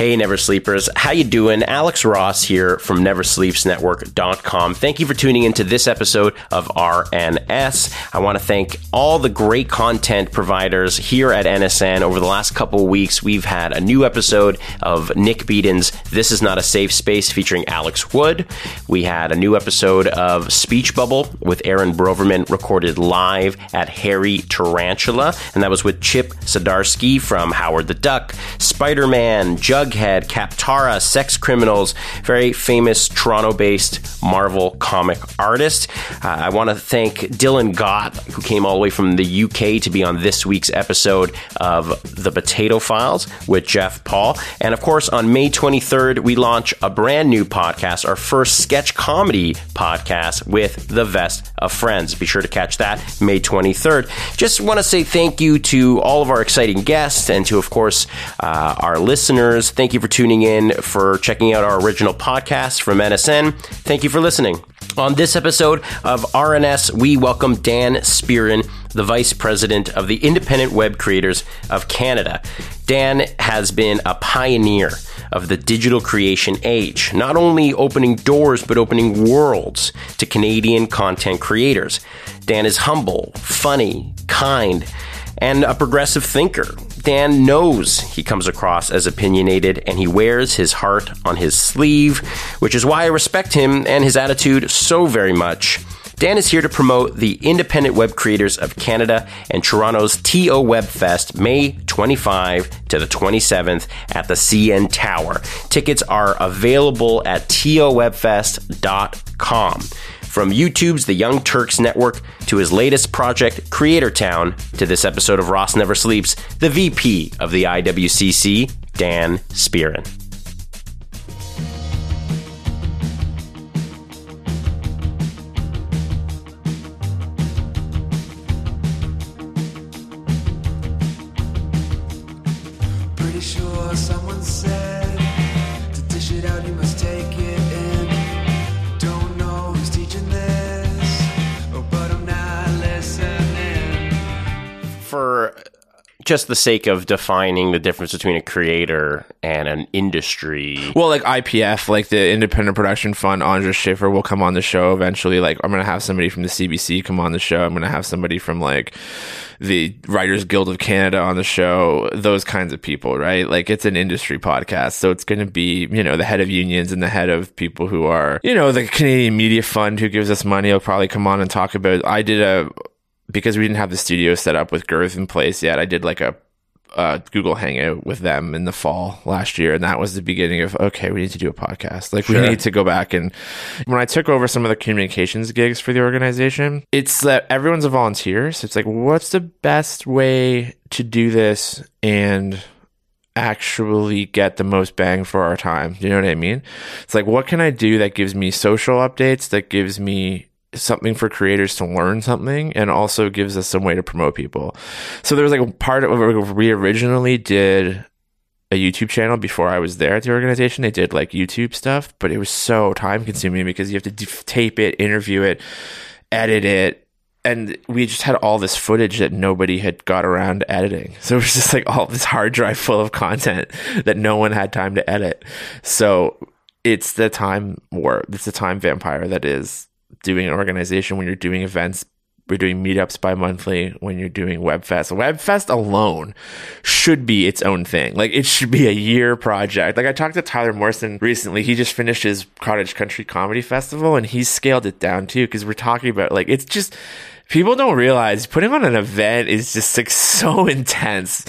Hey, Never Sleepers. How you doing? Alex Ross here from NeverSleepsNetwork.com. Thank you for tuning into this episode of RNS. I want to thank all the great content providers here at NSN. Over the last couple weeks, we've had a new episode of Nick Beaton's This Is Not a Safe Space featuring Alex Wood. We had a new episode of Speech Bubble with Aaron Broverman recorded live at Hairy Tarantula, and that was with Chip Zdarsky from Howard the Duck, Spider Man, Jug Jughead, Kaptara, Sex Criminals, very famous Toronto based Marvel comic artist. Uh, I want to thank Dylan Gott, who came all the way from the UK to be on this week's episode of The Potato Files with Jeff Paul. And of course, on May 23rd, we launch a brand new podcast, our first sketch comedy podcast with The Vest of Friends. Be sure to catch that May 23rd. Just want to say thank you to all of our exciting guests and to, of course, uh, our listeners. Thank you for tuning in, for checking out our original podcast from NSN. Thank you for listening. On this episode of RNS, we welcome Dan Spearin, the Vice President of the Independent Web Creators of Canada. Dan has been a pioneer of the digital creation age, not only opening doors, but opening worlds to Canadian content creators. Dan is humble, funny, kind, and a progressive thinker. Dan knows he comes across as opinionated and he wears his heart on his sleeve, which is why I respect him and his attitude so very much. Dan is here to promote the Independent Web Creators of Canada and Toronto's TO Web Fest May 25 to the 27th at the CN Tower. Tickets are available at towebfest.com. From YouTube's The Young Turks Network to his latest project, Creator Town, to this episode of Ross Never Sleeps, the VP of the IWCC, Dan Spearin. Just the sake of defining the difference between a creator and an industry, Well, like IPF, like the Independent Production Fund, Andra Sheffer will come on the show eventually. Like, I'm going to have somebody from the CBC come on the show. I'm going to have somebody from like the Writers Guild of Canada on the show. Those kinds of people, right? Like, it's an industry podcast. So it's going to be, you know, the head of unions and the head of people who are, you know, the Canadian Media Fund who gives us money will probably come on and talk about. I did a, because we didn't have the studio set up with Girth in place yet, I did like a uh, Google Hangout with them in the fall last year, and that was the beginning of okay, we need to do a podcast. Like Sure. we need to go back and when I took over some of the communications gigs for the organization, it's that everyone's a volunteer, so it's like, what's the best way to do this and actually get the most bang for our time? You know what I mean? It's like, what can I do that gives me social updates, that gives me something for creators to learn something and also gives us some way to promote people. So there was like a part of we originally did a YouTube channel before I was there at the organization. They did like YouTube stuff, but it was so time consuming because you have to tape it, interview it, edit it. And we just had all this footage that nobody had got around editing. So it was just like all this hard drive full of content that no one had time to edit. So it's the time war. It's the time vampire that is doing an organization when you're doing events we're doing meetups bi monthly when you're doing webfest webfest alone should be its own thing like it should be a year project like i talked to tyler morrison recently he just finished his cottage country comedy festival and he scaled it down too because we're talking about like it's just people don't realize putting on an event is just like so intense.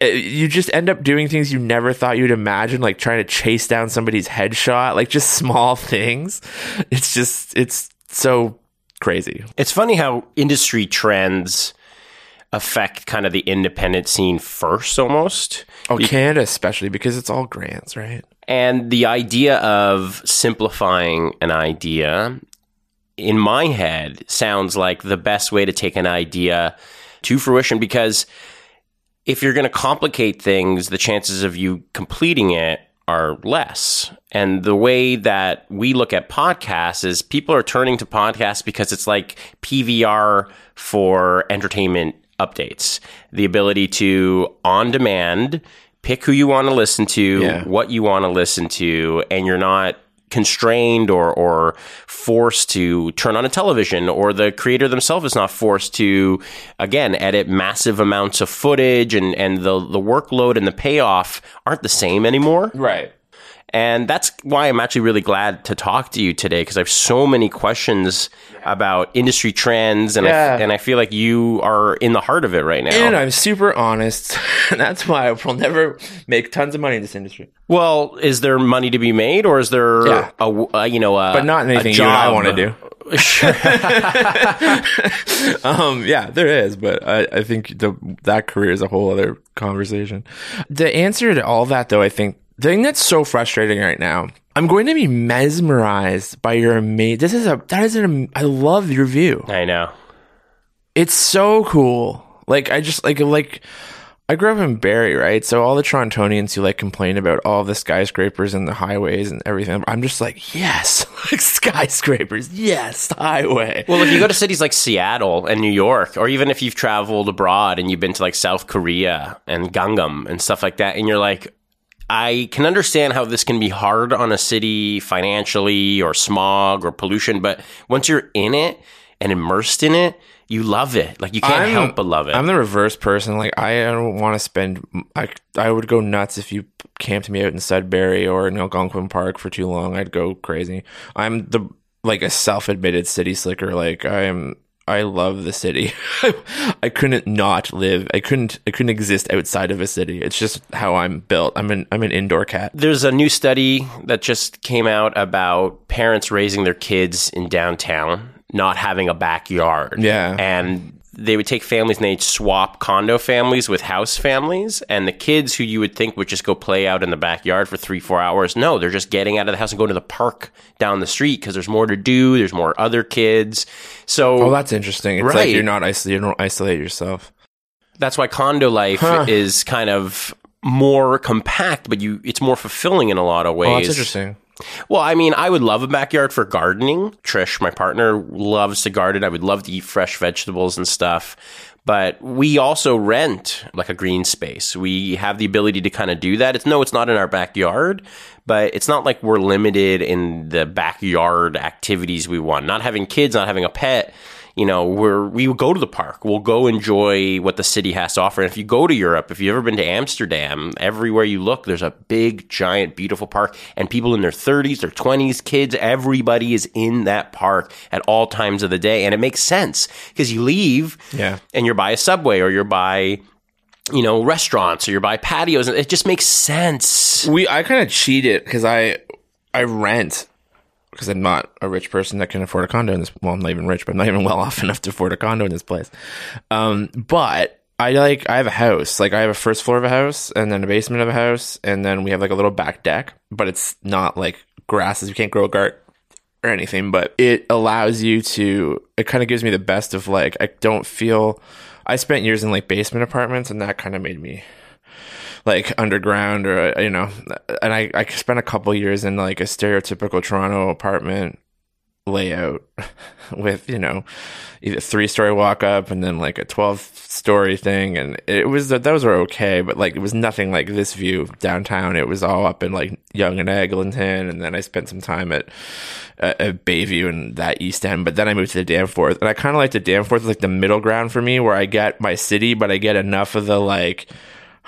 Uh, You just end up doing things you never thought you'd imagine, like trying to chase down somebody's headshot, like just small things. It's just, it's so crazy. it's funny how industry trends affect kind of the independent scene first almost. Oh, Canada, especially because it's all grants, right? And the idea of simplifying an idea in my head sounds like the best way to take an idea to fruition because if you're going to complicate things, the chances of you completing it are less. And the way that we look at podcasts is people are turning to podcasts because it's like PVR for entertainment updates. The ability to on demand pick who you want to listen to, Yeah. what you want to listen to, and you're not constrained or or forced to turn on a television or the creator themselves is not forced to again edit massive amounts of footage and and the the workload and the payoff aren't the same anymore Right. And that's why I'm actually really glad to talk to you today because I have so many questions about industry trends, and Yeah. I, and I feel like you are in the heart of it right now. And I'm super honest. That's why I will never make tons of money in this industry. well, is there money to be made, or is there Yeah. a, a you know, a, But not anything you and I want to do. Sure. Um, yeah, there is, but I, I think the, that career is a whole other conversation. The answer to all that, though, I think the thing that's so frustrating right now, I'm going to be mesmerized by your amazing. This is a that is an. I love your view. I know. It's so cool. Like I just like like I grew up in Barrie, right? So all the Torontonians who like complain about all the skyscrapers and the highways and everything, I'm just like, yes, like skyscrapers, yes, highway. Well, if you go to cities like Seattle and New York, or even if you've traveled abroad and you've been to like South Korea and Gangnam and stuff like that, and you're like, I can understand how this can be hard on a city financially or smog or pollution, but once you're in it and immersed in it, you love it. Like you can't I'm- help but love it. I'm the reverse person. Like I don't want to spend. I I would go nuts if you camped me out in Sudbury or in Algonquin Park for too long. I'd go crazy. I'm the like a self-admitted city slicker. Like I am. I love the city. I couldn't not live. I couldn't. I couldn't exist outside of a city. It's just how I'm built. I'm an. I'm an indoor cat. There's a new study that just came out about parents raising their kids in downtown, not having a backyard. Yeah. And they would take families and they'd swap condo families with house families. And the kids who you would think would just go play out in the backyard for three, four hours, no, they're just getting out of the house and going to the park down the street because there's more to do. There's more other kids. So Oh, that's interesting. It's like you're not isolated. You don't isolate yourself. that's why condo life Huh. is kind of more compact, but you it's more fulfilling in a lot of ways. Oh, that's interesting. Well, I mean, I would love a backyard for gardening. Trish, my partner, loves to garden. I would love to eat fresh vegetables and stuff. But we also rent like a green space. We have the ability to kind of do that. It's no, it's not in our backyard, but it's not like we're limited in the backyard activities we want. Not having kids, not having a pet, you know, we're we go to the park. We'll go enjoy what the city has to offer. And if you go to Europe, if you've ever been to Amsterdam, everywhere you look, there's a big, giant, beautiful park, and people in their 30s, their 20s, kids, everybody is in that park at all times of the day, and it makes sense because you leave, Yeah. and you're by a subway or you're by you know restaurants or you're by patios and it just makes sense we I kind of cheated because I I rent because I'm not a rich person that can afford a condo in this. Well, I'm not even rich, but I'm not even well off enough to afford a condo in this place. Um, but I like I have a house. Like I have a first floor of a house, and then a basement of a house, and then we have like a little back deck. But it's not like grasses. You can't grow a garden or anything, but it allows you to. It kind of gives me the best of like I don't feel. I spent years in like basement apartments, and that kind of made me like underground or uh, you know and i i spent a couple years in like a stereotypical toronto apartment layout with you know either three story walk up and then like a 12 story thing. And it was those were okay but like it was nothing like this view downtown. It was all up in like Yonge and eglinton. And then i spent some time at at, at bayview and that east end. But then i moved to the danforth. And i kind of like the danforth like the middle ground for me where i get my city but i get enough of the like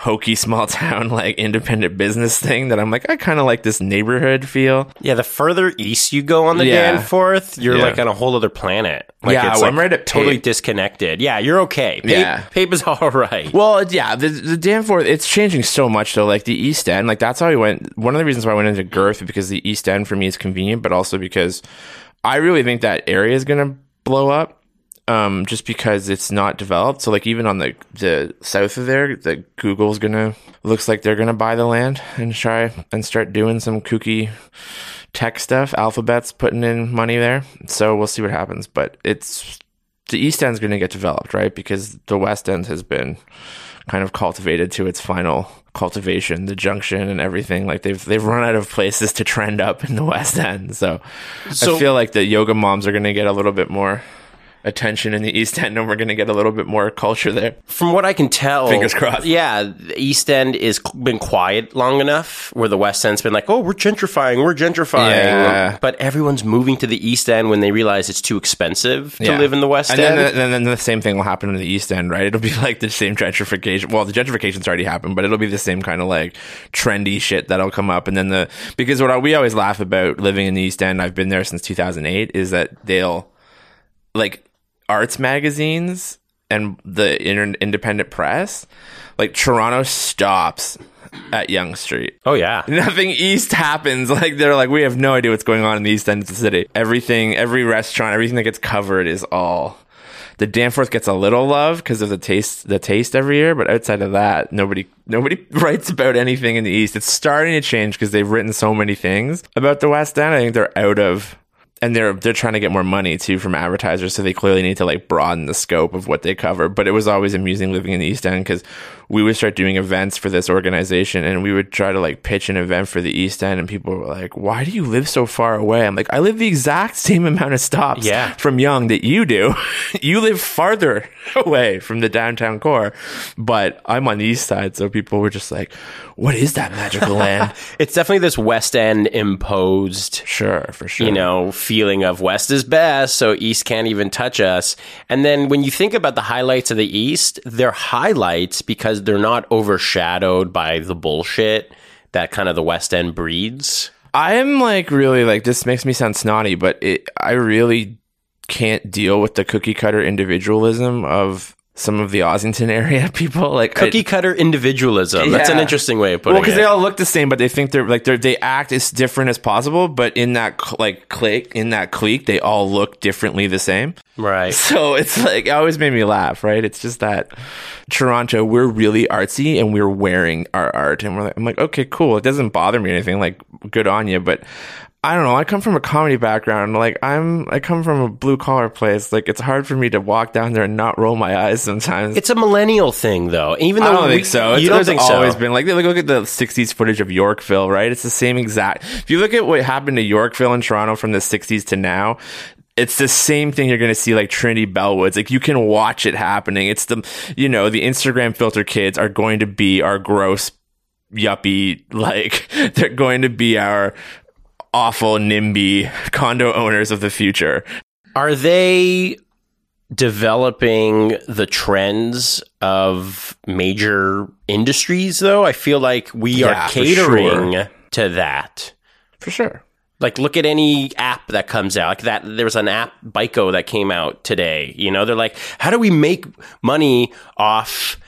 hokey small town like independent business thing that I'm like I kind of like this neighborhood feel. yeah the further east you go on the Yeah. danforth you're Yeah. like on a whole other planet like Yeah, it's well, like I'm right at totally Pape. disconnected yeah you're okay Pape, Yeah. Pape is all right Well, yeah, the the Danforth it's changing so much though. Like the East End, like that's how I went. One of the reasons why I went into Girth because the East End for me is convenient, but also because I really think that area is gonna blow up. Um, just because it's not developed. So like even on the the south of there, the Google's gonna looks like they're gonna buy the land and try and start doing some kooky tech stuff. Alphabet's putting in money there, so we'll see what happens. But it's the East End's going to get developed, right? Because the West End has been kind of cultivated to its final cultivation, the junction and everything. Like they've they've run out of places to trend up in the West End. So, So- I feel like the yoga moms are going to get a little bit more attention in the East End, and we're going to get a little bit more culture there. From what I can tell, Fingers crossed. Yeah, the East End is been quiet long enough where the West End's been like, oh, we're gentrifying, we're gentrifying. Yeah. But everyone's moving to the East End when they realize it's too expensive to Yeah. live in the West and End. Then, the, and then the same thing will happen in the East End, right? It'll be like the same gentrification. Well, the gentrification's already happened, but it'll be the same kind of like trendy shit that'll come up. And then the because what we always laugh about living in the East End, I've been there since 2008, is that they'll like arts magazines and the inter- independent press, like Toronto stops at Yonge Street. oh yeah, Nothing east happens. Like they're like, we have no idea what's going on in the east end of the city. Everything, every restaurant, everything that gets covered is all. The Danforth gets a little love because of the taste, the taste every year, but outside of that, nobody, nobody writes about anything in the east. It's starting to change because they've written so many things about the West End. I think they're out of, and they're they're trying to get more money too from advertisers, so they clearly need to like broaden the scope of what they cover. But it was always amusing living in the East End because we would start doing events for this organization, and we would try to like pitch an event for the East End, and people were like, "Why do you live so far away?" I'm like, "I live the exact same amount of stops Yeah. from Yonge that you do. you live farther away from the downtown core, but I'm on the East Side, so people were just like, "What is that magical land?" it's definitely this West End imposed sure, for sure. you know, feeling of West is best, so East can't even touch us. And then when you think about the highlights of the East, they're highlights because they're not overshadowed by the bullshit that kind of the West End breeds. I'm like really like this makes me sound snotty, but it, I really can't deal with the cookie cutter individualism of some of the Ossington area people. Like I- Cookie cutter individualism. That's an interesting way of putting it. well, because they all look the same, but they think they're like they're they act as different as possible. But in that like clique, in that clique, they all look differently the same. right. So it's like it always made me laugh, right? It's just that Toronto, we're really artsy and we're wearing our art, and we're like, I'm like, okay, cool. It doesn't bother me or anything. Like, good on you, but. I don't know. I come from a comedy background. Like I'm, I come from a blue collar place. Like it's hard for me to walk down there and not roll my eyes sometimes. It's a millennial thing, though. Even though I don't we- think so. You It's, don't it's think always been like look, look at the '60s footage of Yorkville, right? It's the same exact. If you look at what happened to Yorkville and Toronto from the '60s to now, it's the same thing you're going to see like Trinity Bellwoods. Like you can watch it happening. It's the you know the Instagram filter kids are going to be our gross yuppie like they're going to be our awful NIMBY condo owners of the future. Are they developing the trends of major industries, though? I feel like we Yeah, are catering sure. to that. For sure. Like, look at any app that comes out. Like that, there was an app, Bico, that came out today. You know, they're like, how do we make money off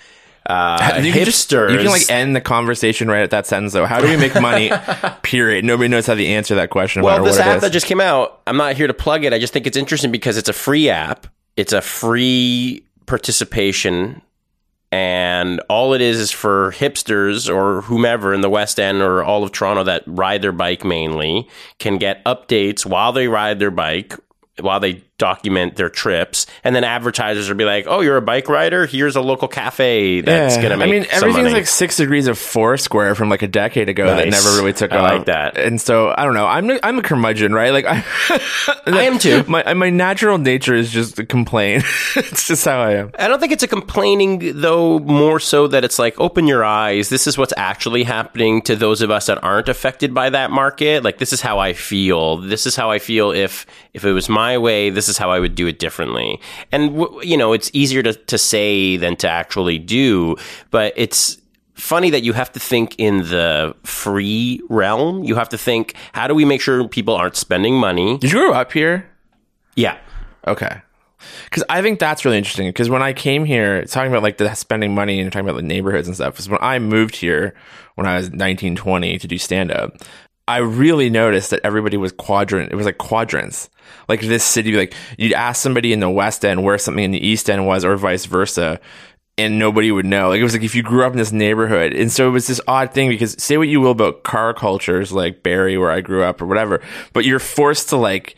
uh, You can just- hipsters? you can like end the conversation right at that sentence though. How do we make money? period. Nobody knows how to answer that question. no Well, this what it app is. that just came out, I'm not here to plug it. I just think it's interesting because it's a free app. It's a free participation, and all it is is for hipsters or whomever in the West End or all of Toronto that ride their bike mainly can get updates while they ride their bike. While they document their trips, and then advertisers will be like, "Oh, you're a bike rider. Here's a local cafe that's Yeah. gonna make." I mean, everything's money." like six degrees of Foursquare from like a decade ago that never really took I off. like that. And so I don't know. I'm I'm a curmudgeon, right? Like I, I am too. My my natural nature is just to complain. it's just how I am. I don't think it's a complaining, though, more so that it's like, open your eyes. This is what's actually happening to those of us that aren't affected by that market. Like, this is how I feel. This is how I feel if, if it was my way, this is how I would do it differently. And, w- you know, it's easier to, to say than to actually do, but it's, Funny that you have to think in the free realm. You have to think, how do we make sure people aren't spending money? Did you grow up here? Yeah. Okay. Because I think that's really interesting. Because when I came here, talking about like the spending money and talking about the neighborhoods and stuff, is when I moved here when I was 19, 20 to do stand up, I really noticed that everybody was quadrant. It was like quadrants. Like this city, like you'd ask somebody in the West End where something in the East End was, or vice versa. And nobody would know. Like it was like if you grew up in this neighborhood, and so it was this odd thing because say what you will about car cultures like Barrie, where I grew up, or whatever, but you're forced to like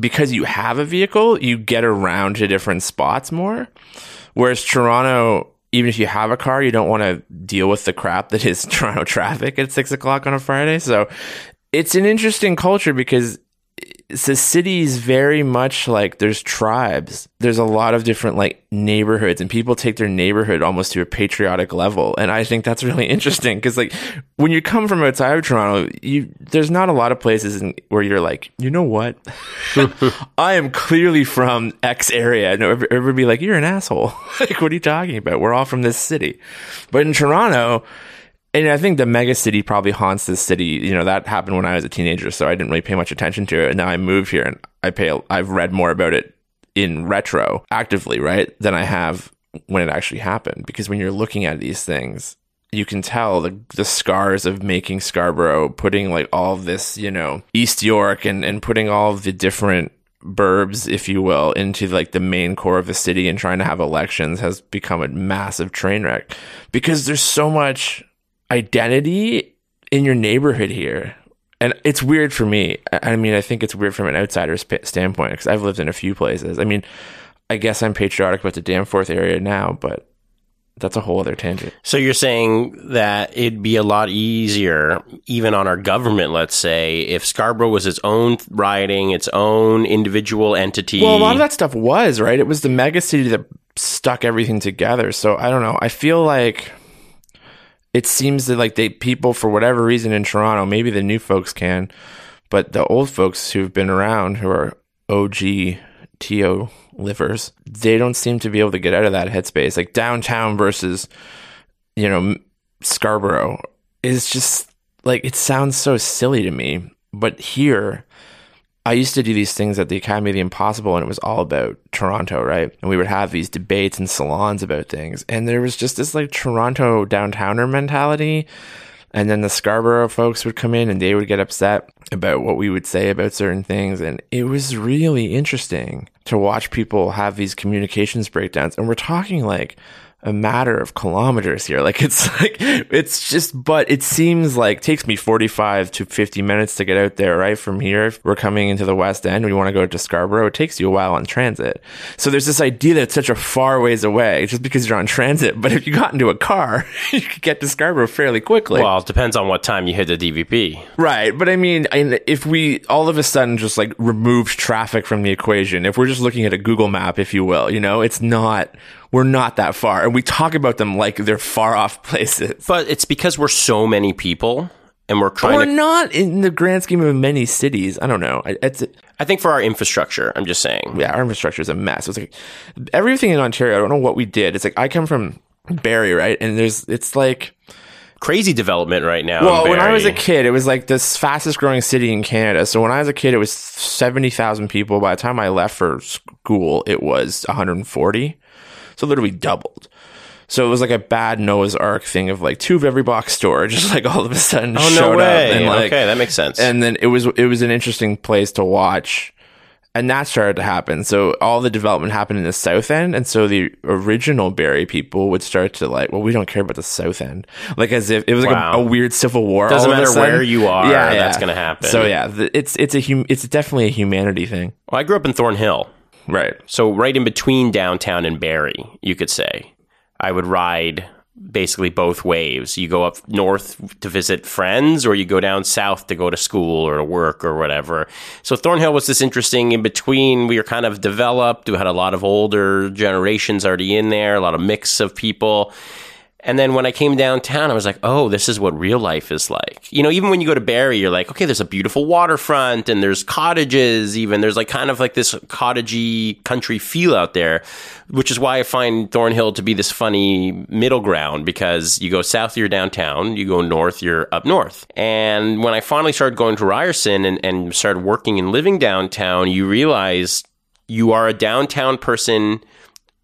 because you have a vehicle, you get around to different spots more. Whereas Toronto, even if you have a car, you don't want to deal with the crap that is Toronto traffic at six o'clock on a Friday. So it's an interesting culture because the city's very much like there's tribes. There's a lot of different like neighborhoods, and people take their neighborhood almost to a patriotic level. And I think that's really interesting because like when you come from outside of Toronto, you there's not a lot of places in, where you're like, you know what, I am clearly from X area, and every- everybody be like, you're an asshole. like, what are you talking about? We're all from this city, but in Toronto. And I think the mega city probably haunts this city. You know, that happened when I was a teenager, so I didn't really pay much attention to it. And now I move here and I pay, I've read more about it in retro actively, right? Than I have when it actually happened. Because when you're looking at these things, you can tell the, the scars of making Scarborough, putting like all this, you know, East York and, and putting all the different burbs, if you will, into like the main core of the city and trying to have elections has become a massive train wreck because there's so much identity in your neighborhood here. And it's weird for me. I mean, I think it's weird from an outsider's standpoint because I've lived in a few places. I mean, I guess I'm patriotic about the Danforth area now, but that's a whole other tangent. So you're saying that it'd be a lot easier, even on our government, let's say, if Scarborough was its own riding, its own individual entity. Well, a lot of that stuff was, right? It was the mega city that stuck everything together. So I don't know. I feel like it seems that like they people for whatever reason in Toronto, maybe the new folks can, but the old folks who've been around who are OG TO livers, they don't seem to be able to get out of that headspace. Like downtown versus, you know, Scarborough is just like it sounds so silly to me. But here, I used to do these things at the Academy of the Impossible, and it was all about Toronto, right? And we would have these debates and salons about things, and there was just this like Toronto downtowner mentality. And then the Scarborough folks would come in and they would get upset about what we would say about certain things. And it was really interesting to watch people have these communications breakdowns. And we're talking like a matter of kilometers here. Like it's like, it's just, but it seems like takes me 45 to 50 minutes to get out there, right? From here, if we're coming into the West End, we want to go to Scarborough. It takes you a while on transit. So there's this idea that it's such a far ways away just because you're on transit. But if you got into a car, you could get to Scarborough fairly quickly. well, it depends on what time you hit the DVP. Right, but I mean, if we all of a sudden just like removed traffic from the equation, if we're just looking at a Google map, if you will, you know, it's not, we're not that far. And we talk about them like they're far off places. But it's because we're so many people and we're trying We're to. not in the grand scheme of many cities. I don't know. I- It's, I think for our infrastructure, I'm just saying. yeah, our infrastructure is a mess. It's like everything in Ontario, I don't know what we did. It's like, I come from Barrie, right? And there's, it's like, Crazy development right now. Well, when I was a kid, it was like the fastest growing city in Canada. So when I was a kid, it was 70,000 people. By the time I left for school, it was 140. So literally doubled. So it was like a bad Noah's Ark thing of like two of every box store, just like all of a sudden Oh, showed no way. up. And like, okay, that makes sense. and then it was it was an interesting place to watch and that started to happen so all the development happened in the south end and so the original Barrie people would start to like well we don't care about the south end like as if it was like Wow. a, a weird civil war Doesn't all of a matter where you are, Yeah, that's gonna happen. so yeah the, it's it's a hum, it's definitely a humanity thing well, I grew up in Thornhill. Right So right in between downtown and Barrie, you could say. I would ride basically both waves. You go up north to visit friends or you go down south to go to school or to work or whatever. So Thornhill was this interesting in between. We were kind of developed. We had a lot of older generations already in there, a lot of mix of people. And then when I came downtown, I was like, oh, this is what real life is like. You know, even when you go to Barrie, you're like, okay, there's a beautiful waterfront and there's cottages, even. There's like kind of like this cottagey country feel out there, which is why I find Thornhill to be this funny middle ground because you go south, you're downtown, you go north, you're up north. And when I finally started going to Ryerson and, and started working and living downtown, you realize you are a downtown person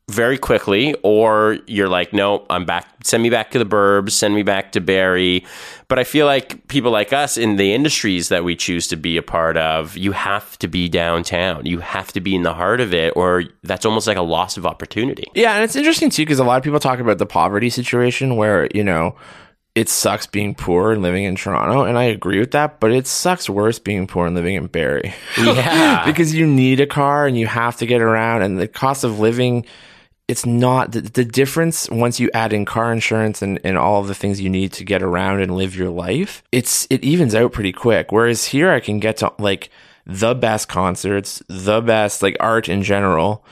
very quickly, or you're like, no, I'm back. Send me back to the burbs. Send me back to Barrie. But I feel like people like us in the industries that we choose to be a part of, you have to be downtown. You have to be in the heart of it, or that's almost like a loss of opportunity. Yeah, and it's interesting too because a lot of people talk about the poverty situation where you know it sucks being poor and living in Toronto, and I agree with that. But it sucks worse being poor and living in Barrie. Yeah. because you need a car and you have to get around, and the cost of living. It's not the, the difference once you add in car insurance and, and all of the things you need to get around and live your life. It's it evens out pretty quick. Whereas here, I can get to like the best concerts, the best like art in general,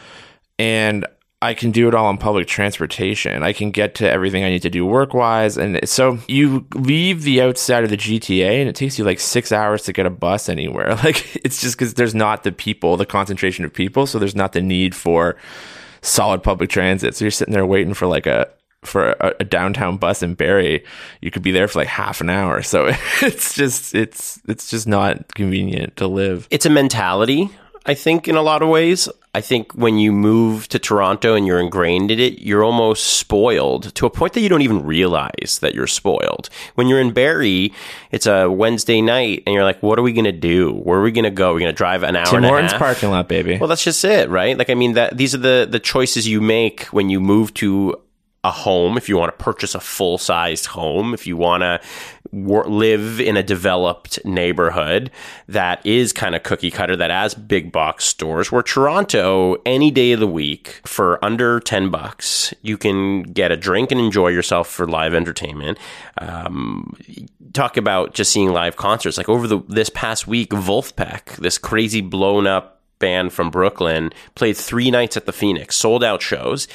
and I can do it all on public transportation. I can get to everything I need to do work wise. And so you leave the outside of the GTA and it takes you like six hours to get a bus anywhere. Like it's just because there's not the people, the concentration of people. So there's not the need for solid public transit. So you're sitting there waiting for like a, for a, a downtown bus in Barrie, you could be there for like half an hour. So it's just it's it's just not convenient to live. It's a mentality, I think, in a lot of ways. I think when you move to Toronto and you're ingrained in it, you're almost spoiled to a point that you don't even realize that you're spoiled. When you're in Barrie, it's a Wednesday night and you're like, what are we going to do? Where are we going to go? We're going to drive an hour Tim and a Hortons half. parking lot, baby. Well, that's just it, right? Like, I mean, that these are the the choices you make when you move to a home. If you want to purchase a full sized home, if you want to wor- live in a developed neighborhood that is kind of cookie cutter, that has big box stores. Where Toronto, any day of the week for under ten bucks, you can get a drink and enjoy yourself for live entertainment. Um, talk about just seeing live concerts. Like over the this past week, Wolfpack, this crazy blown up band from Brooklyn, played three nights at the Phoenix, sold out shows.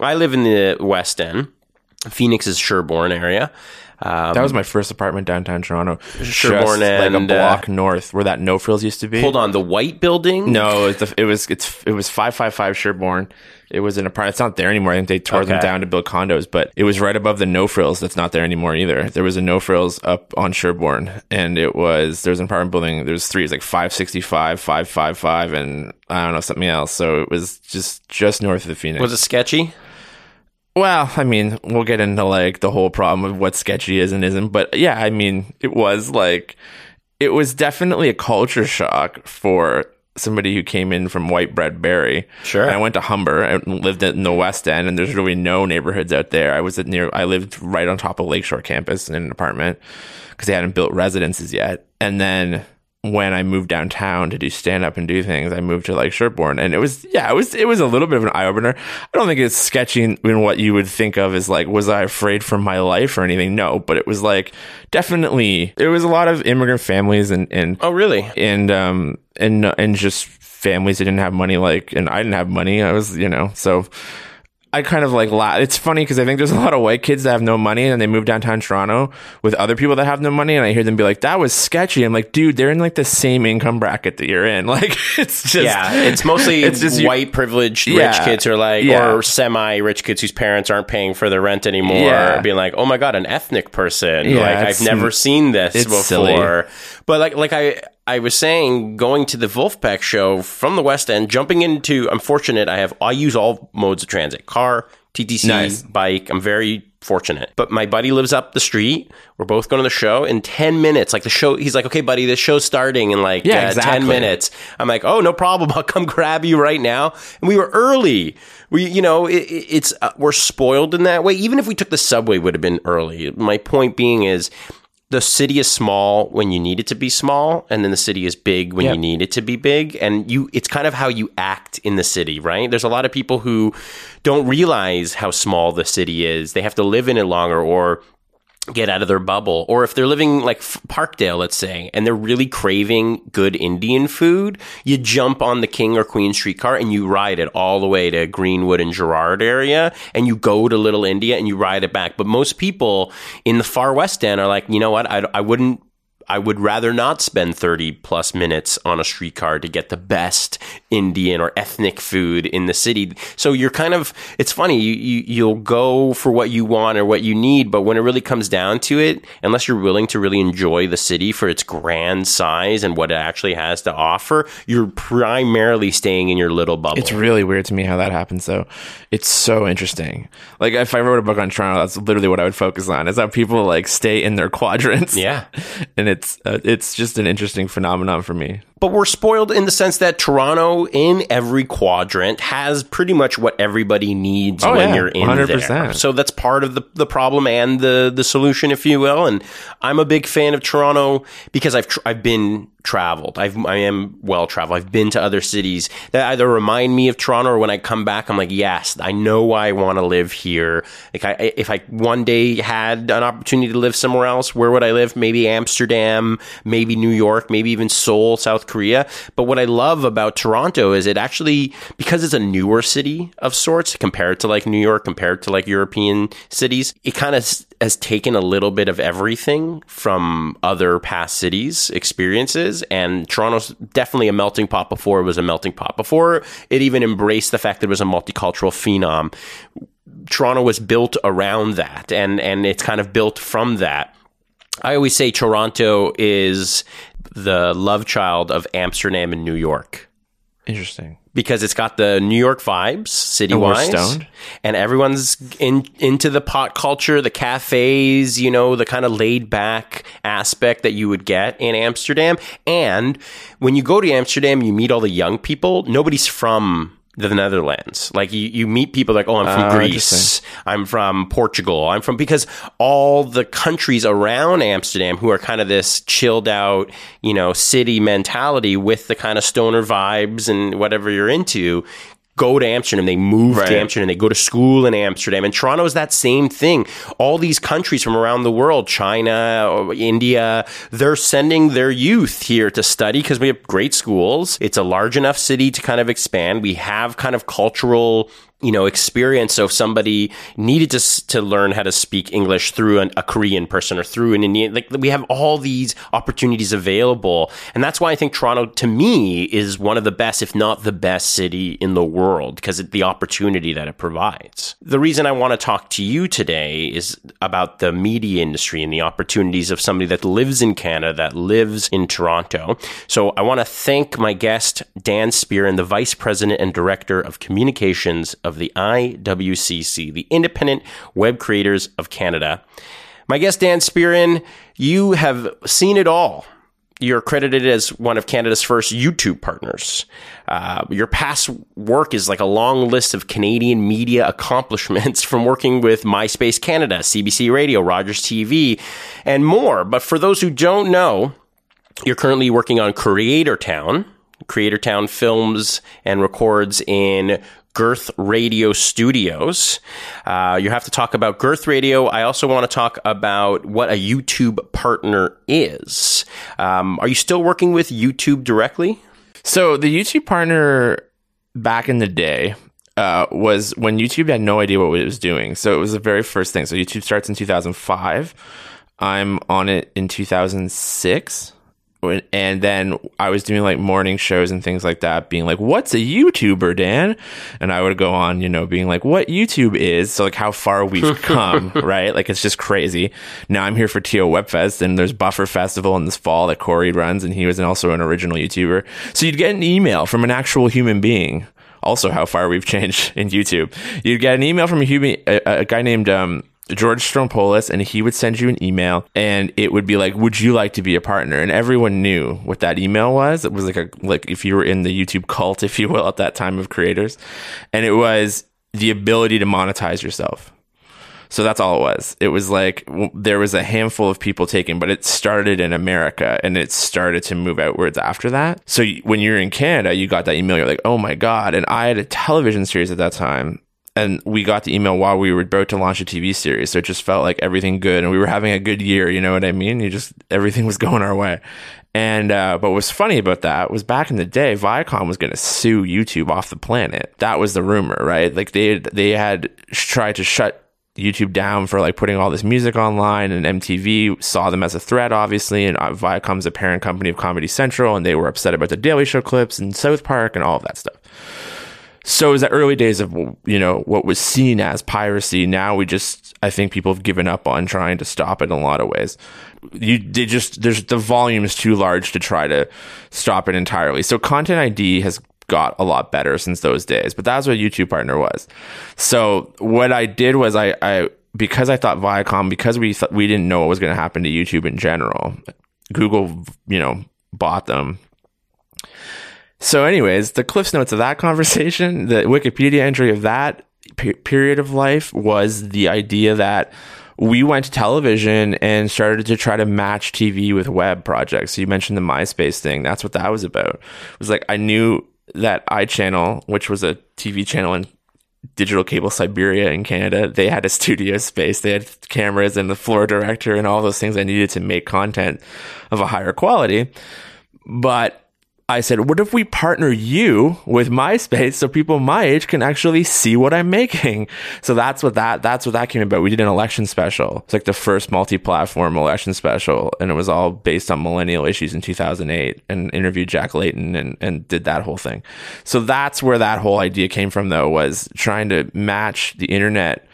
I live in the West End. Phoenix is Sherbourne area. Um, That was my first apartment downtown Toronto. Sherbourne like a and, uh, block north where that No Frills used to be. hold on, the White Building. No, it was, it was it's it was five five five Sherbourne. It was an apartment. It's not there anymore. I think they tore them down to build condos, but it was right above the No Frills. That's not there anymore either. There was a No Frills up on Sherbourne, and it was there was an apartment building. There was three. It was like five sixty five, five five five, and I don't know something else. So it was just just north of the Phoenix. Was it sketchy? Well, I mean, we'll get into like the whole problem of what sketchy is and isn't, but yeah, I mean, it was like it was definitely a culture shock for somebody who came in from white bread Barrie. Sure. And I went to Humber and lived in the West End, and there's really no neighborhoods out there. I was at near, I lived right on top of Lakeshore campus in an apartment because they hadn't built residences yet. And then when I moved downtown to do stand up and do things, I moved to like Sherbourne, and it was yeah, it was it was a little bit of an eye opener. I don't think it's sketchy in, in what you would think of as like was I afraid for my life or anything? No, but it was like definitely there was a lot of immigrant families and and Oh, really? and um and and just families that didn't have money like and I didn't have money. I was you know so. I kind of like laugh. It's funny because I think there's a lot of white kids that have no money and they move downtown Toronto with other people that have no money, and I hear them be like, "That was sketchy." I'm like, "Dude, they're in like the same income bracket that you're in. Like, it's just Yeah, it's mostly it's just you- white privileged rich kids who are like, Yeah. or semi rich kids whose parents aren't paying for their rent anymore, Yeah. being like, oh my god, an ethnic person. Yeah, like I've never seen this before. silly. But like like I I was saying, going to the Wolfpack show from the West End, jumping into, I'm fortunate. I have I use all modes of transit: car, TTC, Nice. bike. I'm very fortunate. But my buddy lives up the street. We're both going to the show in 10 minutes. Like the show, he's like, okay, buddy, the show's starting in like Yeah, uh, 10 minutes. I'm like, oh, no problem. I'll come grab you right now. And we were early. We, you know, it- it's, uh, we're spoiled in that way. Even if we took the subway, would have been early. My point being is, the city is small when you need it to be small, and then the city is big when Yep. you need it to be big. And you, it's kind of how you act in the city, right? There's a lot of people who don't realize how small the city is. They have to live in it longer, or get out of their bubble. Or if they're living like Parkdale let's say and they're really craving good Indian food you jump on the King or Queen streetcar and you ride it all the way to Greenwood and Gerrard area and you go to Little India and you ride it back. But most people in the far west end are like you know what? I, I wouldn't I would rather not spend 30 plus minutes on a streetcar to get the best Indian or ethnic food in the city. So you're kind of, it's funny, you, you, you'll go for what you want or what you need, but when it really comes down to it, unless you're willing to really enjoy the city for its grand size and what it actually has to offer, you're primarily staying in your little bubble. It's really weird to me how that happens. though. it's so interesting. Like if I wrote a book on Toronto, that's literally what I would focus on. Is how people like stay in their quadrants. yeah. and it's uh, it's just an interesting phenomenon for me. But we're spoiled in the sense that Toronto, in every quadrant, has pretty much what everybody needs Oh, when yeah, you're in 100%. there. So that's part of the, the problem and the the solution, if you will. And I'm a big fan of Toronto because I've tr- I've been traveled. I've I am well traveled. I've been to other cities that either remind me of Toronto or when I come back, I'm like, yes, I know why I want to live here. Like I if I one day had an opportunity to live somewhere else, where would I live? Maybe Amsterdam, maybe New York, maybe even Seoul, South Korea. But what I love about Toronto is it actually, because it's a newer city of sorts compared to like New York, compared to like European cities, it kind of has taken a little bit of everything from other past cities' experiences. And Toronto's definitely a melting pot before it was a melting pot. Before it even embraced the fact that it was a multicultural phenom. Toronto was built around that and, and it's kind of built from that. I always say Toronto is the love child of Amsterdam and New York Interesting. because it's got the New York vibes, city wise, and everyone's in into the pot culture, the cafes, you know, the kind of laid back aspect that you would get in Amsterdam. And when you go to Amsterdam, you meet all the young people. Nobody's from the Netherlands. Like you, you meet people like, oh, I'm from Oh, Greece. I'm from Portugal. I'm from because all the countries around Amsterdam who are kind of this chilled out, you know, city mentality with the kind of stoner vibes and whatever you're into go to Amsterdam. They move Right. to Amsterdam. They go to school in Amsterdam. And Toronto is that same thing. All these countries from around the world, China, uh, India, they're sending their youth here to study because we have great schools. It's a large enough city to kind of expand. We have kind of cultural you know experience so if somebody needed to to learn how to speak english through an, a korean person or through an indian like we have all these opportunities available. And that's why i think toronto to me is one of the best if not the best city in the world because the opportunity that it provides. The reason i want to talk to you today is about the media industry and the opportunities of somebody that lives in canada that lives in toronto. So i want to thank my guest dan spearin the vice president and director of communications of the IWCC, the Independent Web Creators of Canada. My guest, Dan Spearin, you have seen it all. You're credited as one of Canada's first YouTube partners. Uh, your past work is like a long list of Canadian media accomplishments from working with MySpace Canada, CBC Radio, Rogers TV, and more. But for those who don't know, you're currently working on Creator Town. Creator Town films and records in Girth Radio Studios. Uh, you have to talk about Girth Radio. I also want to talk about what a YouTube partner is. Um, are you still working with YouTube directly? So the YouTube partner back in the day uh, was when YouTube had no idea what it was doing. So it was the very first thing. So YouTube starts in 2005. I'm on it in 2006. And then I was doing like morning shows and things like that, being like, What's a YouTuber, Dan? And I would go on, you know, being like, What YouTube is. So, like, how far we've come, right? Like, it's just crazy. Now I'm here for TO Webfest, and there's Buffer Festival in this fall that Corey runs, and he was also an original YouTuber. So, you'd get an email from an actual human being. Also, how far we've changed in YouTube. You'd get an email from a human, a, a guy named um, George Strompolos, and he would send you an email, and it would be like, "Would you like to be a partner?" And everyone knew what that email was. It was like a like if you were in the YouTube cult, if you will, at that time of creators, and it was the ability to monetize yourself. So that's all it was. It was like there was a handful of people taken, but it started in America and it started to move outwards after that. So when you're in Canada, you got that email. You're like, oh my God. And I had a television series at that time. And we got the email while we were about to launch a TV series. So it just felt like everything good. And we were having a good year. You know what I mean? You just, everything was going our way. And, uh, but what's funny about that was back in the day, Viacom was going to sue YouTube off the planet. That was the rumor, right? Like they, they had tried to shut YouTube down for like putting all this music online, and MTV saw them as a threat, obviously. And uh, Viacom's a parent company of Comedy Central, and they were upset about the Daily Show clips and South Park and all of that stuff. So it was the early days of you know what was seen as piracy. Now we just I think people have given up on trying to stop it in a lot of ways. You they just there's the volume is too large to try to stop it entirely. So content ID has got a lot better since those days, but that's what YouTube partner was. So what I did was I I because I thought Viacom because we th- we didn't know what was going to happen to YouTube in general. Google you know bought them so, anyways, the cliffs notes of that conversation, the Wikipedia entry of that pe- period of life was the idea that we went to television and started to try to match TV with web projects. So you mentioned the MySpace thing. That's what that was about. It was like I knew that iChannel, which was a TV channel in digital cable Siberia in Canada, they had a studio space. They had cameras and the floor director and all those things I needed to make content of a higher quality. But I said, what if we partner you with MySpace so people my age can actually see what I'm making? So that's what that, that's what that came about. We did an election special. It's like the first multi-platform election special. And it was all based on millennial issues in 2008 and interviewed Jack Layton and, and did that whole thing. So that's where that whole idea came from though, was trying to match the internet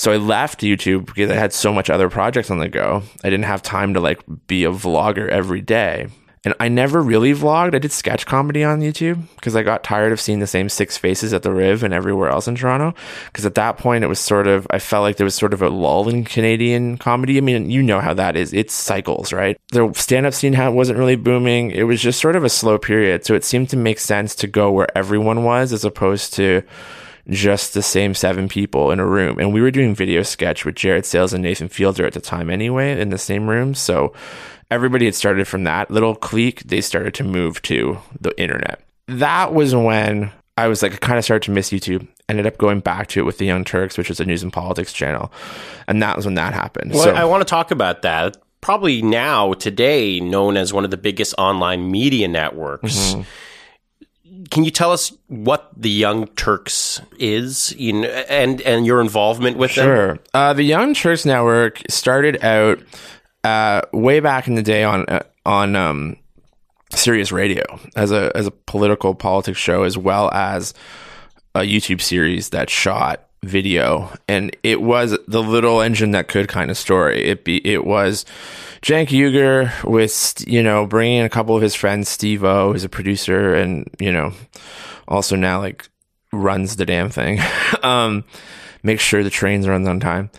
so I left YouTube because I had so much other projects on the go. I didn't have time to like be a vlogger every day. And I never really vlogged. I did sketch comedy on YouTube because I got tired of seeing the same six faces at the Riv and everywhere else in Toronto. Because at that point, it was sort of, I felt like there was sort of a lull in Canadian comedy. I mean, you know how that is. It's cycles, right? The stand up scene wasn't really booming. It was just sort of a slow period. So it seemed to make sense to go where everyone was as opposed to, just the same seven people in a room. And we were doing video sketch with Jared Sales and Nathan Fielder at the time anyway in the same room. So everybody had started from that little clique. They started to move to the internet. That was when I was like, I kind of started to miss YouTube. Ended up going back to it with the Young Turks, which is a news and politics channel. And that was when that happened. Well, so I want to talk about that. Probably now, today, known as one of the biggest online media networks. Mm-hmm. Can you tell us what the Young Turks is, you know, and and your involvement with them? Sure. Uh, the Young Turks Network started out uh, way back in the day on uh, on um, Sirius Radio as a as a political politics show, as well as a YouTube series that shot video, and it was the little engine that could kind of story. It be it was Cenk Uygur with you know bringing a couple of his friends, Steve O, who's a producer, and you know also now like runs the damn thing. um, makes sure the trains run on time.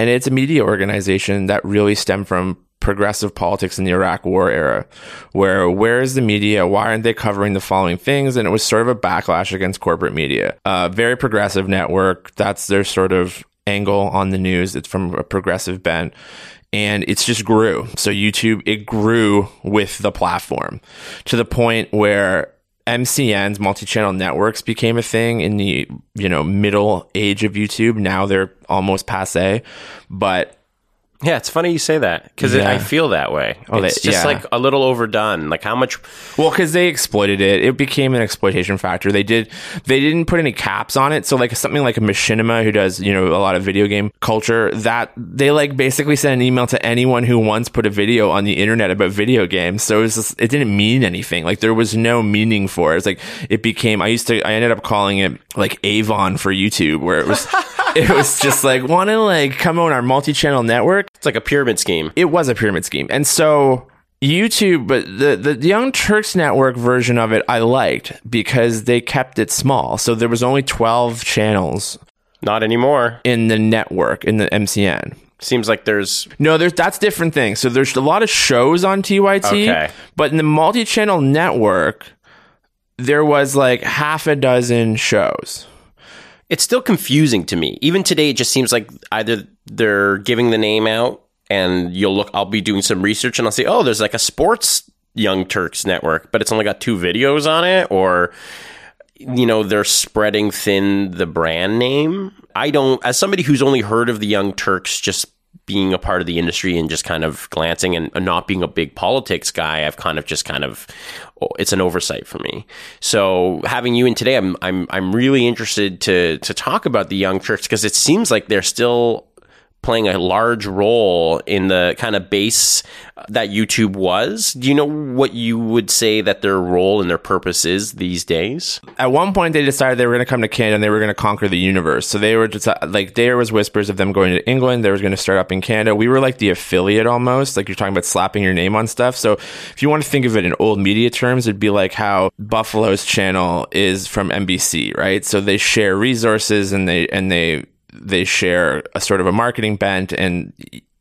And it's a media organization that really stemmed from progressive politics in the Iraq war era, where where is the media? Why aren't they covering the following things? And it was sort of a backlash against corporate media. Uh, very progressive network. That's their sort of angle on the news. It's from a progressive bent. And it's just grew. So YouTube, it grew with the platform to the point where MCNs, multi-channel networks, became a thing in the you know middle age of YouTube. Now they're almost passe, but Yeah, it's funny you say that because Yeah. I feel that way. Oh, it's they- just yeah. like a little overdone. Like how much? well, because they exploited it, it became an exploitation factor. They did, they didn't put any caps on it. So like something like a Machinima who does you know a lot of video game culture, that they like basically sent an email to anyone who once put a video on the internet about video games. So it was just, it didn't mean anything. Like there was no meaning for it. It's like it became. I used to. I ended up calling it like Avon for YouTube, where it was. It was just like want to like come on our multi-channel network It's like a pyramid scheme. it was a pyramid scheme. And so YouTube, but the, the Young Turks Network version of it, I liked because they kept it small. So there was only 12 channels Not anymore. in the network, in the MCN. Seems like there's No, there's that's different thing. So there's a lot of shows on TYT, Okay. but in the multi-channel network, there was like half a dozen shows. it's still confusing to me. Even today, it just seems like either they're giving the name out, and you'll look. I'll be doing some research, and I'll say, "Oh, there's like a sports Young Turks network," but it's only got two videos on it, or you know, they're spreading thin the brand name. I don't, as somebody who's only heard of the Young Turks, just being a part of the industry and just kind of glancing and not being a big politics guy, I've kind of just kind of oh, it's an oversight for me. So having you in today, I'm I'm I'm really interested to to talk about the Young Turks because it seems like they're still playing a large role in the kind of base that YouTube was. Do you know what you would say that their role and their purpose is these days? At one point, they decided they were going to come to Canada and they were going to conquer the universe. So they were just uh, like, there was whispers of them going to England. They were going to start up in Canada. We were like the affiliate almost. Like you're talking about slapping your name on stuff. So if you want to think of it in old media terms, it'd be like how Buffalo's channel is from NBC, right? So they share resources and they, and they, they share a sort of a marketing bent and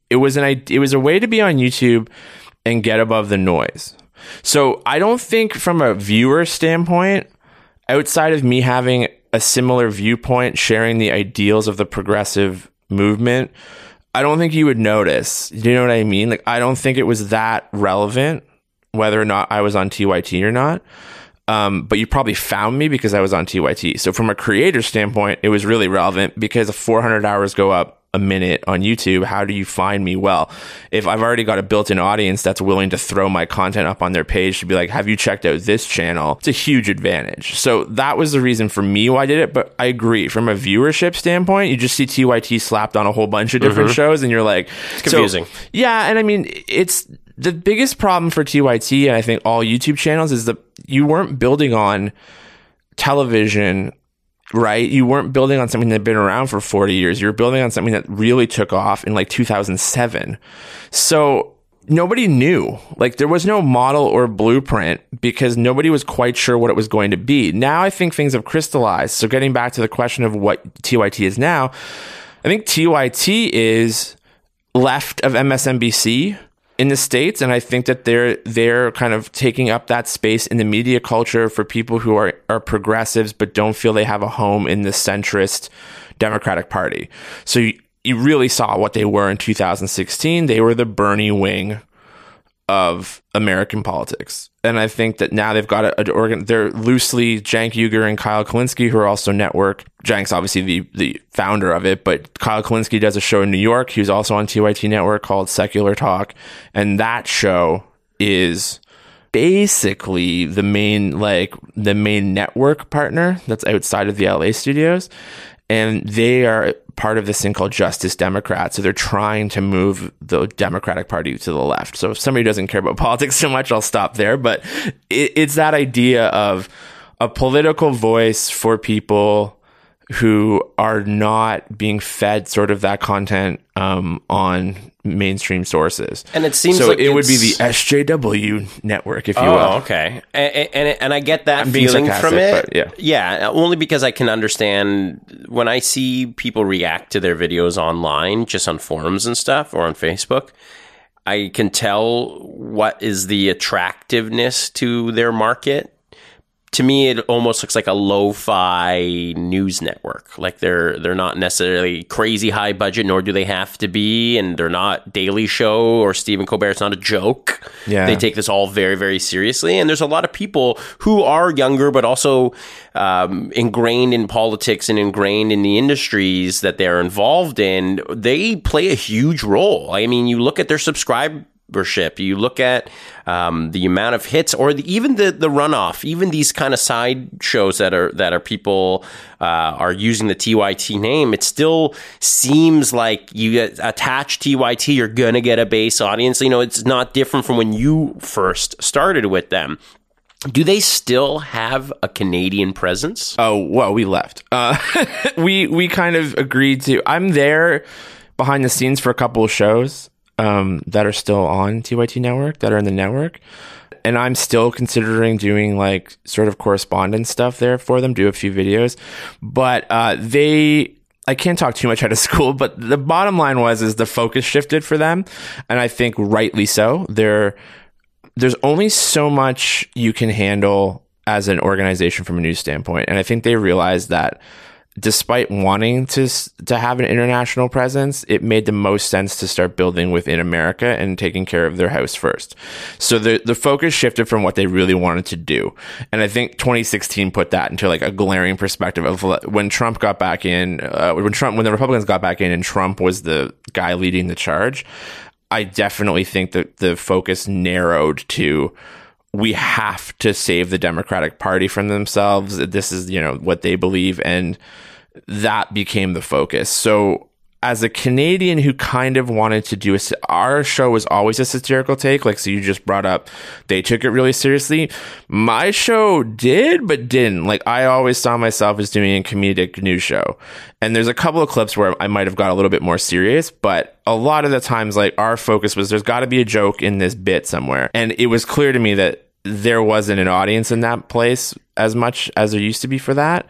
it was an it was a way to be on YouTube and get above the noise. So I don't think from a viewer standpoint outside of me having a similar viewpoint sharing the ideals of the progressive movement, I don't think you would notice. Do you know what I mean? Like I don't think it was that relevant whether or not I was on TYT or not. Um, but you probably found me because I was on TYT. So from a creator standpoint, it was really relevant because 400 hours go up a minute on YouTube. How do you find me? Well, if I've already got a built in audience that's willing to throw my content up on their page to be like, have you checked out this channel? It's a huge advantage. So that was the reason for me why I did it. But I agree from a viewership standpoint, you just see TYT slapped on a whole bunch of different shows and you're like, it's confusing. yeah. And I mean, it's the biggest problem for TYT and I think all YouTube channels is that you weren't building on television right? You weren't building on something that had been around for 40 years. You were building on something that really took off in like 2007. So nobody knew. Like there was no model or blueprint because nobody was quite sure what it was going to be. Now I think things have crystallized. So getting back to the question of what TYT is now, I think TYT is left of MSNBC in the states and I think that they're they're kind of taking up that space in the media culture for people who are are progressives but don't feel they have a home in the centrist Democratic Party. So you, you really saw what they were in 2016. They were the Bernie wing of American politics. And I think that now they've got a, a organ. They're loosely Cenk Uygur and Kyle Kulinski, who are also network. Cenk's obviously the the founder of it, but Kyle Kulinski does a show in New York. He's also on TYT Network called Secular Talk, and that show is basically the main like the main network partner that's outside of the LA studios and they are part of this thing called Justice Democrat. So they're trying to move the Democratic Party to the left. So if somebody doesn't care about politics so much, I'll stop there. But it, it's that idea of a political voice for people who are not being fed sort of that content um, on mainstream sources. And it seems so like it would be the SJW network, if you Oh, will. okay. And, and and I get that I'm feeling from it. yeah. yeah. Only because I can understand when I see people react to their videos online, just on forums and stuff, or on Facebook. I can tell what is the attractiveness to their market. To me, it almost looks like a lo-fi news network. Like they're they're not necessarily crazy high budget, nor do they have to be, and they're not Daily Show or Stephen Colbert. It's not a joke. Yeah. they take this all very very seriously, and there's a lot of people who are younger, but also um, ingrained in politics and ingrained in the industries that they're involved in. They play a huge role. I mean, you look at their subscribe viewership. You look at um, the amount of hits, or the, even the the runoff. Even these kind of side shows that are that are people uh, are using the TYT name. It still seems like you attach TYT, you're gonna get a base audience. You know, it's not different from when you first started with them. Do they still have a Canadian presence? Oh well, we left. Uh, we we kind of agreed to. I'm there behind the scenes for a couple of shows um, that are still on TYT Network that are in the network, and I'm still considering doing like sort of correspondence stuff there for them. Do a few videos, but uh, they. I can't talk too much out of school, but the bottom line was is the focus shifted for them, and I think rightly so. They're there's only so much you can handle as an organization from a news standpoint, and I think they realized that despite wanting to to have an international presence, it made the most sense to start building within America and taking care of their house first. So the the focus shifted from what they really wanted to do, and I think 2016 put that into like a glaring perspective of when Trump got back in, uh, when Trump when the Republicans got back in, and Trump was the guy leading the charge. I definitely think that the focus narrowed to we have to save the Democratic Party from themselves. This is, you know, what they believe. And that became the focus. So, as a Canadian who kind of wanted to do a, our show was always a satirical take. Like, so you just brought up, they took it really seriously. My show did, but didn't. Like, I always saw myself as doing a comedic news show. And there's a couple of clips where I might have got a little bit more serious, but a lot of the times, like, our focus was there's got to be a joke in this bit somewhere. And it was clear to me that there wasn't an audience in that place as much as there used to be for that.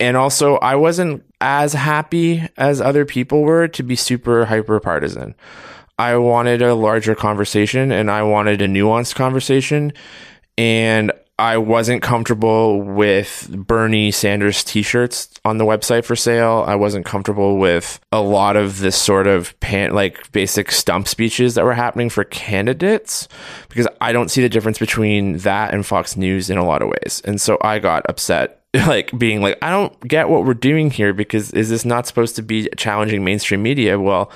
And also, I wasn't as happy as other people were to be super hyper partisan. I wanted a larger conversation and I wanted a nuanced conversation. And I wasn't comfortable with Bernie Sanders t-shirts on the website for sale. I wasn't comfortable with a lot of this sort of pan, like basic stump speeches that were happening for candidates because I don't see the difference between that and Fox News in a lot of ways. And so I got upset like being like I don't get what we're doing here because is this not supposed to be challenging mainstream media? Well,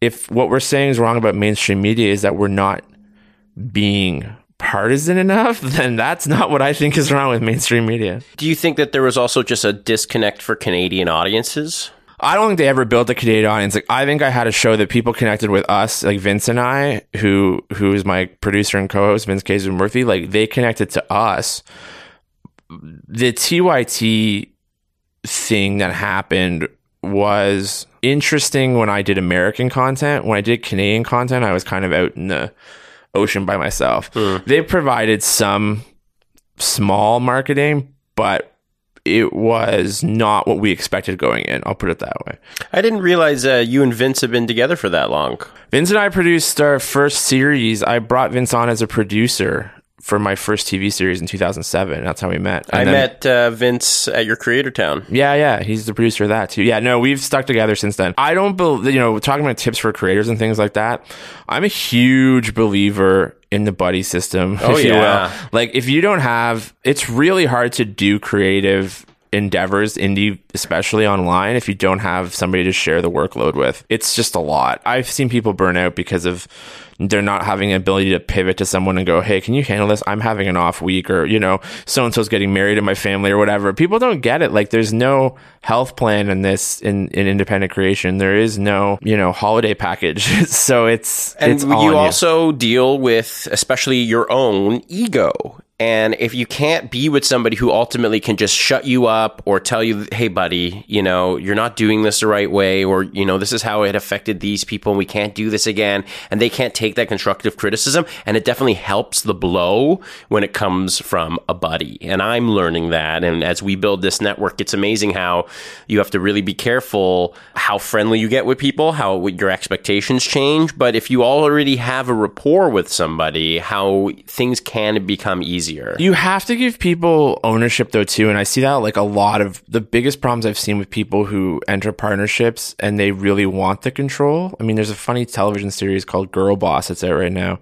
if what we're saying is wrong about mainstream media is that we're not being partisan enough, then that's not what I think is wrong with mainstream media. Do you think that there was also just a disconnect for Canadian audiences? I don't think they ever built a Canadian audience. Like I think I had a show that people connected with us, like Vince and I, who who is my producer and co-host, Vince Kaiser Murphy. Like they connected to us. The TYT thing that happened was interesting when I did American content. When I did Canadian content, I was kind of out in the ocean by myself. They provided some small marketing, but it was not what we expected going in. I'll put it that way. I didn't realize uh, you and Vince have been together for that long. Vince and I produced our first series. I brought Vince on as a producer for my first TV series in 2007. That's how we met. I then- met uh, Vince at your Creator Town. Yeah, yeah, he's the producer of that too. Yeah, no, we've stuck together since then. I don't believe, you know, talking about tips for creators and things like that. I'm a huge believer in the buddy system. Oh, if you will. Like, if you don't have, it's really hard to do creative endeavors, indie, especially online, if you don't have somebody to share the workload with. It's just a lot. I've seen people burn out because of they're not having an ability to pivot to someone and go, Hey, can you handle this? I'm having an off week or, you know, so and so's getting married in my family or whatever. People don't get it. Like there's no health plan in this in, in independent creation. There is no, you know, holiday package. so it's And it's you also deal with, especially your own ego. And if you can't be with somebody who ultimately can just shut you up or tell you, hey, buddy, you know, you're not doing this the right way, or, you know, this is how it affected these people and we can't do this again. And they can't take that constructive criticism. And it definitely helps the blow when it comes from a buddy. And I'm learning that. And as we build this network, it's amazing how you have to really be careful how friendly you get with people, how your expectations change. But if you already have a rapport with somebody, how things can become easier. You have to give people ownership though too, and I see that like a lot of the biggest problems I've seen with people who enter partnerships and they really want the control. I mean, there's a funny television series called Girl Boss that's out right now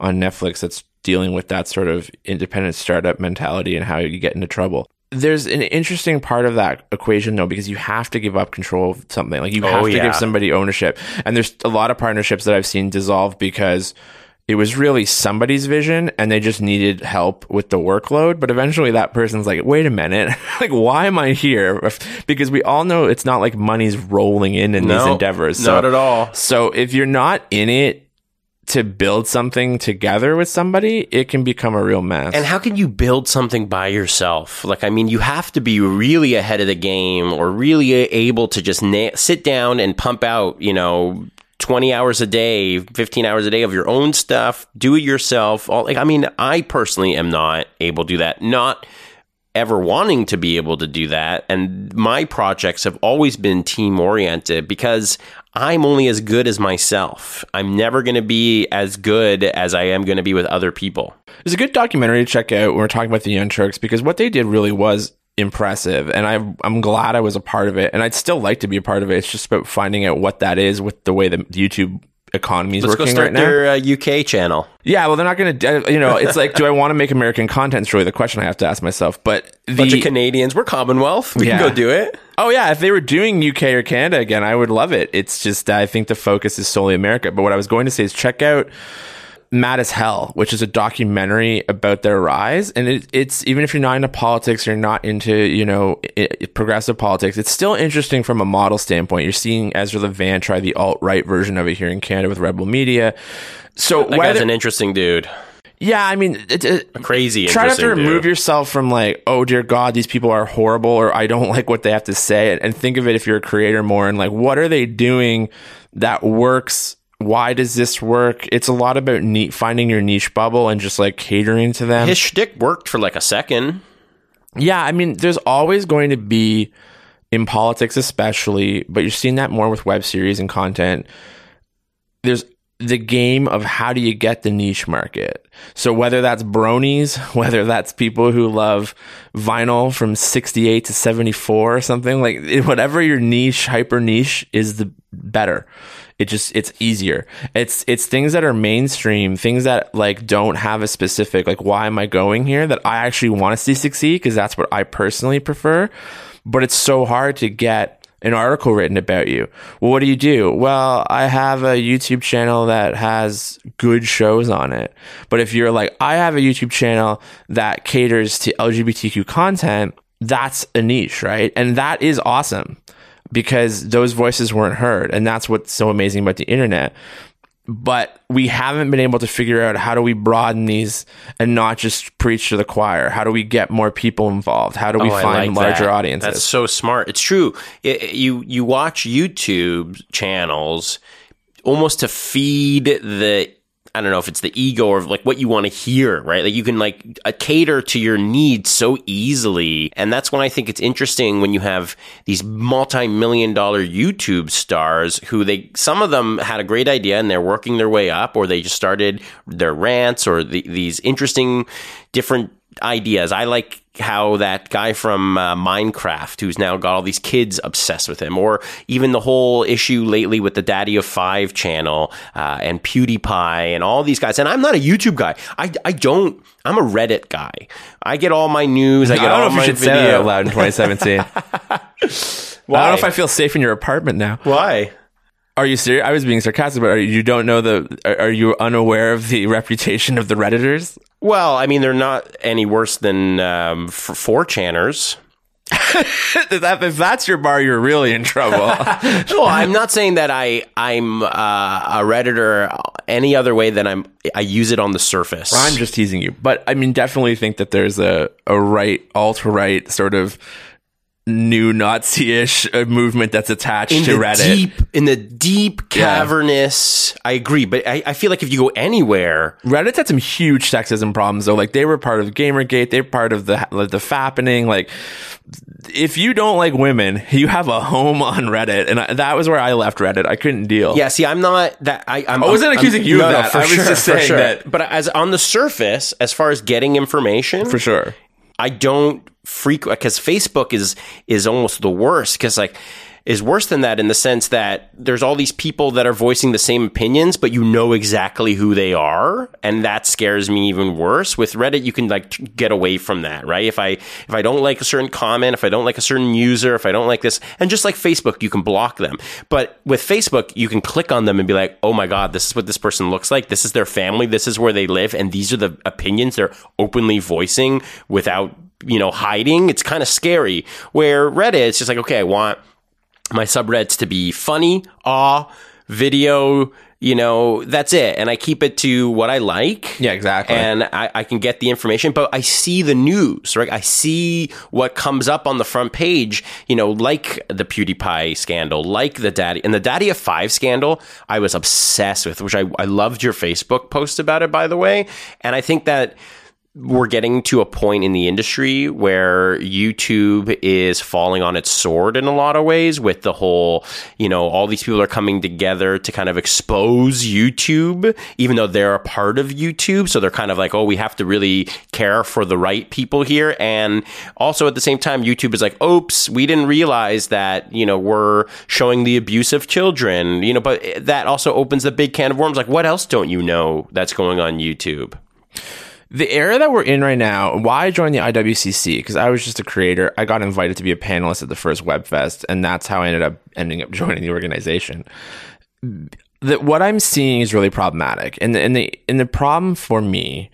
on Netflix that's dealing with that sort of independent startup mentality and how you get into trouble. There's an interesting part of that equation though, because you have to give up control of something. Like you oh, have to yeah. give somebody ownership. And there's a lot of partnerships that I've seen dissolve because it was really somebody's vision and they just needed help with the workload. But eventually that person's like, wait a minute, like, why am I here? Because we all know it's not like money's rolling in in these No, endeavors. not at all. So if you're not in it to build something together with somebody, it can become a real mess. And how can you build something by yourself? Like, I mean, you have to be really ahead of the game or really able to just na- sit down and pump out, you know, 20 hours a day, 15 hours a day of your own stuff, do it yourself. All, like, I mean, I personally am not able to do that. Not ever wanting to be able to do that. And my projects have always been team oriented because I'm only as good as myself. I'm never going to be as good as I am going to be with other people. There's a good documentary to check out when we're talking about the Young Turks because what they did really was impressive and I, I'm glad I was a part of it and I'd still like to be a part of it. It's just about finding out what that is with the way the YouTube economy is Let's go working start right now. their uh, UK channel. Yeah, well, they're not going to, you know, it's like, do I want to make American content? Is really the question I have to ask myself. But the, bunch of Canadians. We're Commonwealth. We Yeah. can go do it. Oh yeah, if they were doing UK or Canada again, I would love it. It's just I think the focus is solely America. But what I was going to say is check out Mad as Hell, which is a documentary about their rise, and it, it's even if you're not into politics, you're not into you know i i- progressive politics. It's still interesting from a model standpoint. You're seeing Ezra Levant try the alt right version of it here in Canada with Rebel Media. So That guy's an interesting dude. yeah, I mean, it, it, Crazy. try not to remove dude. yourself from like oh dear god these people are horrible or i don't like what they have to say and, and think of it if you're a creator more and like what are they doing that works why does this work it's a lot about neat finding your niche bubble and just like catering to them His shtick worked for like a second. yeah i mean there's always going to be in politics especially but you're seeing that more with web series and content there's the game of how do you get the niche market. So whether that's bronies, whether that's people who love vinyl from 68 to 74 or something like whatever your niche, hyper niche is the better. It just it's easier. It's it's things that are mainstream, things that like don't have a specific like why am I going here that I actually want to see succeed because that's what I personally prefer. But it's so hard to get an article written about you. Well, what do you do? Well, I have a YouTube channel that has good shows on it. But if you're like, I have a YouTube channel that caters to LGBTQ content, that's a niche, right? And that is awesome because those voices weren't heard. And that's what's so amazing about the internet. But we haven't been able to figure out how do we broaden these and not just preach to the choir? How do we get more people involved? How do we Oh, find like larger that. audiences? That's so smart. It's true. It- you you watch YouTube channels almost to feed the I don't know if it's the ego or like what you want to hear, right? Like you can like uh, cater to your needs so easily. And that's when I think it's interesting when you have these multi-million dollar YouTube stars who they some of them had a great idea and they're working their way up or they just started their rants or the, these interesting different ideas. I like how that guy from uh, Minecraft, who's now got all these kids obsessed with him, or even the whole issue lately with the Daddy of Five channel uh, and PewDiePie and all these guys. And I'm not a YouTube guy. I, I don't. I'm a Reddit guy. I get all my news. I I get all know if you my should say that out loud in 2017. I don't know if I feel safe in your apartment now. Why? Are you serious? I was being sarcastic, but are, you don't know the? Are, are you unaware of the reputation of the redditors? Well, I mean, they're not any worse than um, 4chaners. if, that, if that's your bar, you're really in trouble. No, I'm not saying that I I'm uh, a redditor any other way than I'm I use it on the surface. I'm just teasing you, but I mean, definitely think that there's a a right, alt right sort of new Nazi-ish uh, movement that's attached in to the Reddit. deep in the deep cavernous. I agree, but I, I feel like if you go anywhere, Reddit's had some huge sexism problems though. Like they were part of Gamergate, they're part of the the fappening. Like if you don't like women, you have a home on Reddit, and I, that was where I left Reddit. I couldn't deal. yeah. See, I'm not that. I, I'm, I wasn't I'm- accusing I'm- you of no, no, that. for I was sure, just saying sure. that- But as on the surface, as far as getting information, for sure. I don't frequent because Facebook is is almost the worst because like is worse than that in the sense that there's all these people that are voicing the same opinions, but you know exactly who they are, and that scares me even worse. With Reddit, you can like get away from that, right? If I if I don't like a certain comment, if I don't like a certain user, if I don't like this, and just like Facebook, you can block them. But with Facebook, you can click on them and be like, oh my god, this is what this person looks like. This is their family. This is where they live, and these are the opinions they're openly voicing without you know hiding. It's kind of scary. Where Reddit, it's just like, okay, I want my subreddits to be funny, awe, video, you know, that's it. And I keep it to what I like. Yeah, exactly. And I, I can get the information, but I see the news, right? I see what comes up on the front page, you know, like the PewDiePie scandal, like the Daddy, and the Daddy of Five scandal, I was obsessed with, which I, I loved your Facebook post about it, by the way. And I think that we're getting to a point in the industry where YouTube is falling on its sword in a lot of ways with the whole, you know, all these people are coming together to kind of expose YouTube, even though they're a part of YouTube. So they're kind of like, oh, we have to really care for the right people here. And also at the same time, YouTube is like, oops, we didn't realize that, you know, we're showing the abuse of children, you know, but that also opens the big can of worms. Like, what else don't you know that's going on YouTube? The era that we're in right now, why I joined the IWCC, because I was just a creator. I got invited to be a panelist at the first WebFest, and that's how I ended up ending up joining the organization. That what I'm seeing is really problematic, and the, and the and the problem for me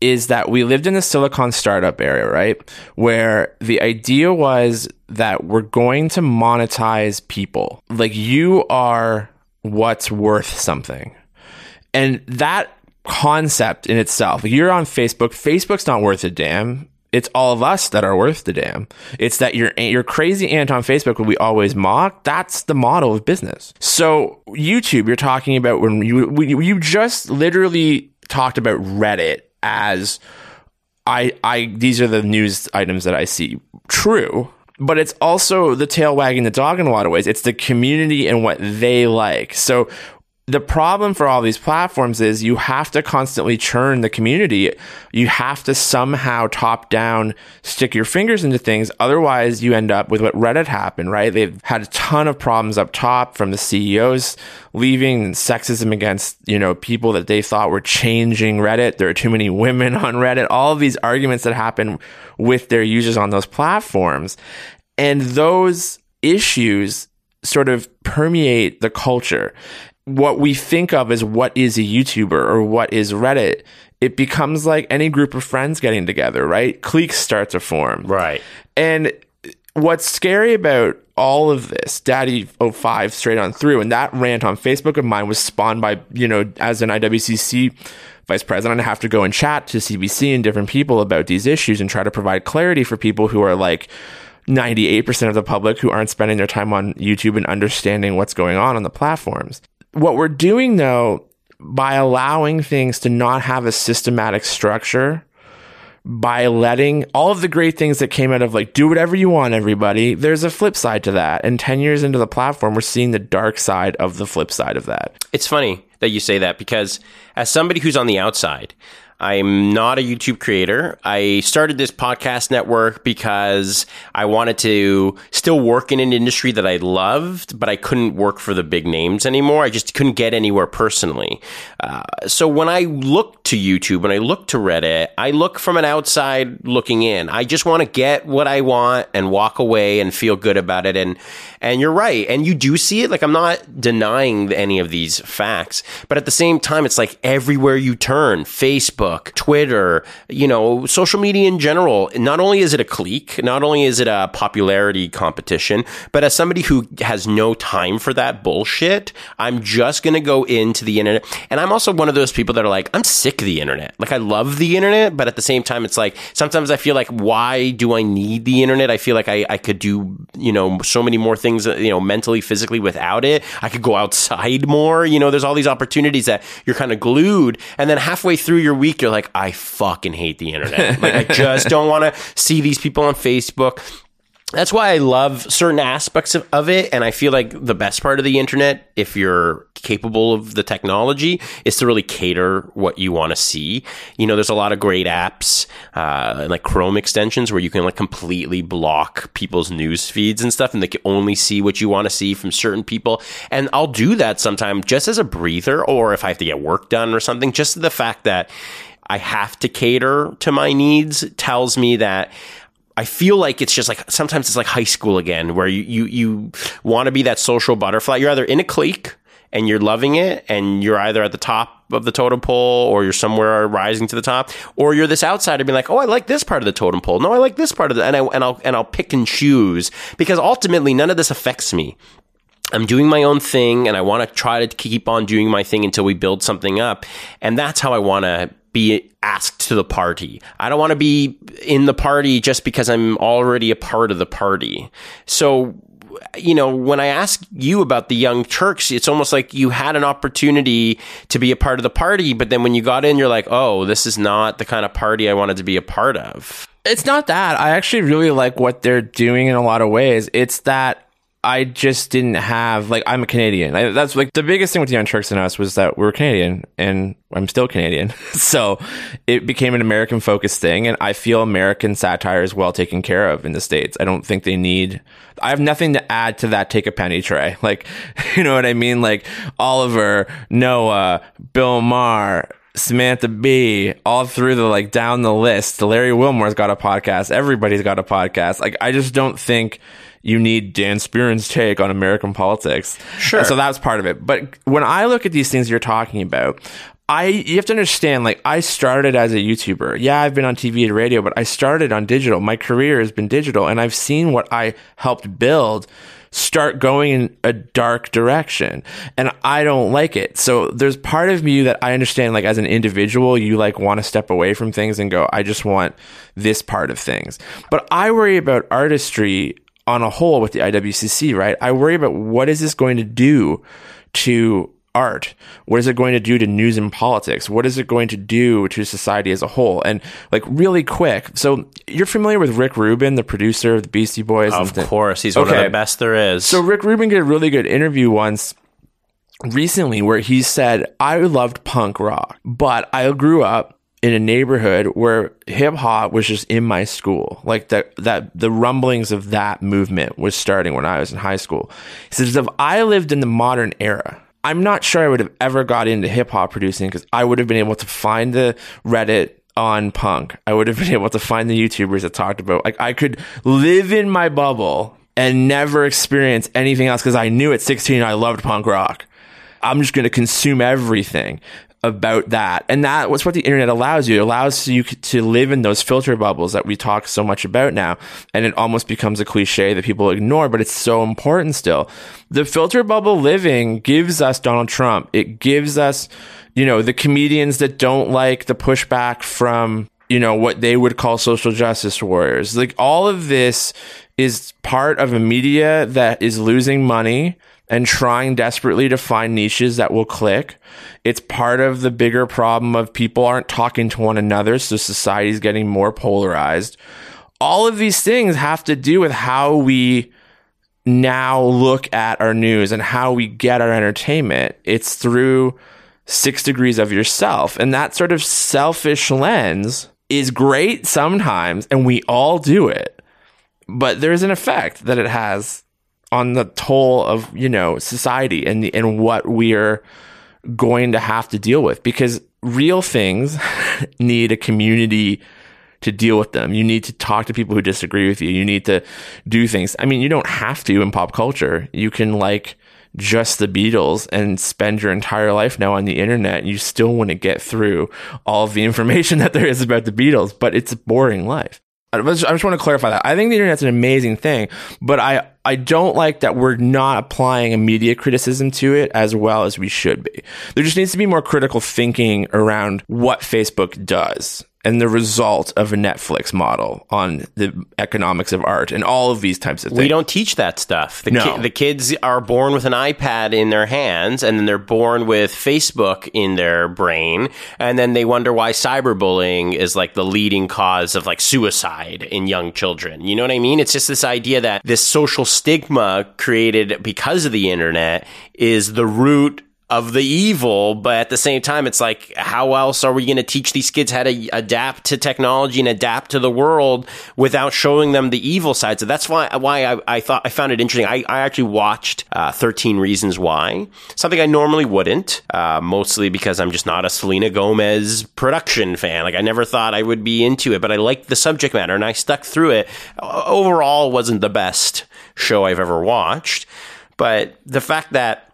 is that we lived in the Silicon startup area, right? Where the idea was that we're going to monetize people. Like you are what's worth something. And that concept in itself, you're on Facebook, Facebook's not worth a damn. It's all of us that are worth the damn. It's that you're you're crazy aunt on Facebook, what we always mock. That's the model of business. So YouTube, you're talking about when you you just literally talked about Reddit as I I these are the news items that I see. True. But it's also the tail wagging the dog in a lot of ways. It's the community and what they like. So the problem for all these platforms is you have to constantly churn the community. You have to somehow top down stick your fingers into things. Otherwise, you end up with what Reddit happened, right? They've had a ton of problems up top from the CEOs leaving and sexism against, you know, people that they thought were changing Reddit. There are too many women on Reddit. All of these arguments that happen with their users on those platforms. And those issues sort of permeate the culture what we think of as what is a YouTuber or what is Reddit, it becomes like any group of friends getting together, right? Cliques start to form. Right. And what's scary about all of this, DaddyOFive straight on through, and that rant on Facebook of mine was spawned by, you know, as an IWCC vice president, I have to go and chat to CBC and different people about these issues and try to provide clarity for people who are like, 98% of the public who aren't spending their time on YouTube and understanding what's going on on the platforms what we're doing though, by allowing things to not have a systematic structure, by letting all of the great things that came out of like do whatever you want everybody there's a flip side to that. And 10 years into the platform we're seeing the dark side of the flip side of that. It's funny that you say that because as somebody who's on the outside, I'm not a YouTube creator. I started this podcast network because I wanted to still work in an industry that I loved, but I couldn't work for the big names anymore. I just couldn't get anywhere personally. Uh, so when I look to YouTube and I look to Reddit, I look from an outside looking in. I just want to get what I want and walk away and feel good about it. And and you're right. And you do see it. Like I'm not denying any of these facts, but at the same time, it's like everywhere you turn, Facebook, Twitter, you know, social media in general. Not only is it a clique, not only is it a popularity competition, but as somebody who has no time for that bullshit, I'm just going to go into the internet. And I'm also one of those people that are like, I'm sick of the internet. Like I love the internet, but at the same time, it's like sometimes I feel like, why do I need the internet? I feel like I, I could do, you know, so many more things, you know, mentally, physically without it. I could go outside more. You know, there's all these opportunities that you're kind of glued. And then halfway through your week, you're like, I fucking hate the internet. like I just don't want to see these people on Facebook that's why I love certain aspects of, of, it. And I feel like the best part of the internet, if you're capable of the technology, is to really cater what you want to see. You know, there's a lot of great apps, uh, like Chrome extensions where you can like completely block people's news feeds and stuff and they can only see what you want to see from certain people. And I'll do that sometimes just as a breather or if I have to get work done or something, just the fact that I have to cater to my needs tells me that I feel like it's just like sometimes it's like high school again, where you you, you want to be that social butterfly. You're either in a clique and you're loving it, and you're either at the top of the totem pole or you're somewhere rising to the top, or you're this outsider being like, oh, I like this part of the totem pole. No, I like this part of the, and I and I'll and I'll pick and choose because ultimately none of this affects me. I'm doing my own thing and I want to try to keep on doing my thing until we build something up. And that's how I want to be asked to the party. I don't want to be in the party just because I'm already a part of the party. So, you know, when I ask you about the Young Turks, it's almost like you had an opportunity to be a part of the party, but then when you got in, you're like, oh, this is not the kind of party I wanted to be a part of. It's not that. I actually really like what they're doing in a lot of ways. It's that I just didn't have like I'm a Canadian. I, that's like the biggest thing with the Young Turks and us was that we are Canadian, and I'm still Canadian. so it became an American focused thing, and I feel American satire is well taken care of in the states. I don't think they need. I have nothing to add to that. Take a penny tray, like you know what I mean. Like Oliver, Noah, Bill Maher. Samantha Bee, all through the like down the list. Larry Wilmore's got a podcast. Everybody's got a podcast. Like I just don't think you need Dan Spearn's take on American politics. Sure. And so that's part of it. But when I look at these things you're talking about, I you have to understand like I started as a YouTuber. Yeah, I've been on TV and radio, but I started on digital. My career has been digital and I've seen what I helped build start going in a dark direction and I don't like it. So there's part of me that I understand like as an individual you like want to step away from things and go I just want this part of things. But I worry about artistry on a whole with the IWCC, right? I worry about what is this going to do to art? What is it going to do to news and politics? What is it going to do to society as a whole? And like really quick, so you're familiar with Rick Rubin, the producer of the Beastie Boys? Of and course, he's one of the best there is. So Rick Rubin did a really good interview once recently where he said, I loved punk rock, but I grew up in a neighborhood where hip hop was just in my school. Like that, that the rumblings of that movement was starting when I was in high school. He says, if I lived in the modern era, I'm not sure I would have ever got into hip hop producing because I would have been able to find the Reddit on punk. I would have been able to find the YouTubers that talked about like I could live in my bubble and never experience anything else because I knew at 16 I loved punk rock. I'm just going to consume everything about that. And that was what the internet allows you. It allows you to live in those filter bubbles that we talk so much about now. And it almost becomes a cliche that people ignore, but it's so important still. The filter bubble living gives us Donald Trump. It gives us, you know, the comedians that don't like the pushback from, you know, what they would call social justice warriors. Like all of this is part of a media that is losing money and trying desperately to find niches that will click. It's part of the bigger problem of people aren't talking to one another, so society's getting more polarized. All of these things have to do with how we now look at our news and how we get our entertainment. It's through six degrees of yourself. And that sort of selfish lens is great sometimes, and we all do it. But there's an effect that it has on the toll of you know society and and what we're going to have to deal with because real things need a community to deal with them. You need to talk to people who disagree with you. You need to do things. I mean, you don't have to in pop culture. You can like just the Beatles and spend your entire life now on the internet and you still want to get through all of the information that there is about the Beatles, but it's a boring life. I just, want to clarify that. I think the internet's an amazing thing, but I, I don't like that we're not applying a media criticism to it as well as we should be. There just needs to be more critical thinking around what Facebook does and the result of a Netflix model on the economics of art and all of these types of things. We don't teach that stuff. The, No. ki- the kids are born with an iPad in their hands, and then they're born with Facebook in their brain, and then they wonder why cyberbullying is like the leading cause of like suicide in young children. You know what I mean? It's just this idea that this social stigma created because of the internet is the root of the evil, but at the same time, it's like, how else are we going to teach these kids how to adapt to technology and adapt to the world without showing them the evil side? So that's why why I, I thought I found it interesting. I, I actually watched uh, Thirteen Reasons Why, something I normally wouldn't, uh, mostly because I'm just not a Selena Gomez production fan. Like I never thought I would be into it, but I liked the subject matter and I stuck through it. Overall, wasn't the best show I've ever watched, but the fact that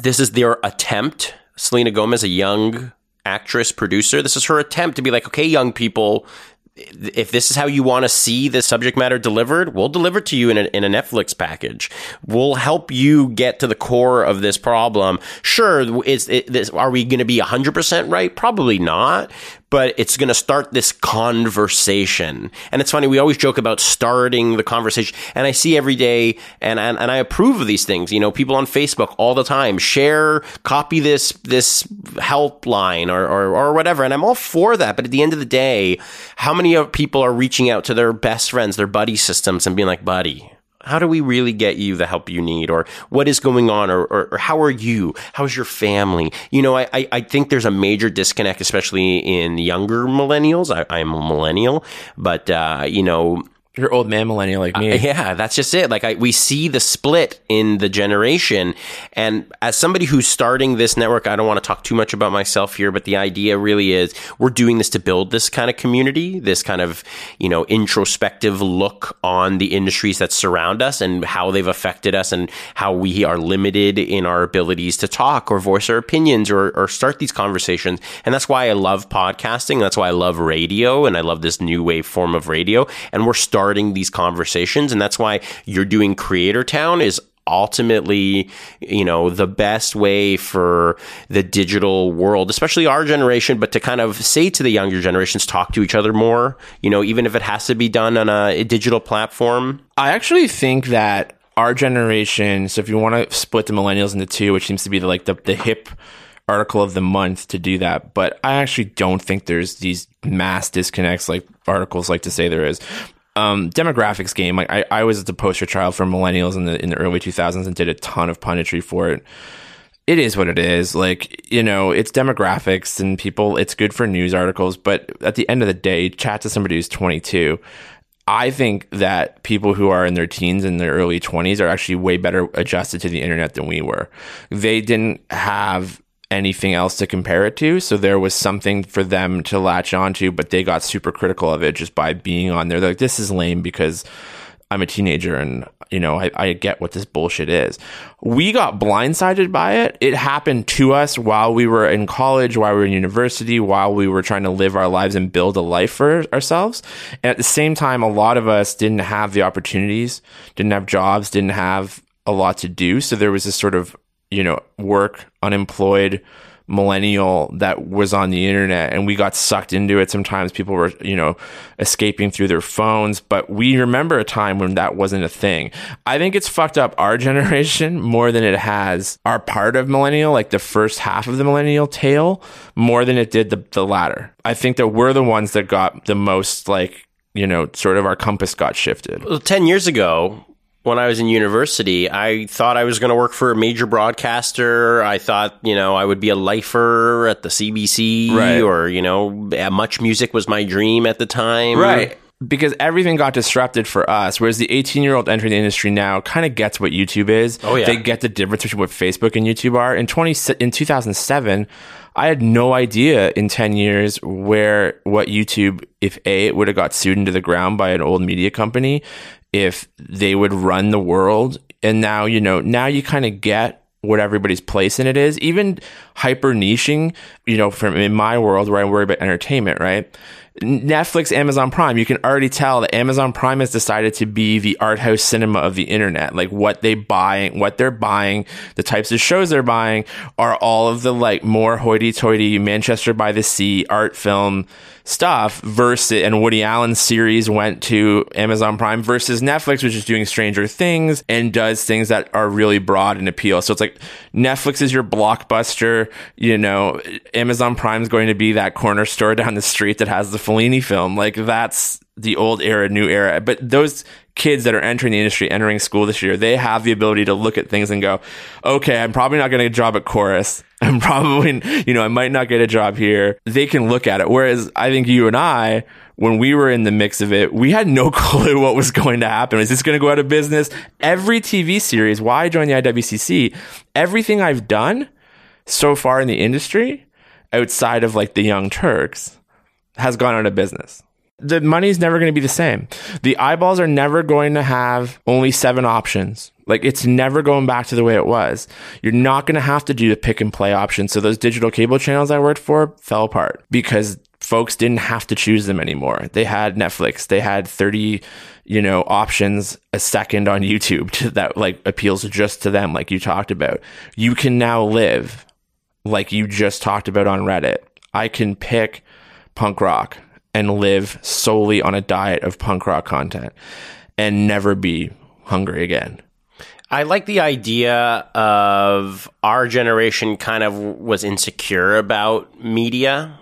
this is their attempt. Selena Gomez, a young actress, producer, this is her attempt to be like, okay, young people, if this is how you want to see the subject matter delivered, we'll deliver it to you in a, in a Netflix package. We'll help you get to the core of this problem. Sure, is are we going to be 100% right? Probably not. But it's going to start this conversation. And it's funny, we always joke about starting the conversation. And I see every day, and, and, and I approve of these things. You know, people on Facebook all the time share, copy this, this helpline or, or, or whatever. And I'm all for that. But at the end of the day, how many of people are reaching out to their best friends, their buddy systems, and being like, buddy, how do we really get you the help you need or what is going on or, or, or how are you? How's your family? You know I, I, I think there's a major disconnect especially in younger millennials. I, i'm a millennial but uh, you know You're old man millennial like me. Uh, yeah, that's just it. Like I, we see the split in the generation, and as somebody who's starting this network, I don't want to talk too much about myself here, but the idea really is we're doing this to build this kind of community, this kind of you know introspective look on the industries that surround us and how they've affected us, and how we are limited in our abilities to talk or voice our opinions or, or start these conversations. And that's why I love podcasting. That's why I love radio, and I love this new wave form of radio. And we're starting these conversations, and that's why you're doing Creator Town is ultimately you know the best way for the digital world especially our generation but to kind of say to the younger generations talk to each other more you know even if it has to be done on a digital platform I actually think that our generation, so if you want to split the millennials into two, which seems to be the, like the, the hip article of the month to do that, but I actually don't think there's these mass disconnects like articles like to say there is. Um, demographics game. Like I, I was at the poster child for millennials in the in the early 2000s and did a ton of punditry for it. it is what it is. Like, you know, it's demographics and people, it's good for news articles. But at the end of the day, chat to somebody who's 22. I think that people who are in their teens and their early 20s are actually way better adjusted to the internet than we were. They didn't have anything else to compare it to. So there was something for them to latch onto, but they got super critical of it just by being on there. They're like, this is lame because I'm a teenager and you know I, I get what this bullshit is. We got blindsided by it. It happened to us while we were in college, while we were in university, while we were trying to live our lives and build a life for ourselves. And at the same time, a lot of us didn't have the opportunities, didn't have jobs, didn't have a lot to do. So there was this sort of you know work, unemployed millennial that was on the internet and we got sucked into it. Sometimes people were you know escaping through their phones but we remember a time when that wasn't a thing. I think it's fucked up our generation more than it has our part of millennial like the first half of the millennial tail more than it did the, the latter. I think that we're the ones that got the most like you know sort of our compass got shifted. Well, 10 years ago, when I was in university, I thought I was going to work for a major broadcaster. I thought, you know, I would be a lifer at the CBC Right. or, you know, MuchMusic was my dream at the time. Right. Because everything got disrupted for us, whereas the 18 year old entering the industry now kind of gets what YouTube is. Oh, yeah. They get the difference between what Facebook and YouTube are. In 20, in 2007, I had no idea in 10 years where what YouTube, if A, it would have got sued into the ground by an old media company, if they would run the world. And now, you know, now you kind of get what everybody's place in it is. Even hyper niching, you know, from in my world where I worry about entertainment, right? Netflix, Amazon Prime, you can already tell that Amazon Prime has decided to be the art house cinema of the internet. Like what they buy, what they're buying, the types of shows they're buying are all of the like more hoity toity Manchester by the Sea art film stuff versus and Woody Allen's series went to Amazon Prime versus Netflix, which is doing Stranger Things and does things that are really broad and appeal. So it's like Netflix is your blockbuster, you know, Amazon Prime is going to be that corner store down the street that has the Fellini film. Like that's the old era, new era. But those kids that are entering the industry, entering school this year, they have the ability to look at things and go, okay, I'm probably not going to get a job at Corus. I'm probably, you know, I might not get a job here. They can look at it. Whereas I think you and I, when we were in the mix of it, we had no clue what was going to happen. Is this going to go out of business? Every TV series, why I joined the IWCC, everything I've done so far in the industry, outside of like the Young Turks, has gone out of business. The money's never going to be the same. The eyeballs are never going to have only seven options. Like it's never going back to the way it was. You're not going to have to do the pick and play option. So those digital cable channels I worked for fell apart because folks didn't have to choose them anymore. They had Netflix. They had 30, you know, options a second on YouTube to, that like appeals just to them, like you talked about. You can now live like you just talked about on Reddit. I can pick punk rock and live solely on a diet of punk rock content and never be hungry again. I like the idea of our generation kind of was insecure about media.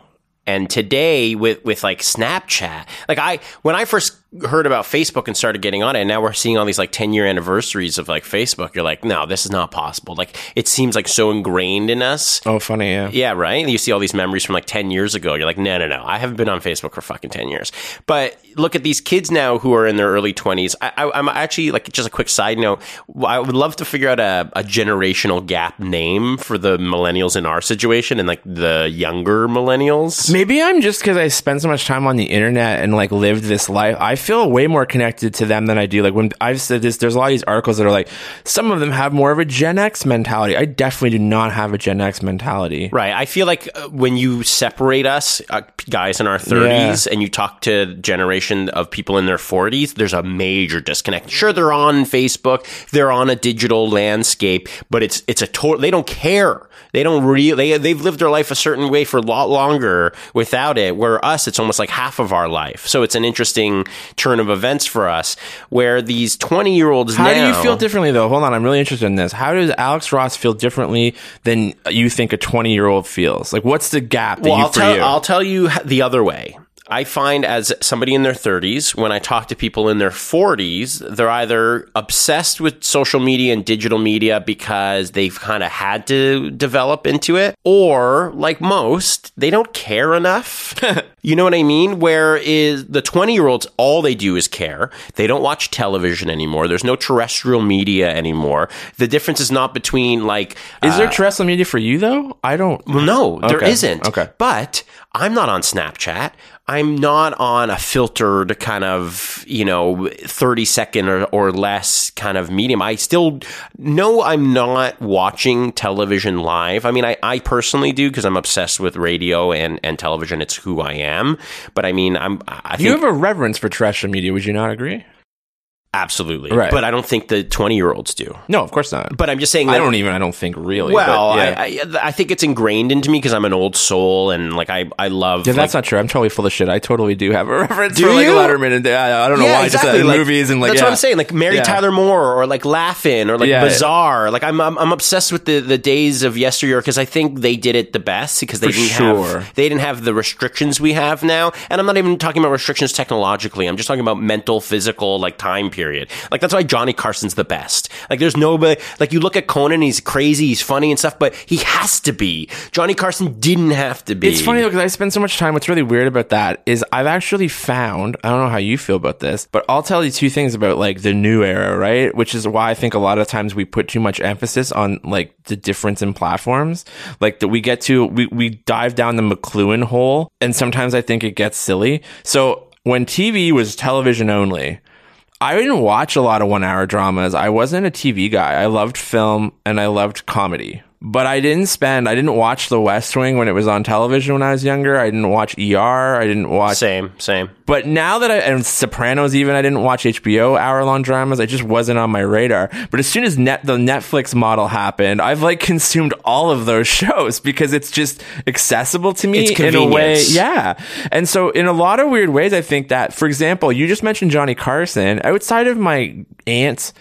And today with, with like Snapchat, like I, when I first heard about Facebook and started getting on it, and now we're seeing all these like 10 year anniversaries of like Facebook, you're like, no, this is not possible. Like it seems like so ingrained in us. Oh, funny, yeah. Yeah, right. You see all these memories from like 10 years ago. You're like, no, no, no. I haven't been on Facebook for fucking 10 years. But look at these kids now who are in their early 20s. I, I'm actually like, just a quick side note. I would love to figure out a, a generational gap name for the millennials in our situation and like the younger millennials. Maybe I'm just because I spend so much time on the internet and like lived this life. I feel way more connected to them than I do. Like when I've said this, there's a lot of these articles that are like, some of them have more of a Gen X mentality. I definitely do not have a Gen X mentality. Right. I feel like uh, when you separate us, uh, guys in our 30s, and you talk to generation of people in their 40s, there's a major disconnect. Sure, they're on Facebook, they're on a digital landscape, but it's it's a total. They don't care. They don't really. They they've lived their life a certain way for a lot longer without it. Where us, it's almost like half of our life. So it's an interesting turn of events for us. Where these 20 year olds How now, do you feel differently though? Hold on, I'm really interested in this. How does Alex Ross feel differently than you think a 20 year old feels? Like, what's the gap that Well, you I'll tell? I'll tell you the other way. I find as somebody in their 30s, when I talk to people in their 40s, they're either obsessed with social media and digital media because they've kind of had to develop into it, or like most, they don't care enough. you know what I mean? Where is the 20 year olds, all they do is care. They don't watch television anymore. There's no terrestrial media anymore. The difference is not between like, Is there uh, terrestrial media for you though? I don't. well, no, there Okay, isn't. okay. But I'm not on Snapchat. I'm not on a filtered kind of, you know, 30 second or, or less kind of medium. I still know I'm not watching television live. I mean, I, I personally do because I'm obsessed with radio and, and television. It's who I am. But I mean, I'm, I think You have a reverence for terrestrial media. Would you not agree? Absolutely. Right. But I don't think the 20 year olds do. No, of course not. But I'm just saying that I don't even. I don't think really. Well, but, yeah. I, I, I think it's ingrained into me because I'm an old soul and like I, I love. Yeah, like, that's not true. I'm totally full of shit. I totally do have a reference Do for like you? Letterman and I, I don't know why. Just uh, like, movies and like that's yeah. what I'm saying. Like Mary Yeah. Tyler Moore or like Laugh-In or like Yeah. Bizarre. Like I'm, I'm I'm obsessed with the the days of yesteryear because I think they did it the best because they For didn't sure. have they didn't have the restrictions we have now. And I'm not even talking about restrictions technologically. I'm just talking about mental, physical, like time period. Like that's why Johnny Carson's the best. Like there's nobody like you look at Conan, he's crazy, he's funny and stuff, but he has to be. Johnny Carson didn't have to be. It's funny though because I spend so much time. What's really weird about that is I've actually found. I don't know how you feel about this, but I'll tell you two things about like the new era, right? Which is why I think a lot of times we put too much emphasis on like the difference in platforms. Like that we get to we we dive down the McLuhan hole, and sometimes I think it gets silly. So when TV was television only. I didn't watch a lot of one hour dramas. I wasn't a TV guy. I loved film and I loved comedy. But I didn't spend, I didn't watch The West Wing when it was on television when I was younger. I didn't watch ER. I didn't watch. same, same. But now that I, and Sopranos even, I didn't watch HBO hour long dramas. I just wasn't on my radar. But as soon as net, the Netflix model happened, I've like consumed all of those shows because it's just accessible to me It's in a way. Yeah. And so in a lot of weird ways, I think that, for example, you just mentioned Johnny Carson. Outside of my aunts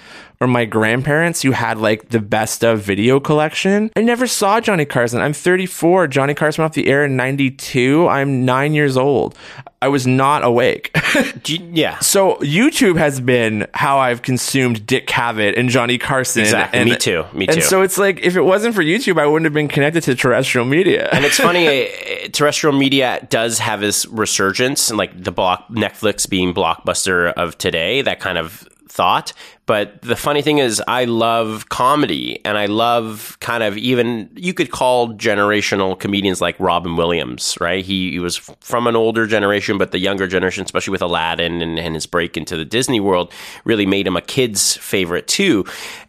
or my grandparents who had like the best of video collection, I never saw Johnny Carson. I'm 34. Johnny Carson went off the air in 92. I'm nine years old. I was not awake. Yeah. so YouTube has been how I've consumed Dick Cavett and Johnny Carson. Exactly. And, Me too. Me too. And so it's like, if it wasn't for YouTube, I wouldn't have been connected to terrestrial media. And it's funny, eh, terrestrial media does have this resurgence, and like the block Netflix being blockbuster of today, that kind of thought. But the funny thing is, I love comedy, and I love kind of even you could call generational comedians like Robin Williams, right? He, he was from an older generation, but the younger generation, especially with Aladdin and, and his break into the Disney world, really made him a kid's favorite too.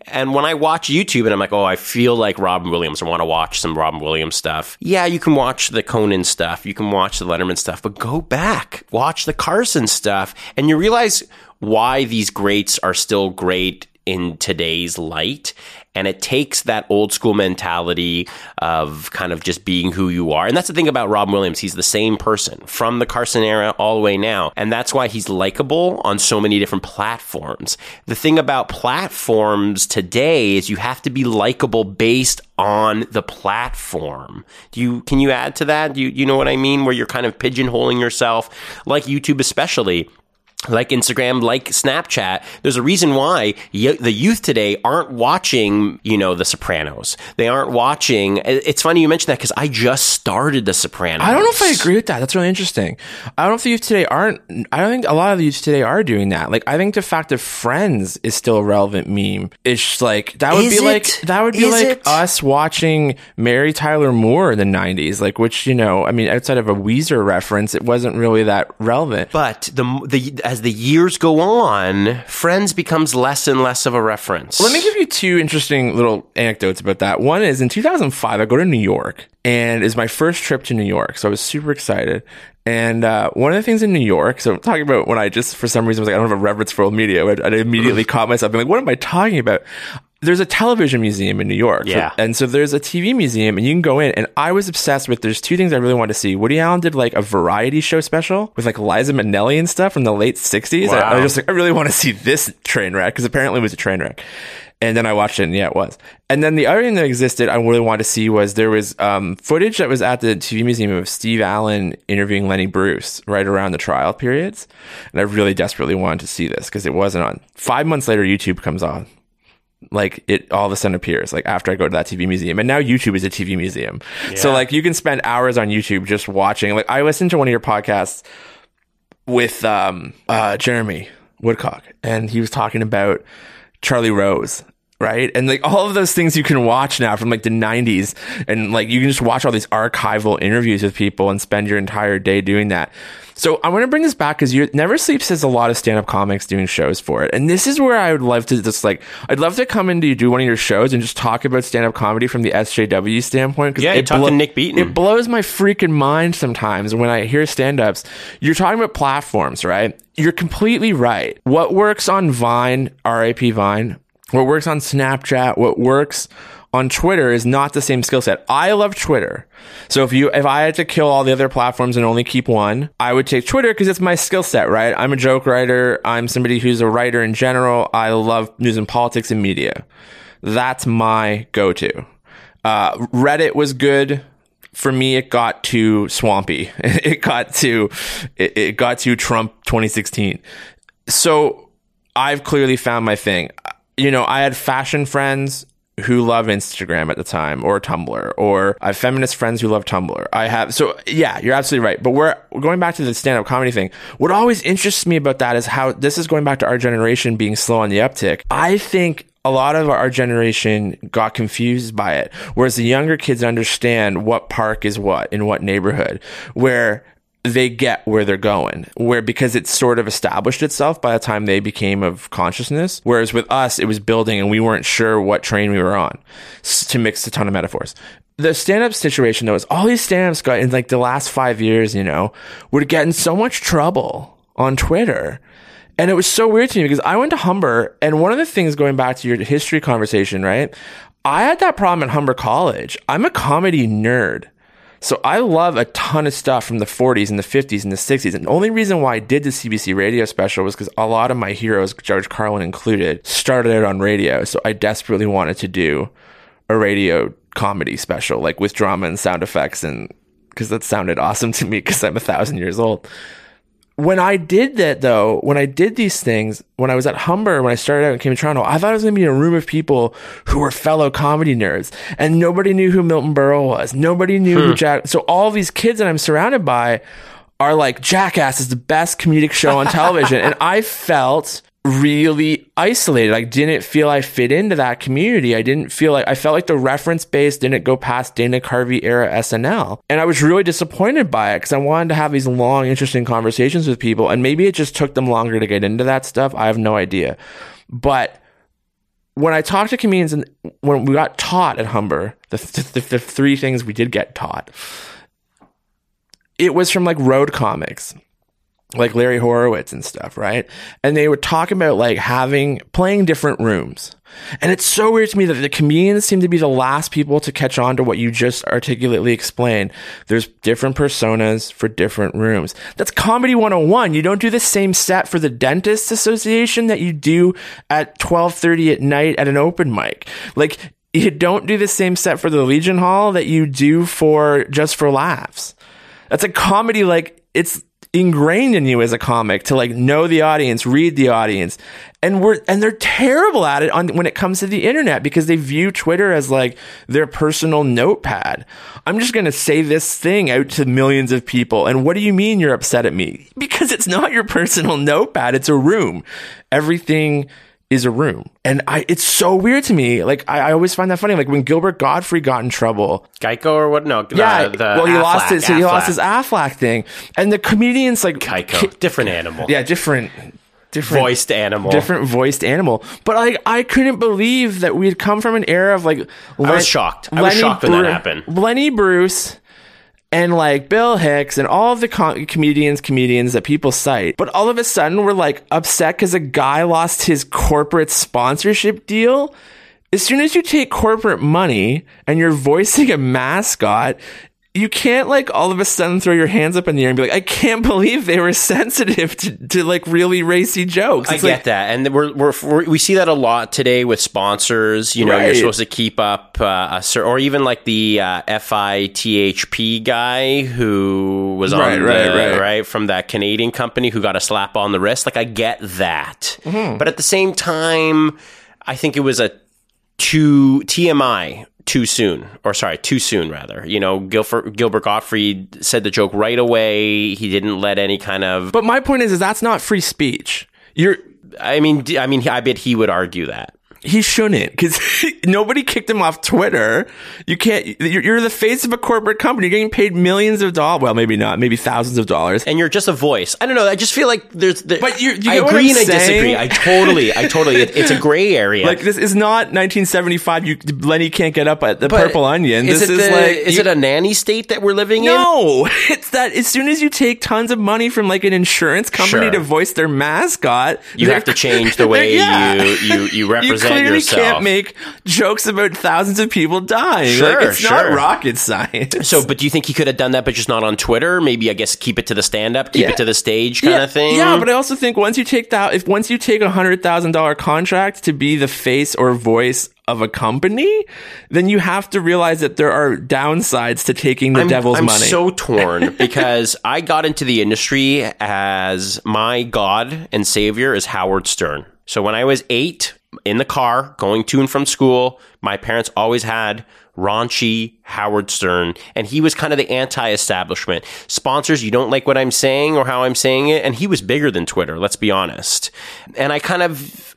And when I watch YouTube and I'm like, oh, I feel like Robin Williams, I want to watch some Robin Williams stuff. Yeah, you can watch the Conan stuff, you can watch the Letterman stuff, but go back, watch the Carson stuff, and you realize why these greats are still great in today's light. And it takes that old school mentality of kind of just being who you are. And that's the thing about Rob Williams. He's the same person from the Carson era all the way now. And that's why he's likable on so many different platforms. The thing about platforms today is you have to be likable based on the platform. Do you can you add to that? Do you you know what I mean? Where you're kind of pigeonholing yourself, like YouTube especially like Instagram, like Snapchat, there's a reason why y- the youth today aren't watching, you know, The Sopranos. They aren't watching. It's funny you mentioned that because I just started The Sopranos. I don't know if I agree with that. That's really interesting. I don't know if the youth today aren't. I don't think a lot of the youth today are doing that. Like, I think the fact that Friends is still a relevant meme. It's like that would Is be like that would be Is like it? us watching Mary Tyler Moore in the '90s. Like, which you know, I mean, outside of a Weezer reference, it wasn't really that relevant. But the the as the years go on, Friends becomes less and less of a reference. Let me give you two interesting little anecdotes about that. One is in 2005, I go to New York and it's my first trip to New York. So I was super excited. And uh, one of the things in New York, so I'm talking about when I just, for some reason, was like, I don't have a reverence for old media. I, I immediately caught myself being like, what am I talking about? There's a television museum in New York. Yeah. and so there's a TV museum and you can go in and I was obsessed with, there's two things I really want to see. Woody Allen did like a variety show special with like Liza Minnelli and stuff from the late 60s. I, I was just like, I really want to see this train wreck because apparently it was a train wreck. And then I watched it, and yeah, it was. And then the other thing that existed, I really wanted to see was there was um, footage that was at the TV museum of Steve Allen interviewing Lenny Bruce right around the trial periods, and I really desperately wanted to see this because it wasn't on. Five months later, YouTube comes on. Like it all of a sudden appears like after I go to that TV museum, and now YouTube is a TV museum. So like you can spend hours on YouTube just watching. Like I listened to one of your podcasts with um, uh, Jeremy Woodcock, and he was talking about Charlie Rose, right? And like all of those things you can watch now from like the 90s, and like you can just watch all these archival interviews with people and spend your entire day doing that. So I want to bring this back because you Never Sleeps has a lot of stand-up comics doing shows for it, and this is where I would love to just like I'd love to come in to do one of your shows and just talk about stand-up comedy from the SJW standpoint. Yeah, you it talked to Nick Beaton. It blows my freaking mind sometimes when I hear stand-ups. You're talking about platforms, right? You're completely right. What works on Vine, RIP Vine, what works on Snapchat, what works on Twitter is not the same skill set. I love Twitter. So if you if I had to kill all the other platforms and only keep one, I would take Twitter because it's my skill set, right? I'm a joke writer. I'm somebody who's a writer in general. I love news and politics and media. That's my go-to. Uh, Reddit was good for me. It got too swampy. It got to it, it got to Trump 2016. So I've clearly found my thing. You know, I had fashion friends who love Instagram at the time or Tumblr, or I have feminist friends who love Tumblr. I have, so yeah, you're absolutely right. But we're going back to the stand up comedy thing. What always interests me about that is how this is going back to our generation being slow on the uptick. I think a lot of our generation got confused by it, whereas the younger kids understand what park is what in what neighborhood, where they get where they're going where because it's sort of established itself by the time they became of consciousness whereas with us it was building and we weren't sure what train we were on to mix a ton of metaphors the stand-up situation though is all these stand-ups got in like the last five years you know would get in so much trouble on twitter and it was so weird to me because I went to Humber, and one of the things going back to your history conversation, right? I had that problem at Humber College. I'm a comedy nerd. So I love a ton of stuff from the 40s and the 50s and the 60s. And the only reason why I did the CBC radio special was because a lot of my heroes, George Carlin included, started out on radio. So I desperately wanted to do a radio comedy special, like with drama and sound effects, and because that sounded awesome to me because I'm a thousand years old when I did that though, when I did these things, when I was at Humber, when I started out and came to Toronto, I thought I was going to be in a room of people who were fellow comedy nerds and nobody knew who Milton Berle was. Nobody knew who hmm. Jack. So all these kids that I'm surrounded by are like, Jackass is the best comedic show on television. and I felt really isolated. I didn't feel I fit into that community. I didn't feel like I felt like the reference base didn't go past Dana Carvey era SNL. And I was really disappointed by it because I wanted to have these long, interesting conversations with people. And maybe it just took them longer to get into that stuff. I have no idea. But when I talked to comedians and when we got taught at Humber, the, the, the three things we did get taught, it was from like road comics like Larry Horowitz and stuff, right? And they were talking about like having playing different rooms. And it's so weird to me that the comedians seem to be the last people to catch on to what you just articulately explained. There's different personas for different rooms. That's comedy 101. You don't do the same set for the dentists association that you do at 12:30 at night at an open mic. Like you don't do the same set for the Legion Hall that you do for just for laughs. That's a comedy like it's ingrained in you as a comic to like know the audience, read the audience. And we're and they're terrible at it on when it comes to the internet because they view Twitter as like their personal notepad. I'm just going to say this thing out to millions of people. And what do you mean you're upset at me? Because it's not your personal notepad, it's a room. Everything is a room. And I it's so weird to me. Like I, I always find that funny. Like when Gilbert Gottfried got in trouble, Geico or what? No, yeah. the, the well, he lost Aflac, his he lost his Aflac thing, and the comedians like Geico, different animal. yeah, different, different voiced animal. different voiced animal. But like, I couldn't believe that we'd come from an era of like. I was shocked. I was shocked when that happened. Lenny Bruce. And like Bill Hicks and all of the com- comedians, comedians that people cite, but all of a sudden we're like upset because a guy lost his corporate sponsorship deal. As soon as you take corporate money and you're voicing a mascot, you can't like all of a sudden throw your hands up in the air and be like, I can't believe they were sensitive to, to like really racy jokes. I get like, that, and we're, we're, we're we see that a lot today with sponsors. You know, you're supposed to keep up, uh, a or even like the uh, FITHP guy who was on Right, the, right, right. from that Canadian company who got a slap on the wrist. Like, I get that, Mm-hmm. but at the same time, I think it was a too TMI too soon, or sorry, too soon rather. You know, Gilfer, Gilbert Gottfried said the joke right away. He didn't let any kind of. But my point is, is that's not free speech. You're I mean, I mean, I bet he would argue that. He shouldn't because nobody kicked him off Twitter. You can't. You're, you're the face of a corporate company. You're getting paid millions of dollars. Well, maybe not. Maybe thousands of dollars. and you're just a voice. I don't know. I just feel like there's. There, But you- you I agree and I disagree. I totally, I totally. It, it's a gray area. Like this is not 1975. You Lenny can't get up at the But Purple Onion. Is This it is the, like is you- it a nanny state that we're living in? No, it's that as soon as you take tons of money from like an insurance company Sure. to voice their mascot, You have to change the way Yeah. you you you represent you clearly yourself. can't make jokes about thousands of people dying. Sure, like, it's not rocket science. so, but do you think he could have done that, but just not on Twitter? Maybe I guess keep it to the stand up, keep Yeah. it to the stage kind yeah, of thing. Yeah, but I also think once you take that, if once you take a hundred thousand dollar contract to be the face or voice of a company, then you have to realize that there are downsides to taking the I'm, devil's I'm money. so torn because I got into the industry as my God and Savior is Howard Stern. So when I was eight in the car going to and from school, my parents always had raunchy Howard Stern, and he was kind of the anti-establishment. Sponsors, you don't like what I'm saying or how I'm saying it, and he was bigger than Twitter. Let's be honest. And I kind of,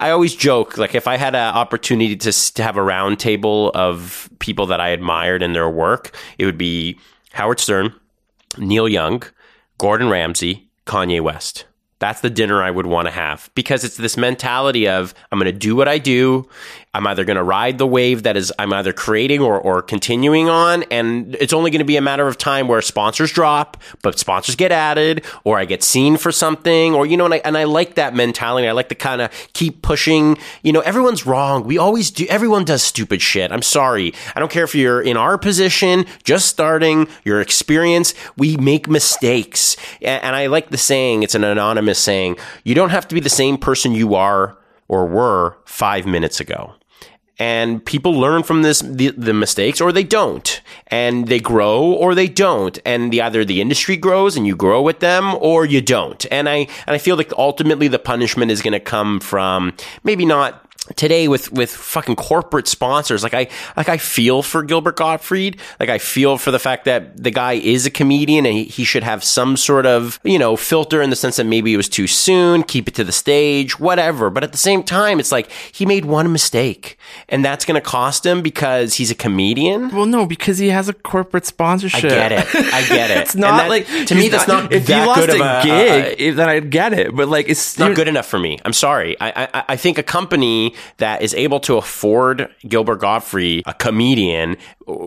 I always joke like if I had an opportunity to, to have a round table of people that I admired in their work, it would be Howard Stern, Neil Young, Gordon Ramsay, Kanye West. That's the dinner I would want to have because it's this mentality of I'm going to do what I do. I'm either going to ride the wave that is I'm either creating or, or continuing on. And it's only going to be a matter of time where sponsors drop, but sponsors get added or I get seen for something or, you know, and I, and I like that mentality. I like to kind of keep pushing, you know, everyone's wrong. We always do. Everyone does stupid shit. I'm sorry. I don't care if you're in our position, just starting your experience. We make mistakes. And I like the saying, it's an anonymous saying, you don't have to be the same person you are or were five minutes ago and people learn from this the, the mistakes or they don't. And they grow or they don't. And the either the industry grows and you grow with them or you don't. And i and i feel like ultimately the punishment is going to come from maybe not today with with fucking corporate sponsors like i like i feel for gilbert gottfried like i feel for the fact that the guy is a comedian and he, he should have some sort of you know filter in the sense that maybe it was too soon keep it to the stage whatever but at the same time it's like he made one mistake and that's going to cost him because he's a comedian well, no, because he has a corporate sponsorship I get it. I get it. it's not that- like to me that's not If that he lost good a a- gig, a- eh, then I'd get it. But like, it's not good enough for me. I'm sorry. I, I I think a company that is able to afford Gilbert Gottfried, a comedian,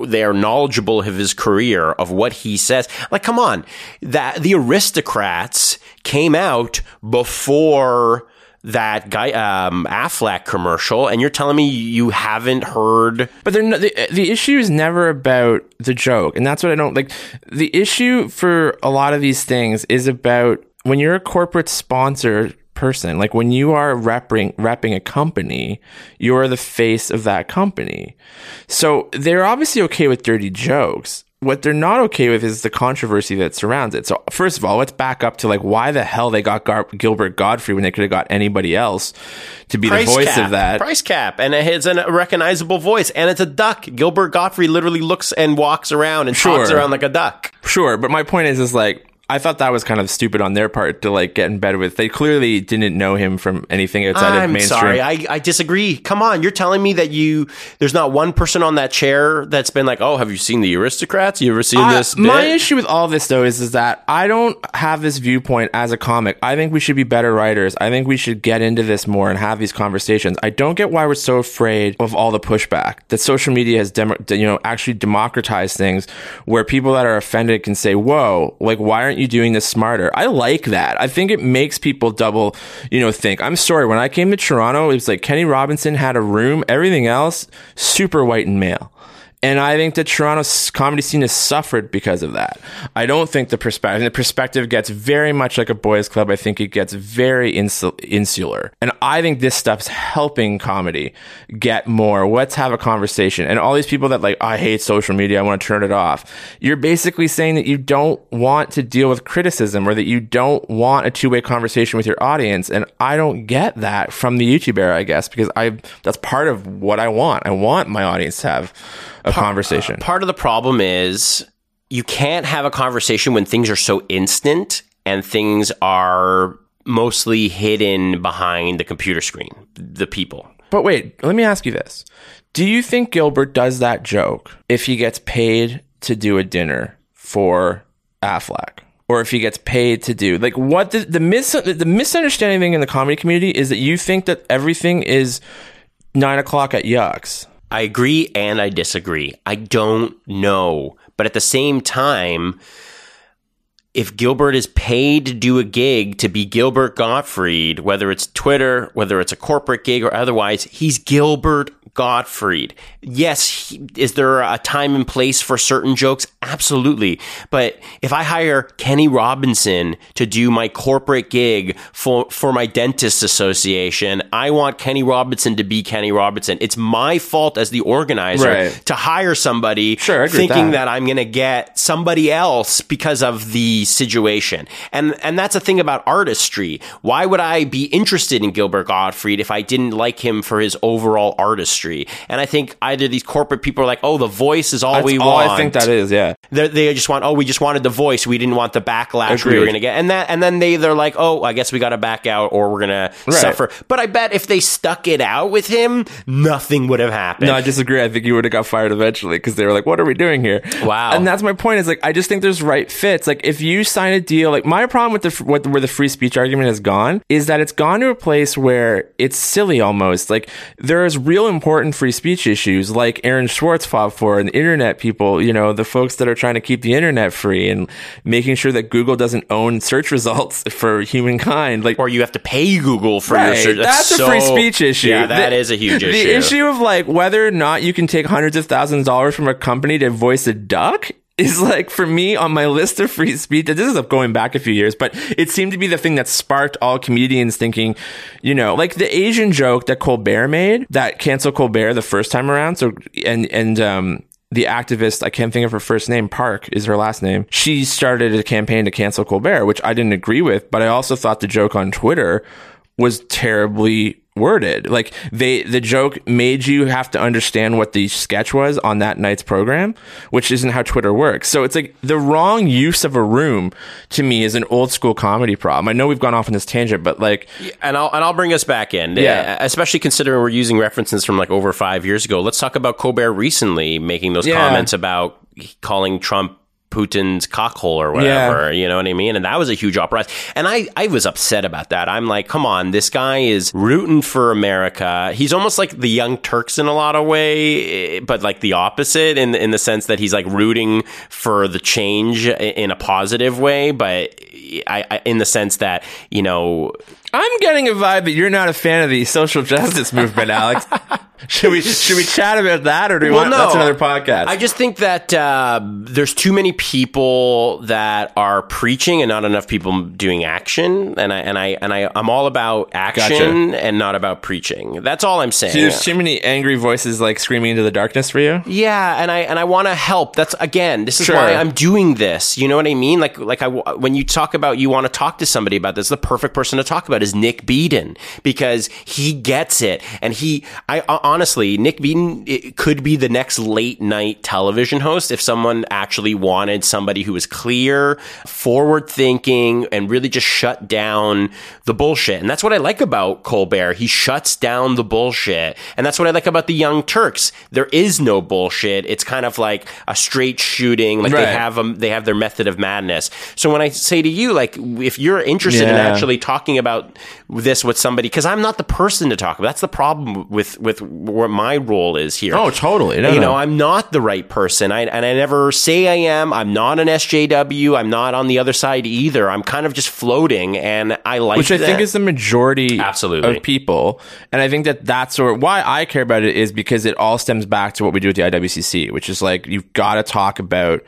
they are knowledgeable of his career, of what he says. Like, come on, that the aristocrats came out before that guy um, Aflac commercial, and you're telling me you haven't heard But they're no, the, the issue is never about the joke, and that's what I don't like. The issue for a lot of these things is about when you're a corporate sponsor person, like when you are repping repping a company, you're the face of that company. So they're obviously okay with dirty jokes. What they're not okay with is the controversy that surrounds it. So first of all, let's back up to like why the hell they got Gar- Gilbert Gottfried when they could have got anybody else to be the voice cap, of that. price cap, and it's a recognizable voice, and it's a duck. Gilbert Gottfried literally looks and walks around and talks around like a duck. Sure, but my point is, is like I thought that was kind of stupid on their part to like get in bed with. They clearly didn't know him from anything outside of I'm mainstream. sorry, I, I disagree. Come on, you're telling me that you there's not one person on that chair that's been like, oh, have you seen the Aristocrats? You ever seen Uh, this? my issue with all this though is is that I don't have this viewpoint as a comic. I think we should be better writers. I think we should get into this more and have these conversations. I don't get why we're so afraid of all the pushback that social media has demo- you know actually democratized things where people that are offended can say, "Whoa, like why aren't you doing this smarter?" I like that. I think it makes people double, you know, think. I'm sorry, when I came to Toronto, it was like Kenny Robinson had a room, everything else super white and male. And I think the Toronto comedy scene has suffered because of that. I don't think the perspective, the perspective gets very much like a boys' club. I think it gets very insul- insular. And I think this stuff's helping comedy get more. Let's have a conversation. And all these people that like, I hate social media. I want to turn it off. You're basically saying that you don't want to deal with criticism or that you don't want a two-way conversation with your audience. And I don't get that from the YouTube era, I guess, because I, that's part of what I want. I want my audience to have a conversation. Part of the problem is you can't have a conversation when things are so instant and things are mostly hidden behind the computer screen, the people. But wait, let me ask you this. Do you think Gilbert does that joke if he gets paid to do a dinner for Aflac? Or if he gets paid to do like what the the, mis- the misunderstanding thing in the comedy community is that you think that everything is nine o'clock at yucks. I agree and I disagree. I don't know. But at the same time, if Gilbert is paid to do a gig to be Gilbert Gottfried, whether it's Twitter, whether it's a corporate gig or otherwise, he's Gilbert Gottfried. Yes, he, is there a time and place for certain jokes? Absolutely. But if I hire Kenny Robinson to do my corporate gig for, for my dentist association, I want Kenny Robinson to be Kenny Robinson. It's my fault as the organizer Right. to hire somebody Sure, I agree with thinking that. that I'm going to get somebody else because of the situation. And and that's a thing about artistry. Why would I be interested in Gilbert Gottfried if I didn't like him for his overall artistry? And I think either these corporate people are like, "Oh, the voice is all That's we all want." I think that is, yeah. They're, they just want, oh, we just wanted the voice. We didn't want the backlash we were going to get. And that, and then they, they're like, oh, I guess we got to back out or we're going to suffer. But I bet if they stuck it out with him, nothing would have happened. No, I disagree. I think you would have got fired eventually because they were like, "What are we doing here?" Wow. And that's my point. Is like, I just think there's right fits. Like, if you sign a deal, like my problem with the with where the free speech argument has gone is that it's gone to a place where it's silly almost. Like, there's real important free speech issues, like Aaron Swartz fought for, and the internet people. You know, the folks that are trying to keep the internet free and making sure that Google doesn't own search results for humankind. Like, or you have to pay Google for your search. That's, a so- free speech issue. Yeah, that The- is a huge issue. the issue. issue of like whether or not you can take hundreds of thousands of dollars from a company to voice a duck is like for me on my list of free speech. This is going back a few years, but it seemed to be the thing that sparked all comedians thinking, you know, like the Asian joke that Colbert made that canceled Colbert the first time around. So and and um the activist, I can't think of her first name, Park is her last name. She started a campaign to cancel Colbert, which I didn't agree with, but I also thought the joke on Twitter was terribly worded. Like they the joke made you have to understand what the sketch was on that night's program, which isn't how Twitter works. So it's like the wrong use of a room to me is an old school comedy problem. I know we've gone off on this tangent, but like and I'll and I'll bring us back in. Yeah. Uh, especially considering we're using references from like over five years ago. Let's talk about Colbert recently making those Yeah. comments about calling Trump Putin's cockhole or whatever. You know what I mean? And that was a huge uprising. And I I was upset about that. I'm like, come on, this guy is rooting for America. He's almost like the Young Turks in a lot of way, eh, but like the opposite in in the sense that he's like rooting for the change in a positive way, but. I, I, in the sense that you know I'm getting a vibe that you're not a fan of the social justice movement, Alex. should we should we chat about that, or do we Well, want no. that's another podcast? I just think that uh, there's too many people that are preaching and not enough people doing action. And I and I and I I'm all about action and not about preaching. That's all I'm saying. See, there's too many angry voices like screaming into the darkness for you. Yeah, and I and I want to help. That's again, this is Sure. why I'm doing this. You know what I mean? Like like I when you talk about you want to talk to somebody about this, the perfect person to talk about is Nick Beaton because he gets it, and he I uh, honestly Nick Beaton could be the next late night television host if someone actually wanted somebody who was clear, forward thinking, and really just shut down the bullshit. And that's what I like about Colbert. He shuts down the bullshit, and that's what I like about the Young Turks. There is no bullshit. It's kind of like a straight shooting. Like they have them, they have their method of madness. So when I say to you, like, if you're interested in actually talking about this with somebody, because I'm not the person to talk about. That's the problem with with what my role is here. Oh, totally. No, you no. know, I'm not the right person. I, and I never say I am. I'm not an SJW. I'm not on the other side either. I'm kind of just floating, and I like which I that. think is the majority Absolutely. of people. And I think that that's sort why I care about it is because it all stems back to what we do at the IWCC, which is like you've got to talk about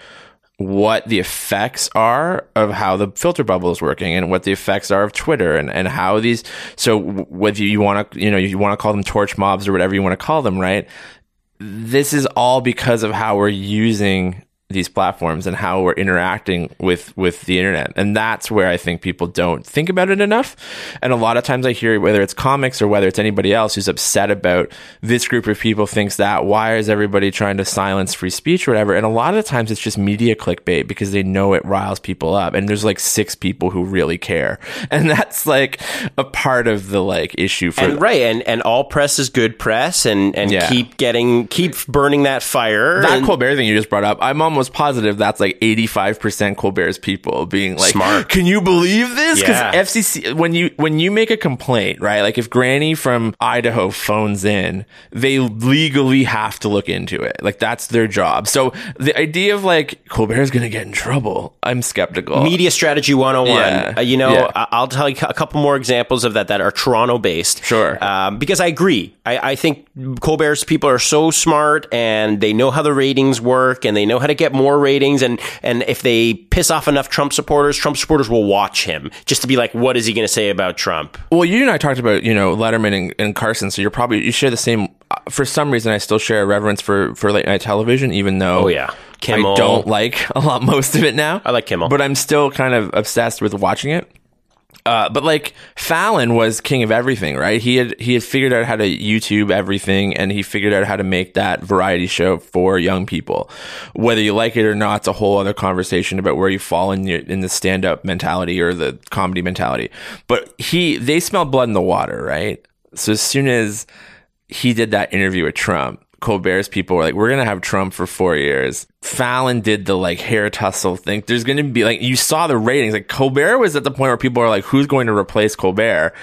what the effects are of how the filter bubble is working and what the effects are of Twitter and, and how these so whether you want to you know you want to call them torch mobs or whatever you want to call them right? This is all because of how we're using these platforms and how we're interacting with with the internet. And that's where i think people don't think about it enough. And a lot of times i hear whether it's comics or whether it's anybody else who's upset about this group of people thinks that. Why is everybody trying to silence free speech or whatever? And a lot of the times it's just media clickbait because they know it riles people up. And there's like six people who really care. And that's like a part of the like issue for and right, and and all press is good press, and and Yeah. keep getting keep burning that fire. that and- Colbert thing you just brought up, I'm almost positive that's like 85% Colbert's people being like, Smart. Can you believe this? Because Yeah. FCC, when you when you make a complaint, right? Like if Granny from Idaho phones in, they legally have to look into it. Like that's their job. So the idea of like Colbert's going to get in trouble, I'm skeptical. Media strategy 101. Yeah. Uh, you know, Yeah. I'll tell you a couple more examples of that that are Toronto based. Sure. Um, because I agree. I, I think Colbert's people are so smart and they know how the ratings work and they know how to get more ratings. And, and if they piss off enough Trump supporters, Trump supporters will watch him just to be like, what is he going to say about Trump? Well, you and I talked about you know Letterman and, and Carson, so you're probably you share the same. uh, For some reason, I still share a reverence for for late night television, even though Oh, yeah. Kimmel. I don't like a lot most of it now. I like Kimmel. but I'm still kind of obsessed with watching it. Uh, but like Fallon was king of everything, right? He had he had figured out how to YouTube everything, and he figured out how to make that variety show for young people. Whether you like it or not, it's a whole other conversation about where you fall in your, in the stand up mentality or the comedy mentality. But he they smelled blood in the water, right? So as soon as he did that interview with Trump, Colbert's people were like, "We're gonna have Trump for four years." Fallon did the like hair tussle thing. There's gonna be like you saw the ratings. Like Colbert was at the point where people are like, "Who's going to replace Colbert?"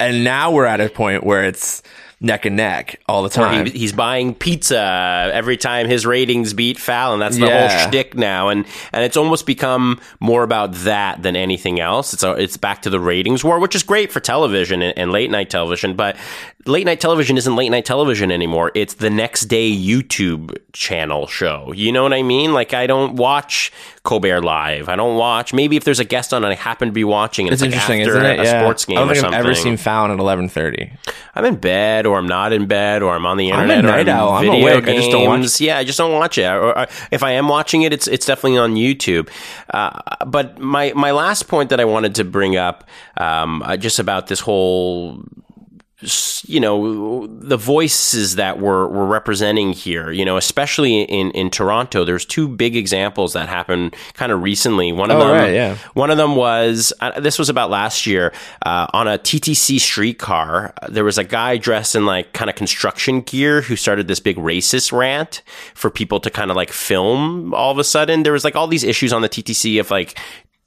And now we're at a point where it's neck and neck all the time. he, he's buying pizza every time his ratings beat Fallon. That's the Yeah. whole shtick now, and and it's almost become more about that than anything else. It's a, it's back to the ratings war, which is great for television and, and late night television, but late night television isn't late night television anymore. It's the next day YouTube channel show. You know what I mean? Like I don't watch Colbert live. I don't watch. Maybe if there's a guest on and I happen to be watching, and it's it's, like interesting, after isn't it? a Yeah. sports game I don't or think something. I've ever seen Fallon at eleven thirty. I'm in bed, or I'm not in bed, or I'm on the I'm a internet, or night I'm owl. I'm video awake. I just don't watch games. Yeah, I just don't watch it. Or, or if I am watching it, it's it's definitely on YouTube. Uh, but my my last point that I wanted to bring up, um, uh, just about this whole you know the voices that we're, we're representing here you know especially in, in Toronto there's two big examples that happened kind of recently one of Oh, them right, yeah. one of them was uh, this was about last year uh, on a TTC streetcar. uh, There was a guy dressed in like kind of construction gear who started this big racist rant for people to kind of like film. All of a sudden, there was like all these issues on the TTC of like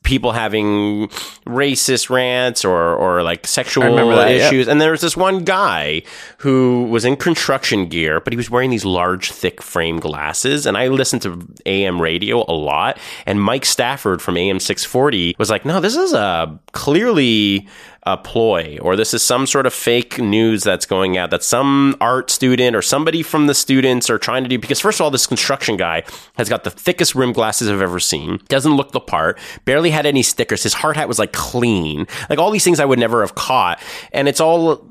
people having racist rants or or like sexual that, issues. And there was this one guy who was in construction gear, but he was wearing these large, thick frame glasses. And I listened to AM radio a lot. And Mike Stafford from AM 640 was like, no, this is a clearly a ploy or this is some sort of fake news that's going out that some art student or somebody from the students are trying to do because first of all this construction guy has got the thickest rim glasses I've ever seen doesn't look the part barely had any stickers his hard hat was like clean like all these things I would never have caught and it's all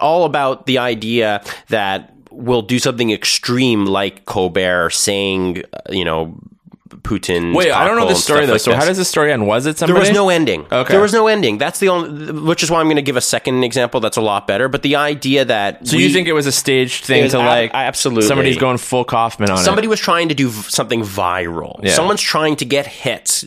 all about the idea that we'll do something extreme like Colbert saying you know Putin Wait, I don't know the story though. so how does the story end? Was it somebody? there was no ending. Okay. There was no ending. That's the only, which is why I'm going to give a second example that's a lot better. But the idea that So you think it was a staged thing to ab- like absolutely. somebody's going full Kaufman on somebody it? Somebody was trying to do v- something viral. Yeah. Someone's trying to get hits.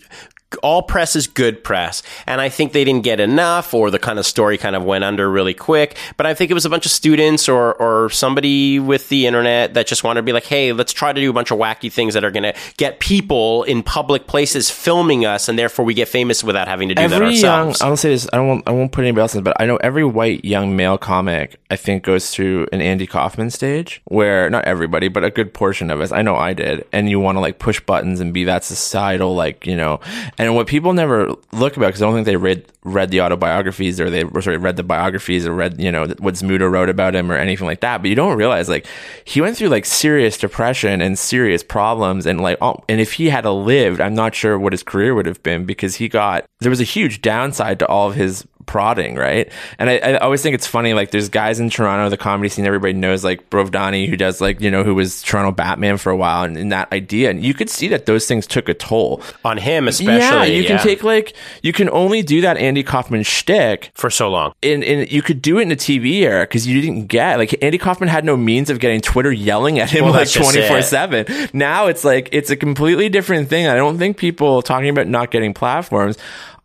All press is good press. And I think they didn't get enough or the kind of story kind of went under really quick. But I think it was a bunch of students or, or somebody with the internet that just wanted to be like, hey, let's try to do a bunch of wacky things that are going to get people in public places filming us and therefore we get famous without having to do that every young ourselves. I'll say this I don't want, I won't put anybody else in but I know every white young male comic I think goes through an Andy Kaufman stage where not everybody but a good portion of us I know I did and you want to like push buttons and be that societal like you know and what people never look about because I don't think they read read the autobiographies or they or sorry read the biographies or read you know what Zmuda wrote about him or anything like that but you don't realize like he went through like serious depression and serious problems and like oh, and if he had lived I'm not sure what his career would have been because he got there was a huge downside to all of his prodding, right? And I, I always think it's funny, like there's guys in Toronto, the comedy scene, everybody knows like Brovdani, who does like, you know, who was Toronto Batman for a while and, and that idea. And you could see that those things took a toll. On him, especially. yeah, you yeah, can take like, you can only do that Andy Kaufman shtick for so long. and, and you could do it in a TV era because you didn't get like Andy Kaufman had no means of getting Twitter yelling at him Well, like twenty four seven. Now it's like it's a completely different thing. I don't think people talking about not getting platforms.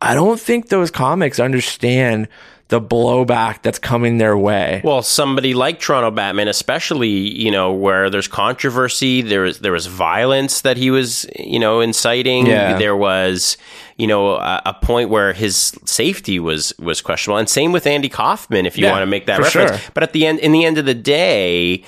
I don't think those comics understand the blowback that's coming their way. Well, somebody like Toronto Batman, especially, you know, where there's controversy, there was there was violence that he was, you know, inciting. Yeah. There was, you know, a, a point where his safety was was questionable, and same with Andy Kaufman, if you Yeah, want to make that reference. sure. But at the end, in the end of the day,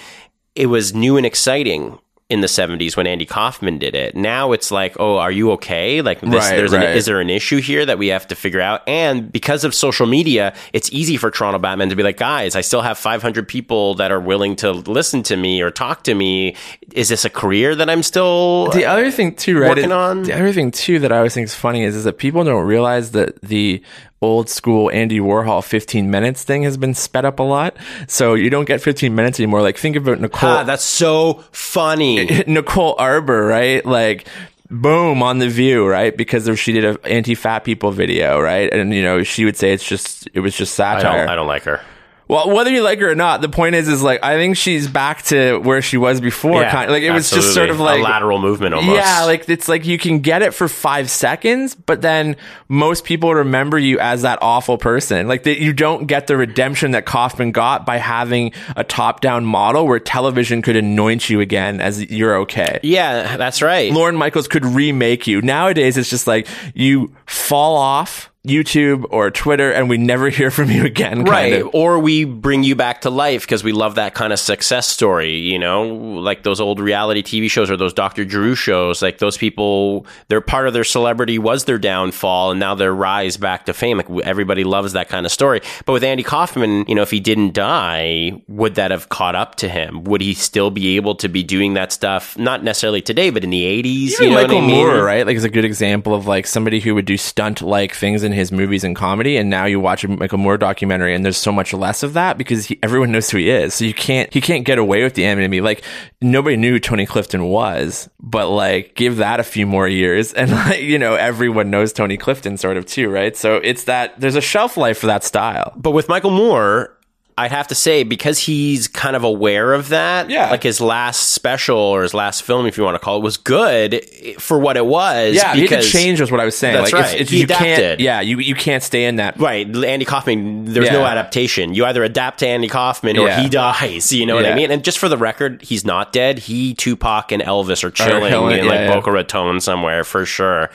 it was new and exciting. In the '70s, when Andy Kaufman did it, now it's like, oh, are you okay? Like, this, Right, there's an, is there an issue here that we have to figure out? And because of social media, it's easy for Toronto Batman to be like, guys, I still have 500 people that are willing to listen to me or talk to me. Is this a career that I'm still? the other thing too, right? working is- on- the other thing too that I always think is funny is is that people don't realize that the old school Andy Warhol 15 minutes thing has been sped up a lot. So you don't get 15 minutes anymore. Like think about Nicole ah, that's so funny. Nicole Arbour, right? Like boom on the view, right? Because she did a anti-fat people video, right? And you know, she would say it's just it was just I satire. don't, I don't like her. Well, whether you like her or not, the point is, is like I think she's back to where she was before. Yeah, kind like it was just sort of like a lateral movement almost. yeah, like it's like you can get it for five seconds, but then most people remember you as that awful person. Like that you don't get the redemption that Kaufman got by having a top-down model where television could anoint you again as you're okay. yeah, that's right. Lorne Michaels could remake you. Nowadays, it's just like you fall off YouTube or Twitter and we never hear from you again. kind Right. of. Or we bring you back to life because we love that kind of success story, you know, like those old reality TV shows or those Dr. Drew shows. Like those people, their part of their celebrity was their downfall and now their rise back to fame. Like everybody loves that kind of story. But with Andy Kaufman, you know, if he didn't die, would that have caught up to him? Would he still be able to be doing that stuff? Not necessarily today, but in the 80s. Even you know Michael I mean? Moore, right? Like is a good example of like somebody who would do stunt like things in his movies and comedy, and now you watch a Michael Moore documentary, and there's so much less of that because he, everyone knows who he is. So you can't he can't get away with the anonymity. Like nobody knew who Tony Clifton was, but like give that a few more years, and like you know everyone knows Tony Clifton sort of too, right? So it's that there's a shelf life for that style. But with Michael Moore, I'd have to say because he's kind of aware of that. Yeah. Like his last special or his last film, if you want to call it, was good for what it was. Yeah, he had to change was what I was saying. That's like right. It's, it's, He you can't. adapted. Yeah, you you can't stay in that. Right, Andy Kaufman. There's no adaptation. You either adapt to Andy Kaufman or Yeah. he dies. You know what I mean? And just for the record, he's not dead. He, Tupac, and Elvis are chilling in yeah, like yeah. Boca Raton somewhere for sure.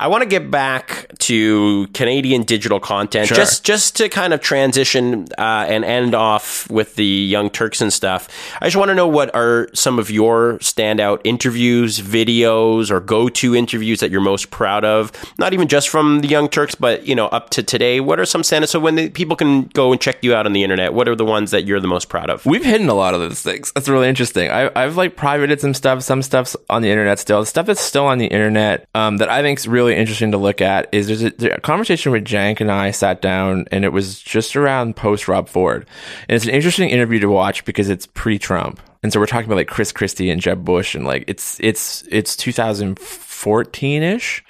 I want to get back to Canadian digital content, Sure. just just to kind of transition uh, and end off with the Young Turks and stuff. I just want to know what are some of your standout interviews, videos, or go-to interviews that you're most proud of. Not even just from the Young Turks, but you know up to today. What are some standouts? So when the, people can go and check you out on the internet, what are the ones that you're the most proud of? We've hidden a lot of those things. That's really interesting. I, I've like privated some stuff. Some stuff's on the internet still. The stuff that's still on the internet um, that I think's is really interesting to look at is there's a, there's a conversation with Cenk and I sat down, and it was just around post Rob Ford, and it's an interesting interview to watch because it's pre-Trump, and so we're talking about like Chris Christie and Jeb Bush, and like it's it's it's 2014 ish,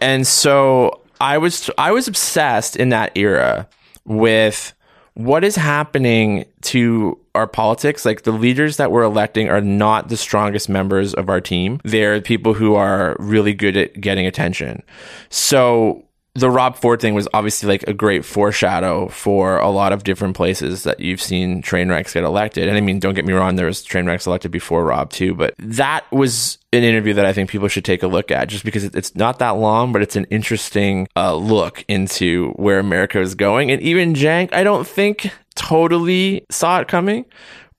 and so I was I was obsessed in that era with what is happening to our politics? Like the leaders that we're electing are not the strongest members of our team. They're people who are really good at getting attention. So the Rob Ford thing was obviously like a great foreshadow for a lot of different places that you've seen train wrecks get elected. And I mean, don't get me wrong, there was train wrecks elected before Rob too, but that was an interview that I think people should take a look at just because it's not that long, but it's an interesting uh, look into where America is going. And even Cenk, I don't think totally saw it coming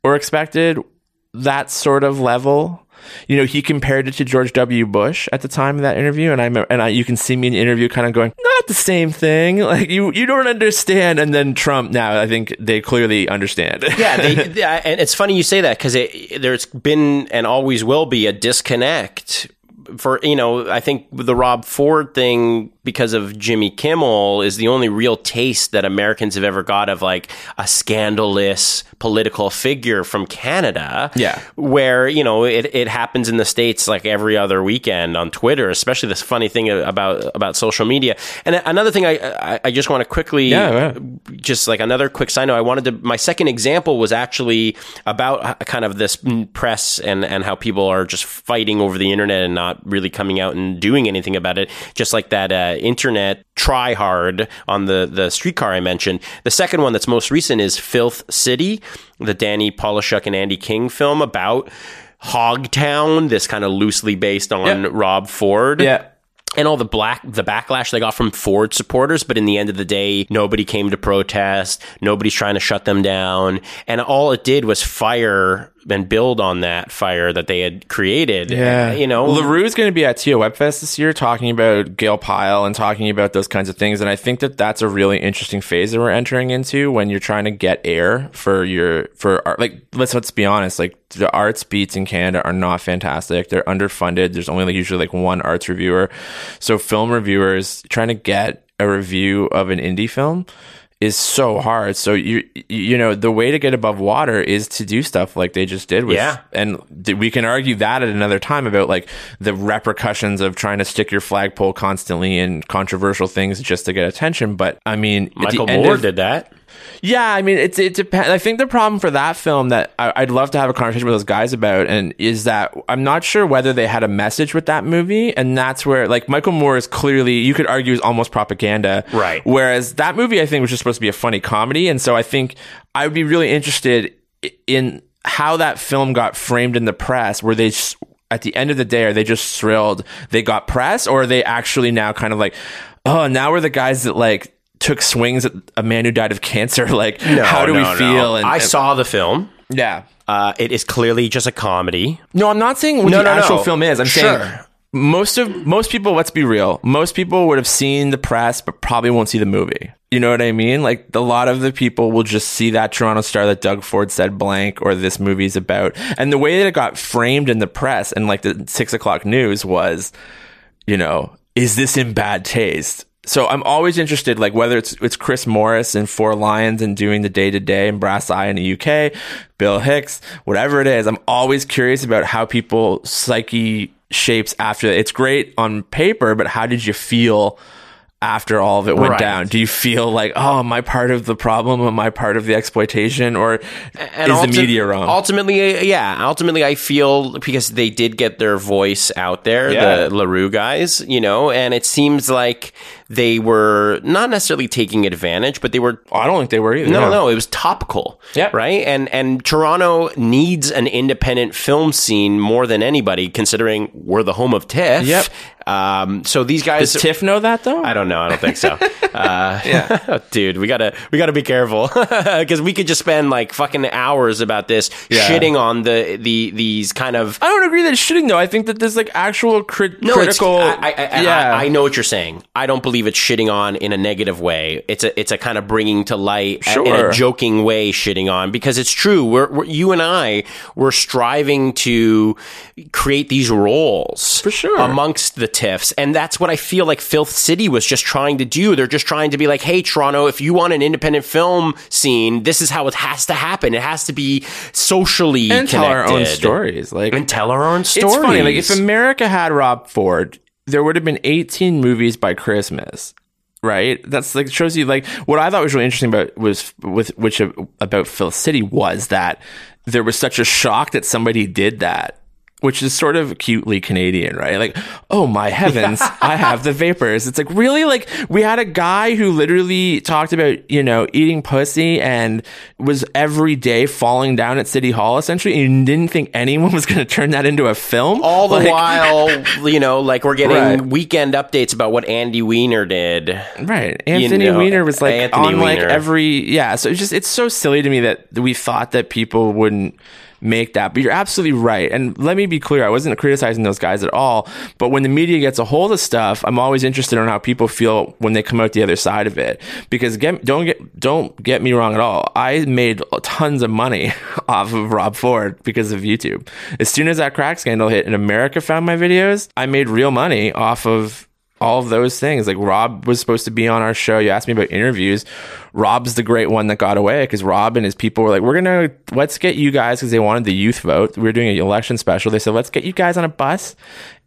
or expected that sort of level. You know, he compared it to George W. Bush at the time of that interview, and I and I, you can see me in the interview kind of going, not the same thing. Like you, you don't understand. And then Trump, now I think they clearly understand. yeah, they, they- and it's funny you say that because there's been and always will be a disconnect for you know. I think the Rob Ford thing because of Jimmy Kimmel is the only real taste that Americans have ever got of like a scandalous political figure from Canada. Yeah. where you know it, it happens in the states like every other weekend on Twitter, especially this funny thing about about social media. And another thing I I, I just want to quickly Yeah, yeah. just like another quick side note, I wanted to. My second example was actually about uh, kind of this press and and how people are just fighting over the internet and not really coming out and doing anything about it. Just like that uh, internet try hard on the the streetcar I mentioned. The second one that's most recent is Filth City, the Danny Polishuk and Andy King film about Hogtown. This kind of loosely based on Yeah. Rob Ford yeah. and all the black the backlash they got from Ford supporters, but in the end of the day, nobody came to protest. Nobody's trying to shut them down, and all it did was fire and build on that fire that they had created. Yeah, you know, Larue's going to be at TO Webfest this year, talking about Gail Pyle and talking about those kinds of things. And I think that that's a really interesting phase that we're entering into when you're trying to get air for your for art. Like, let's let's be honest, like the arts beats in Canada are not fantastic. They're underfunded. There's only like usually like one arts reviewer, so film reviewers trying to get a review of an indie film is so hard. So you you know the way to get above water is to do stuff like they just did with Yeah. and we can argue that at another time about like the repercussions of trying to stick your flagpole constantly in controversial things just to get attention. But I mean, Michael Moore of- did that. Yeah, I mean, it's it depends. I think the problem for that film that I, I'd love to have a conversation with those guys about, and is that I'm not sure whether they had a message with that movie, and that's where like Michael Moore is clearly you could argue is almost propaganda, Right. Whereas that movie I think was just supposed to be a funny comedy, and so I think I would be really interested in how that film got framed in the press. Were they just, at the end of the day are they just thrilled they got press, or are they actually now kind of like, oh, now we're the guys that like took swings at a man who died of cancer. Like, how do No, we feel? no. And, I and- saw the film. yeah. Uh, it is clearly just a comedy. No, I'm not saying what No, the no, actual no. film is. I'm Sure. saying most of most people. Let's be real. Most people would have seen the press, but probably won't see the movie. You know what I mean? Like a lot of the people will just see that Toronto Star that Doug Ford said blank or this movie's about, and the way that it got framed in the press and like the six o'clock news was, you know, is this in bad taste? So I'm always interested, like whether it's it's Chris Morris in Four Lions and doing the day to day and Brass Eye in the UK, Bill Hicks, whatever it is. I'm always curious about how people psyche shapes after. It's great on paper, but how did you feel? After all of it went Right. down, do you feel like, oh, am I part of the problem? Am I part of the exploitation? Or And is ulti- the media wrong? Ultimately, uh, yeah. Ultimately, I feel because they did get their voice out there, Yeah. the Larue guys, you know, and it seems like they were not necessarily taking advantage, but they were I don't think they were either. no, no, it was topical. Yeah, Right? And and Toronto needs an independent film scene more than anybody, considering we're the home of TIFF. Yep. Um, so these guys Does Tiff know that though? I don't know. I don't think so. Uh, yeah, dude, we gotta we gotta be careful because we could just spend like fucking hours about this Yeah. shitting on the the these kind of. I don't agree that it's shitting though. I think that there's like actual crit- No, it's, critical. I, I, I, yeah, I, I know what you're saying. I don't believe it's shitting on in a negative way. It's a it's a kind of bringing to light a- in a joking way shitting on because it's true. We're, we're you and I we're striving to create these roles For sure. amongst the TIFFs, and that's what I feel like Filth City was just trying to do. They're just trying to be like, hey, Toronto, if you want an independent film scene, this is how it has to happen. It has to be socially and tell our own stories. Like and tell our own stories. it's funny. Like if America had Rob Ford, there would have been 18 movies by Christmas. right? That's like shows you like what I thought was really interesting about was with which about Filth City was that there was such a shock that somebody did that. Which is sort of cutely Canadian, right? Like, oh my heavens, I have the vapors. It's like, really? Like, we had a guy who literally talked about, you know, eating pussy and was every day falling down at City Hall, essentially, and you didn't think anyone was going to turn that into a film? All the Like- while, you know, like we're getting Right. weekend updates about what Andy Weiner did. Right. Anthony know, Weiner was like Anthony on like every yeah, so it's just it's so silly to me that we thought that people wouldn't make that. But you're absolutely right. And let me be clear, I wasn't criticizing those guys at all, but when the media gets a hold of stuff, I'm always interested in how people feel when they come out the other side of it. Because get don't get don't get me wrong at all. I made tons of money off of Rob Ford because of YouTube. As soon as that crack scandal hit and America found my videos, I made real money off of all of those things. Like Rob was supposed to be on our show. You asked me about interviews. Rob's the great one that got away because Rob and his people were like, "We're gonna let's get you guys because they wanted the youth vote. We were doing an election special. They said let's get you guys on a bus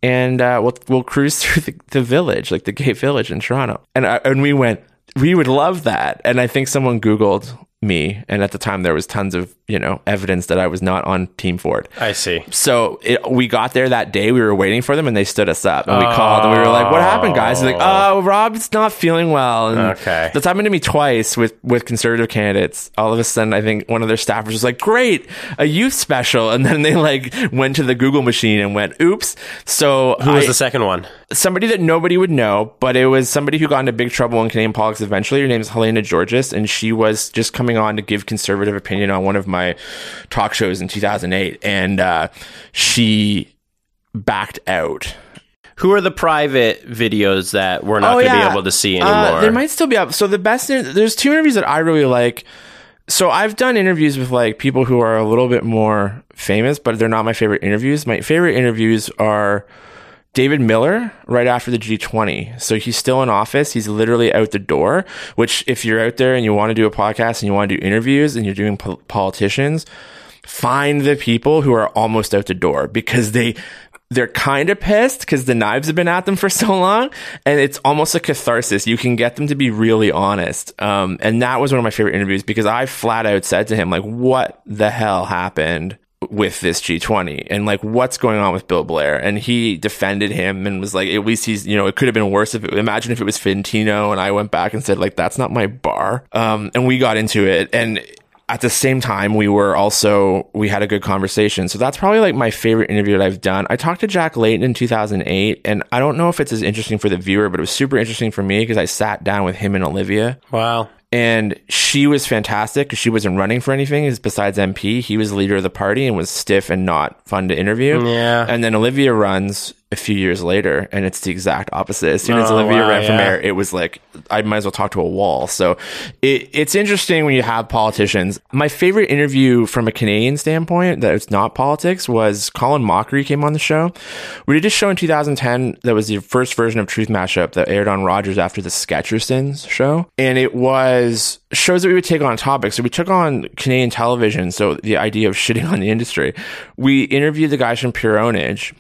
and uh, we'll we'll cruise through the, the village, like the gay village in Toronto." And I, and we went, we would love that. And I think someone Googled me, and at the time there was tons of you know evidence that I was not on Team Ford. I see. So it, we got there that day. We were waiting for them, and they stood us up. And we oh. called, and we were like, "What happened, guys?" They're like, "Oh, Rob's not feeling well." And Okay. that's happened to me twice with with conservative candidates. All of a sudden, I think one of their staffers was like, "Great, a youth special," and then they like went to the Google machine and went, "Oops." So Who was I- the second one? somebody that nobody would know, but it was somebody who got into big trouble in Canadian politics eventually. Her name is Helena Guergis, and she was just coming on to give conservative opinion on one of my talk shows in 2008, and uh, she backed out. Who are the private videos that we're not going to be able to see Uh, anymore? they might still be up. So the best, there's two interviews that I really like. So I've done interviews with like people who are a little bit more famous, but they're not my favorite interviews. My favorite interviews are David Miller right after the G20. So he's still in office. He's literally out the door, which if you're out there and you want to do a podcast and you want to do interviews and you're doing po- politicians, find the people who are almost out the door because they they're kind of pissed because the knives have been at them for so long and it's almost a catharsis you can get them to be really honest um, and that was one of my favorite interviews because i flat out said to him like what the hell happened with this G20 and like what's going on with Bill Blair? And he defended him and was like at least he's you know it could have been worse if it, imagine if it was Fantino. And I went back and said like that's not my bar. Um and we got into it. And at the same time we were also we had a good conversation. So that's probably like my favorite interview that i've done. I talked to jack layton in 2008 and i don't know if it's as interesting for the viewer but it was super interesting for me because i sat down with him and olivia. Wow. And she was fantastic because she wasn't running for anything besides MP. He was leader of the party and was stiff and not fun to interview. Yeah. And then Olivia runs a few years later, and it's the exact opposite. As soon as Oh, Olivia wow, ran yeah. mayor, it was like I might as well talk to a wall. So it, it's interesting when you have politicians. My favorite interview from a Canadian standpoint that it's not politics was Colin Mochrie came on the show. We did a show in 2010 that was the first version of Truth Mashup that aired on Rogers after the Sketchersons show, and it was shows that we would take on topics. So we took on Canadian television. So the idea of shitting on the industry. We interviewed the guys from Pure Ownage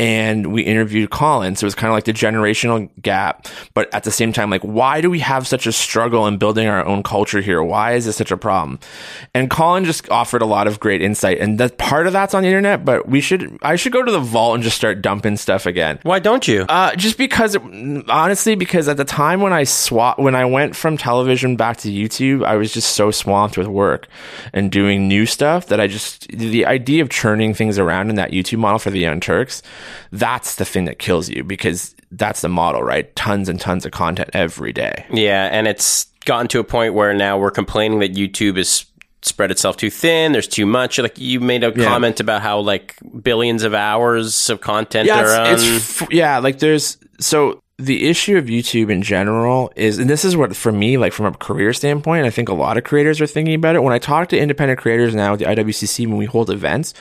and we interviewed Colin. So it was kind of like the generational gap, but at the same time, like, why do we have such a struggle in building our own culture here? Why is this such a problem? And Colin just offered a lot of great insight, and that part of that's on the internet. But we should, I should go to the vault and just start dumping stuff again. Why don't you? Uh, just because, it, honestly, because at the time when I swap, when I went from television back to YouTube, I was just so swamped with work and doing new stuff that I just the idea of churning things around in that YouTube model for the Young Turks, that's the thing that kills you because that's the model, right? Tons and tons of content every day. Yeah, and it's gotten to a point where now we're complaining that YouTube is spread itself too thin. There's too much. Like you made a Yeah. comment about how like billions of hours of content yeah, it's, it's f- yeah, like there's so the issue of YouTube in general is, and this is what for me, like from a career standpoint, I think a lot of creators are thinking about it. When I talk to independent creators now at the IWCC when we hold events,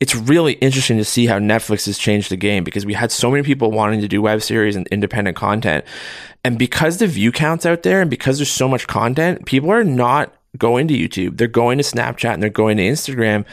it's really interesting to see how Netflix has changed the game because we had so many people wanting to do web series and independent content, and because the view counts out there and because there's so much content, people are not going to YouTube, they're going to Snapchat, and they're going to Instagram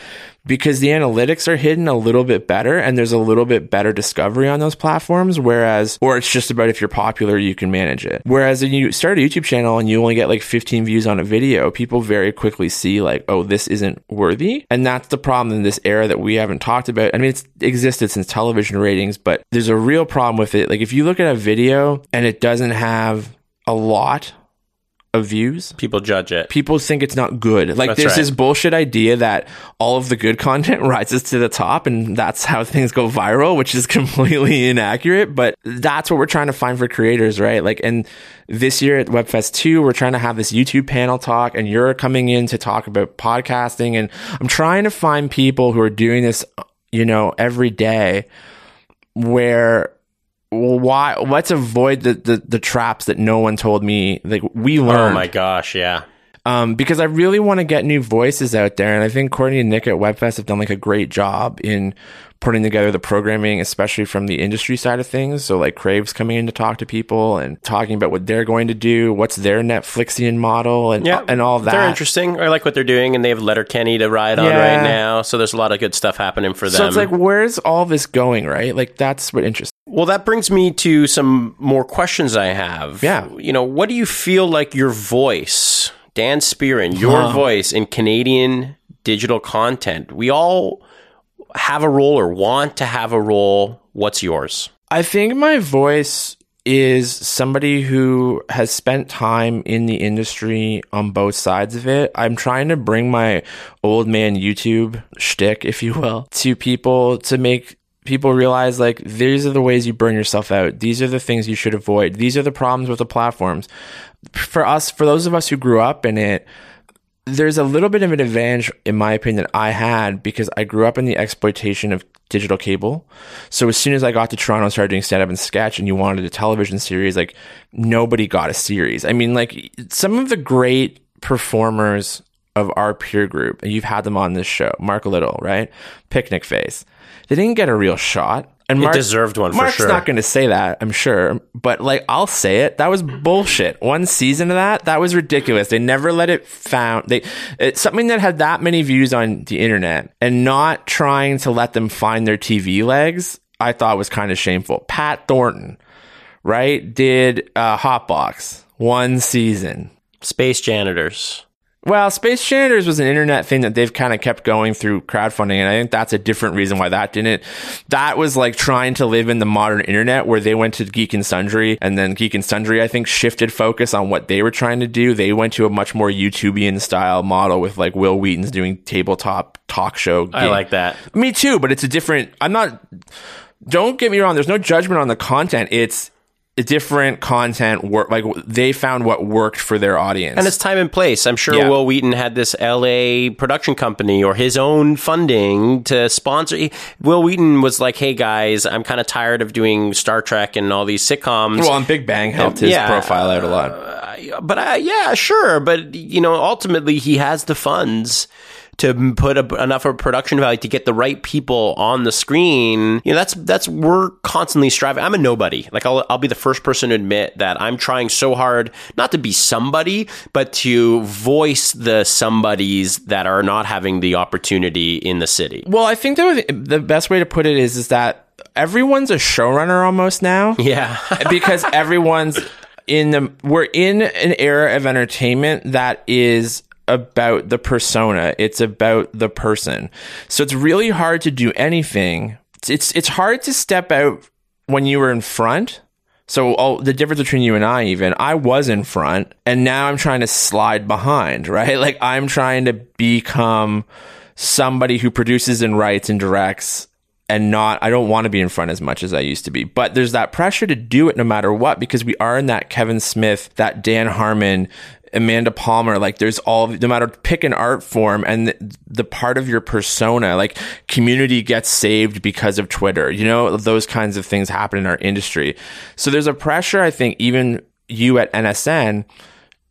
because the analytics are hidden a little bit better and there's a little bit better discovery on those platforms. Whereas, or it's just about if you're popular, you can manage it. Whereas when you start a YouTube channel and you only get like 15 views on a video, people very quickly see like, oh, this isn't worthy. And that's the problem in this era that we haven't talked about. I mean, it's existed since television ratings, but there's a real problem with it. Like if you look at a video and it doesn't have a lot of views, People judge it. people think it's not good. Like That's there's right. this bullshit idea that all of the good content rises to the top and that's how things go viral, which is completely inaccurate, but that's what we're trying to find for creators, right? Like and this year at Webfest 2, we're trying to have this YouTube panel talk and you're coming in to talk about podcasting and I'm trying to find people who are doing this, you know, every day where why let's avoid the, the the traps that no one told me like we oh learned Oh my gosh, yeah. Um, because I really want to get new voices out there. And I think Courtney and Nick at Webfest have done like a great job in putting together the programming, especially from the industry side of things. So like Crave's coming in to talk to people and talking about what they're going to do, what's their Netflixian model and, Yeah, and all that. They're interesting. I like what they're doing, and they have Letterkenny to ride on Yeah. right now. So there's a lot of good stuff happening for them. So it's like, where's all this going, right? Like that's what interests Well, that brings me to some more questions I have. Yeah. You know, what do you feel like your voice, Dan Spearin, your voice in Canadian digital content? We all have a role or want to have a role. What's yours? I think my voice is somebody who has spent time in the industry on both sides of it. I'm trying to bring my old man YouTube shtick, if you will, to people to make people realize like these are the ways you burn yourself out. These are the things you should avoid. These are the problems with the platforms. For us, for those of us who grew up in it, there's a little bit of an advantage, in my opinion, that I had because I grew up in the exploitation of digital cable. So as soon as I got to Toronto and started doing stand up and sketch and you wanted a television series, like nobody got a series. I mean, like some of the great performers of our peer group, and you've had them on this show, Mark Little, right? Picnic Face. They didn't get a real shot. And Mark deserved one for Mark's sure. not going to say that, I'm sure, but like I'll say it. That was bullshit. One season of that, that was ridiculous. They never let it found. They it's something that had that many views on the internet and not trying to let them find their TV legs. I thought was kind of shameful. Pat Thornton, right, did uh, Hotbox one season. Space janitors. Well, Space Janitors was an internet thing that they've kind of kept going through crowdfunding, and I think that's a different reason why that didn't. That was like trying to live in the modern internet where they went to Geek and Sundry, and then Geek and Sundry, I think, shifted focus on what they were trying to do. They went to a much more YouTubian style model with like Wil Wheaton's doing tabletop talk show. I like that. Me too, but it's a different. I'm not. Don't get me wrong. There's no judgment on the content. It's different content work. Like they found what worked for their audience. And it's time and place. I'm sure Yeah. Wil Wheaton had this LA production company or his own funding to sponsor. Wil Wheaton was like, "Hey guys, I'm kind of tired of doing Star Trek and all these sitcoms." Well, and Big Bang helped his Yeah. profile out a lot. but uh, yeah, sure. But you know, ultimately, he has the funds to put a, enough of production value to get the right people on the screen. You know, that's that's we're constantly striving. I'm a nobody. Like I'll I'll be the first person to admit that I'm trying so hard not to be somebody, but to voice the somebodies that are not having the opportunity in the city. Well, I think the the best way to put it is is that everyone's a showrunner almost now Yeah. because everyone's in the we're in an era of entertainment that is about the persona. It's about the person. So it's really hard to do anything. It's it's, it's hard to step out when you were in front. So oh, the difference between you and I, even I was in front, and now I'm trying to slide behind, right? Like I'm trying to become somebody who produces and writes and directs and not I don't want to be in front as much as I used to be. But there's that pressure to do it no matter what because we are in that Kevin Smith, that Dan Harmon, Amanda Palmer, like there's all no matter pick an art form and the, the part of your persona, like community gets saved because of Twitter. You know, those kinds of things happen in our industry. So there's a pressure I think even you at NSN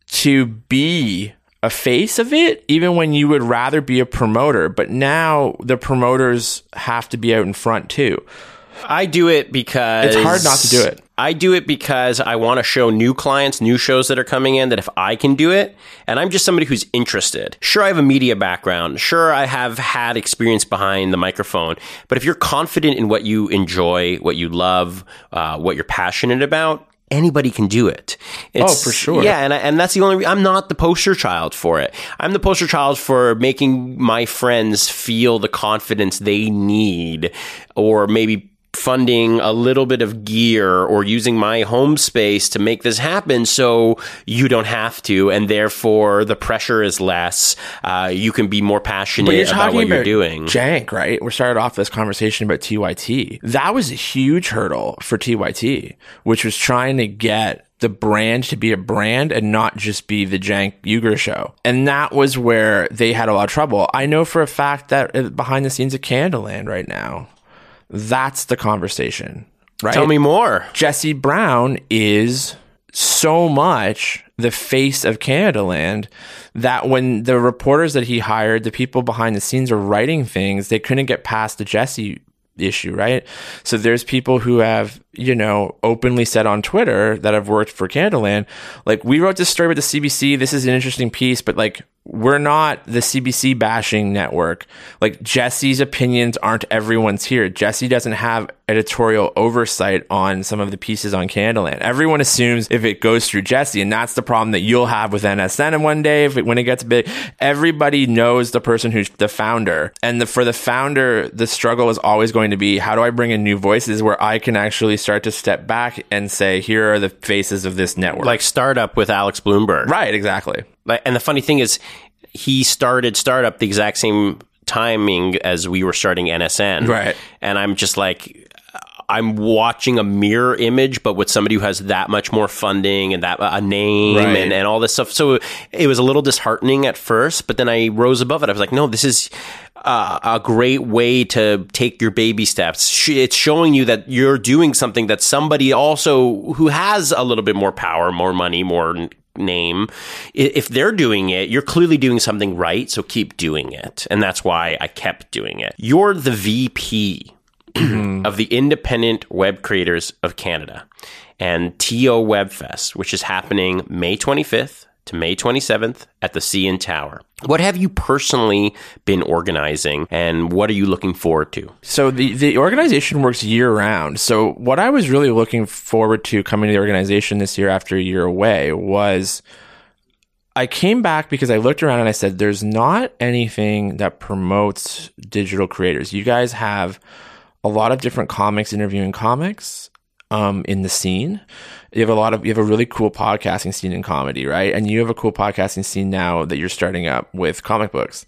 to be a face of it, even when you would rather be a promoter. But now the promoters have to be out in front too. I do it because It's hard not to do it. I do it because I want to show new clients, new shows that are coming in that if I can do it, and I'm just somebody who's interested. Sure, I have a media background. Sure, I have had experience behind the microphone. But if you're confident in what you enjoy, what you love, uh, what you're passionate about, anybody can do it. It's, Oh, for sure. Yeah, and I, and that's the only. Re- I'm not the poster child for it. I'm the poster child for making my friends feel the confidence they need, or maybe funding a little bit of gear or using my home space to make this happen so you don't have to and therefore the pressure is less uh, you can be more passionate about what you're doing Cenk, right? We started off this conversation about TYT. That was a huge hurdle for TYT, which was trying to get the brand to be a brand and not just be the Cenk Uygur show. And that was where they had a lot of trouble. I know for a fact that uh, behind the scenes of Canadaland right now, that's the conversation, right? tell me more Jesse Brown is so much the face of Canadaland that when the reporters that he hired, the people behind the scenes are writing things, they couldn't get past the Jesse issue, right? So there's people who have, you know, openly said on Twitter that I've worked for Canadaland, like, we wrote this story with the CBC. This is an interesting piece, but like, we're not the CBC bashing network. Like Jesse's opinions aren't everyone's here. Jesse doesn't have editorial oversight on some of the pieces on Canadaland. Everyone assumes if it goes through Jesse, and that's the problem that you'll have with NSN. And one day, if it, when it gets big, everybody knows the person who's the founder. And the, for the founder, the struggle is always going to be how do I bring in new voices where I can actually start to step back and say, here are the faces of this network. like startup with alex blumberg right, exactly. Like, and the funny thing is, he started startup the exact same timing as we were starting NSN. Right. And I'm just like, I'm watching a mirror image, but with somebody who has that much more funding and that a name Right. and, and all this stuff. So it was a little disheartening at first, but then I rose above it. I was like, no, this is uh, a great way to take your baby steps. It's showing you that you're doing something that somebody also who has a little bit more power, more money, more name, if they're doing it, you're clearly doing something right. So keep doing it. And that's why I kept doing it. You're the VP of the Independent Web Creators of Canada and TO Webfest, which is happening May 25th to May 27th at the CN Tower. What have you personally been organizing and what are you looking forward to? So the, the organization works year round. So what I was really looking forward to coming to the organization this year after a year away was I came back because I looked around and I said, there's not anything that promotes digital creators. You guys have a lot of different comics interviewing comics um, in the scene. You have a lot of you have a really cool podcasting scene in comedy, right? And you have a cool podcasting scene now that you're starting up with comic books,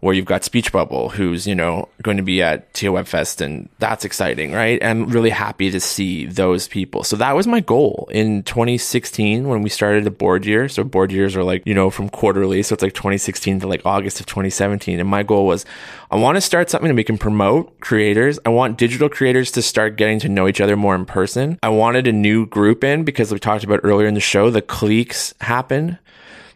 where you've got Speech Bubble, who's you know going to be at TO Web Fest, and that's exciting, right? And I'm really happy to see those people. So that was my goal in 2016 when we started the board year. So board years are like you know from quarterly, so it's like 2016 to like August of 2017, and my goal was I want to start something that we can promote creators. I want digital creators to start getting to know each other more in person. I wanted a new group in because we talked about earlier in the show, the cliques happen.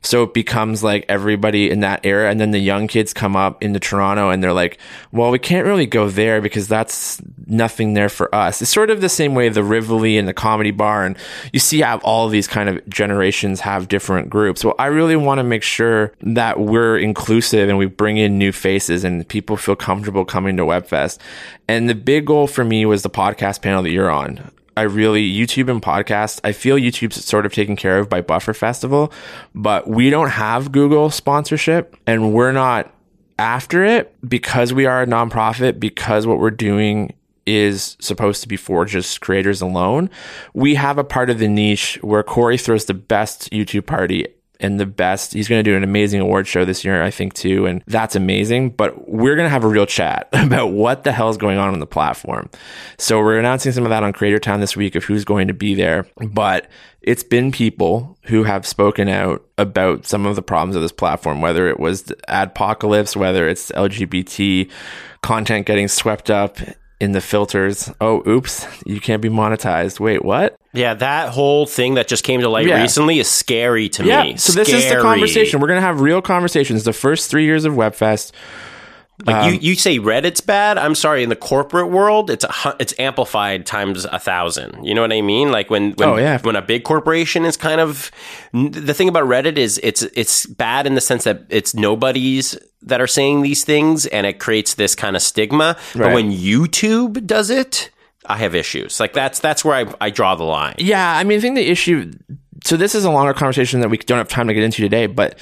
So it becomes like everybody in that era. And then the young kids come up into Toronto and they're like, well, we can't really go there because that's nothing there for us. It's sort of the same way the Rivoli and the comedy bar. And you see how all these kind of generations have different groups. Well, I really want to make sure that we're inclusive and we bring in new faces and people feel comfortable coming to WebFest. And the big goal for me was the podcast panel that you're on. I really YouTube and podcast. I feel YouTube's sort of taken care of by Buffer Festival, but we don't have Google sponsorship and we're not after it because we are a nonprofit because what we're doing is supposed to be for just creators alone. We have a part of the niche where Corey throws the best YouTube party and the best. He's going to do an amazing award show this year, I think, too. And that's amazing. But we're going to have a real chat about what the hell is going on on the platform. So we're announcing some of that on Creator Town this week of who's going to be there. But it's been people who have spoken out about some of the problems of this platform, whether it was the adpocalypse, whether it's LGBT content getting swept up in the filters. Oh, oops, you can't be monetized. Wait, what? Yeah, that whole thing that just came to light Yeah. recently is scary to Yeah. me. So this is the conversation. We're gonna have real conversations. The first three years of WebFest, Like Um, you, you say Reddit's bad. I'm sorry. In the corporate world, it's a, it's amplified times a thousand. You know what I mean? Like when when Oh, yeah. when a big corporation is kind of the thing about Reddit is it's it's bad in the sense that it's nobody's that are saying these things, and it creates this kind of stigma. But when YouTube does it, I have issues. Like that's that's where I, I draw the line. Yeah, I mean, I think the issue. So this is a longer conversation that we don't have time to get into today, but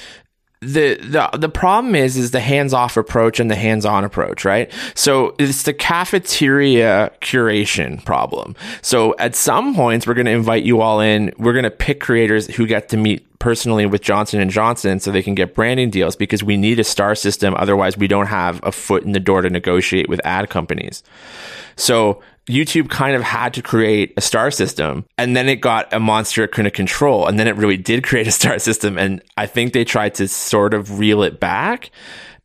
the the the problem is is the hands off approach and the hands on approach, right? So it's the cafeteria curation problem. So at some points we're going to invite you all in. We're going to pick creators who get to meet personally with Johnson and Johnson so they can get branding deals because we need a star system otherwise we don't have a foot in the door to negotiate with ad companies. So YouTube kind of had to create a star system and then it got a monster it couldn't control. And then it really did create a star system. And I think they tried to sort of reel it back.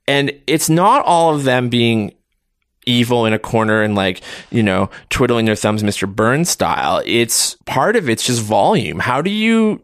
And it's not all of them being evil in a corner and like, you know, twiddling their thumbs, Mr. Burns style. It's part of it's just volume. How do you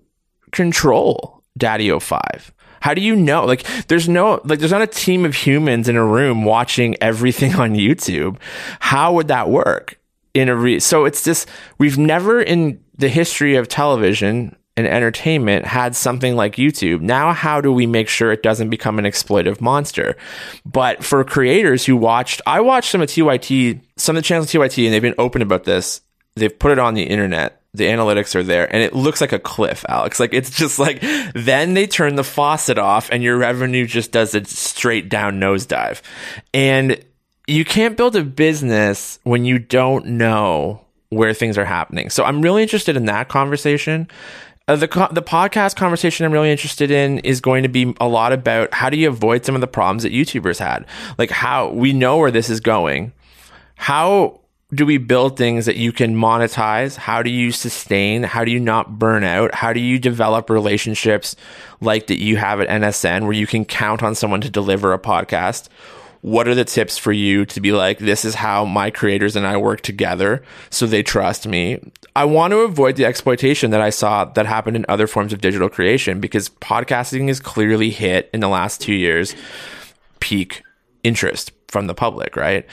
control DaddyOFive? How do you know? Like, there's no, like, there's not a team of humans in a room watching everything on YouTube. How would that work in a re, so it's just, we've never in the history of television and entertainment had something like YouTube. Now, how do we make sure it doesn't become an exploitive monster? But for creators who watched, I watched some of TYT, some of the channels of TYT, and they've been open about this. They've put it on the internet. The analytics are there and it looks like a cliff, Alex. Like it's just like, then they turn the faucet off and your revenue just does a straight down nosedive. And you can't build a business when you don't know where things are happening. So I'm really interested in that conversation. Uh, the co- the podcast conversation I'm really interested in is going to be a lot about how do you avoid some of the problems that YouTubers had. Like how we know where this is going. How do we build things that you can monetize? How do you sustain? How do you not burn out? How do you develop relationships like that you have at NSN where you can count on someone to deliver a podcast? What are the tips for you to be like, this is how my creators and I work together so they trust me? I want to avoid the exploitation that I saw that happened in other forms of digital creation because podcasting has clearly hit in the last two years peak interest from the public, right?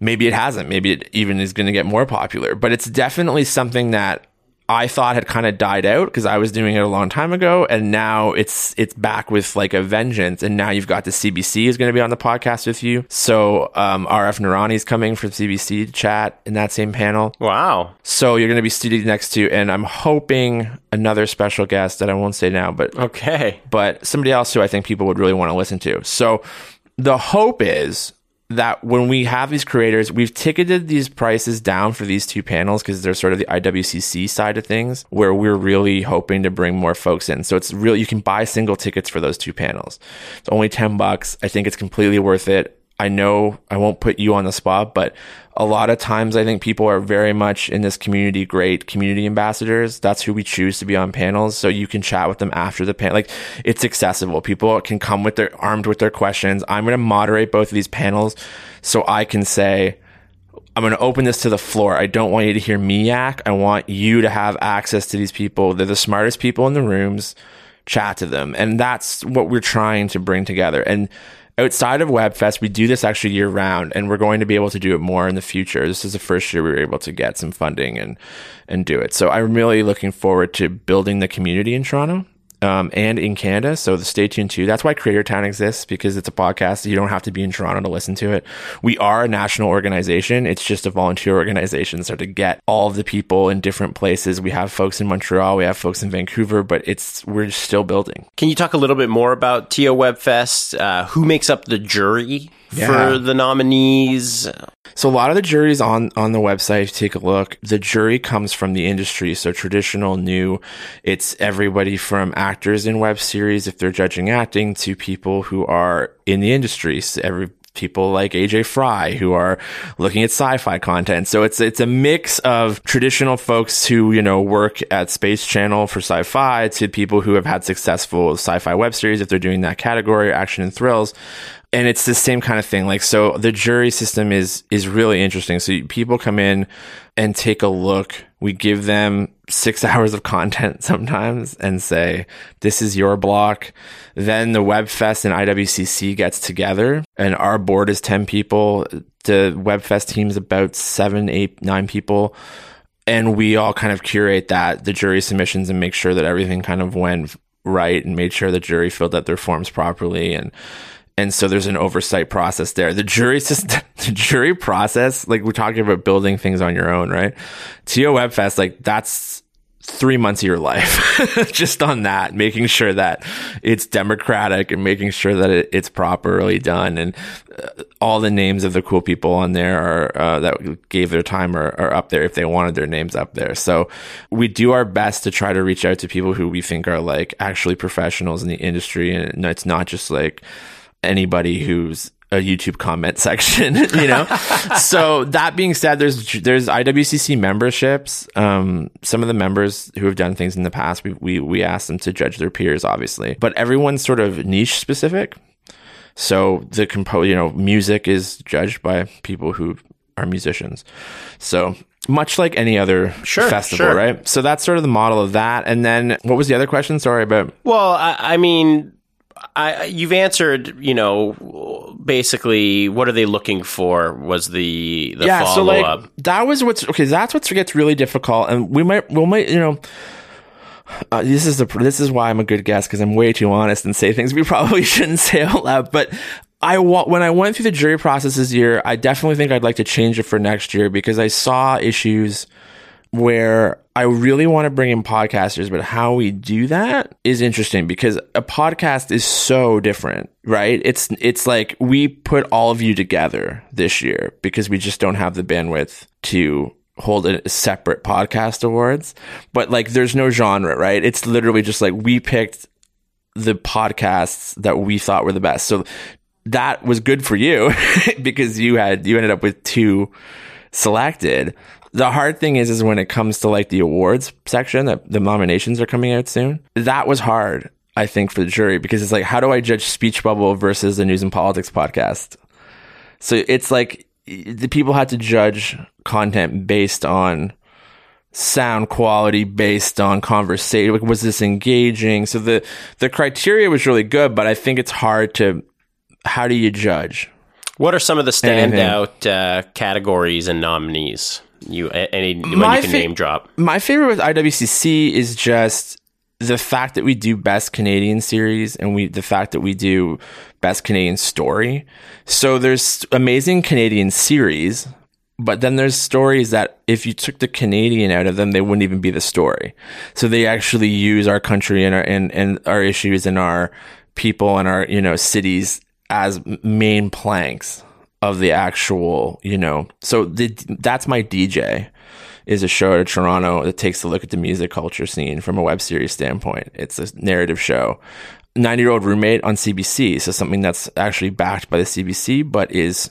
Maybe it hasn't. Maybe it even is going to get more popular, but it's definitely something that I thought had kind of died out because I was doing it a long time ago, and now it's it's back with like a vengeance. And now you've got the CBC is going to be on the podcast with you. So um, Arif Noorani is coming from CBC to chat in that same panel. Wow. So you're going to be seated next to, and I'm hoping another special guest that I won't say now, but Okay. but somebody else who I think people would really want to listen to. So the hope is that when we have these creators, we've ticketed these prices down for these two panels because they're sort of the IWCC side of things where we're really hoping to bring more folks in. So it's really, you can buy single tickets for those two panels. It's only 10 bucks. I think it's completely worth it. I know I won't put you on the spot, but a lot of times I think people are very much in this community great community ambassadors. That's who we choose to be on panels. So you can chat with them after the panel. Like it's accessible. People can come with their armed with their questions. I'm going to moderate both of these panels so I can say, I'm going to open this to the floor. I don't want you to hear me yak. I want you to have access to these people. They're the smartest people in the rooms. Chat to them. And that's what we're trying to bring together. And outside of WebFest, we do this actually year round, and we're going to be able to do it more in the future. This is the first year we were able to get some funding and and do it. So I'm really looking forward to building the community in Toronto. Um, and in Canada, so stay tuned too. That's why Creator Town exists because it's a podcast. You don't have to be in Toronto to listen to it. We are a national organization. It's just a volunteer organization. So to get all of the people in different places, we have folks in Montreal, we have folks in Vancouver, but it's we're still building. Can you talk a little bit more about TO Webfest? Uh, who makes up the jury Yeah. for the nominees? So a lot of the juries on on the website, if you take a look, the jury comes from the industry. So traditional, new, it's everybody from actors in web series, if they're judging acting, to people who are in the industry. So every people like AJ Fry who are looking at sci-fi content. So it's it's a mix of traditional folks who, you know, work at Space Channel for sci-fi to people who have had successful sci-fi web series if they're doing that category, action and thrills and it's the same kind of thing like so the jury system is is really interesting so people come in and take a look We give them six hours of content sometimes and say, this is your block. Then the WebFest and IWCC gets together and our board is 10 people. The WebFest team is about seven, eight, nine people. And we all kind of curate that, the jury submissions and make sure that everything kind of went right and made sure the jury filled out their forms properly and and so there's an oversight process there. The jury system, the jury process, like we're talking about building things on your own, right? TO Webfest, like that's three months of your life just on that, making sure that it's democratic and making sure that it, it's properly done. And uh, all the names of the cool people on there are, uh, that gave their time are, are up there if they wanted their names up there. So we do our best to try to reach out to people who we think are like actually professionals in the industry. And it's not just like, anybody who's a YouTube comment section, you know. so that being said, there's there's IWCC memberships. Um, some of the members who have done things in the past, we we we ask them to judge their peers, obviously, but everyone's sort of niche specific. So the compo, you know, music is judged by people who are musicians. So much like any other Sure, festival, sure. right? So that's sort of the model of that. And then what was the other question? Sorry about. Well, I, I mean, I, you've answered. You know, basically, what are they looking for? Was the the yeah, so like up? that was what's okay. That's what gets really difficult, and we might, we might, you know, uh, this is the this is why I'm a good guest because I'm way too honest and say things we probably shouldn't say out loud. But I wa- when I went through the jury process this year, I definitely think I'd like to change it for next year because I saw issues where I really want to bring in podcasters, but how we do that is interesting because a podcast is so different, right? It's it's like we put all of you together this year because we just don't have the bandwidth to hold a separate podcast awards. But like there's no genre, right? It's literally just like we picked the podcasts that we thought were the best. So that was good for you because you had you ended up with two selected. The hard thing is is when it comes to like the awards section that the nominations are coming out soon. That was hard, I think, for the jury because it's like how do I judge Speech Bubble versus the News and Politics podcast? So it's like the people had to judge content based on sound quality based on conversation like was this engaging so the the criteria was really good but i think it's hard to how do you judge What are some of the standout uh, categories and nominees? You any when My you can fa- name drop? my favorite with IWCC is just the fact that we do best Canadian series and we the fact that we do best Canadian story. So there's amazing Canadian series, but then there's stories that if you took the Canadian out of them, they wouldn't even be the story. So they actually use our country and our and, and our issues and our people and our you know cities as main planks of the actual you know. So the, that's my DJ is a show out of Toronto that takes a look at the music culture scene from a web series standpoint. It's a narrative show. 90 year old roommate on CBC. So something that's actually backed by the CBC, but is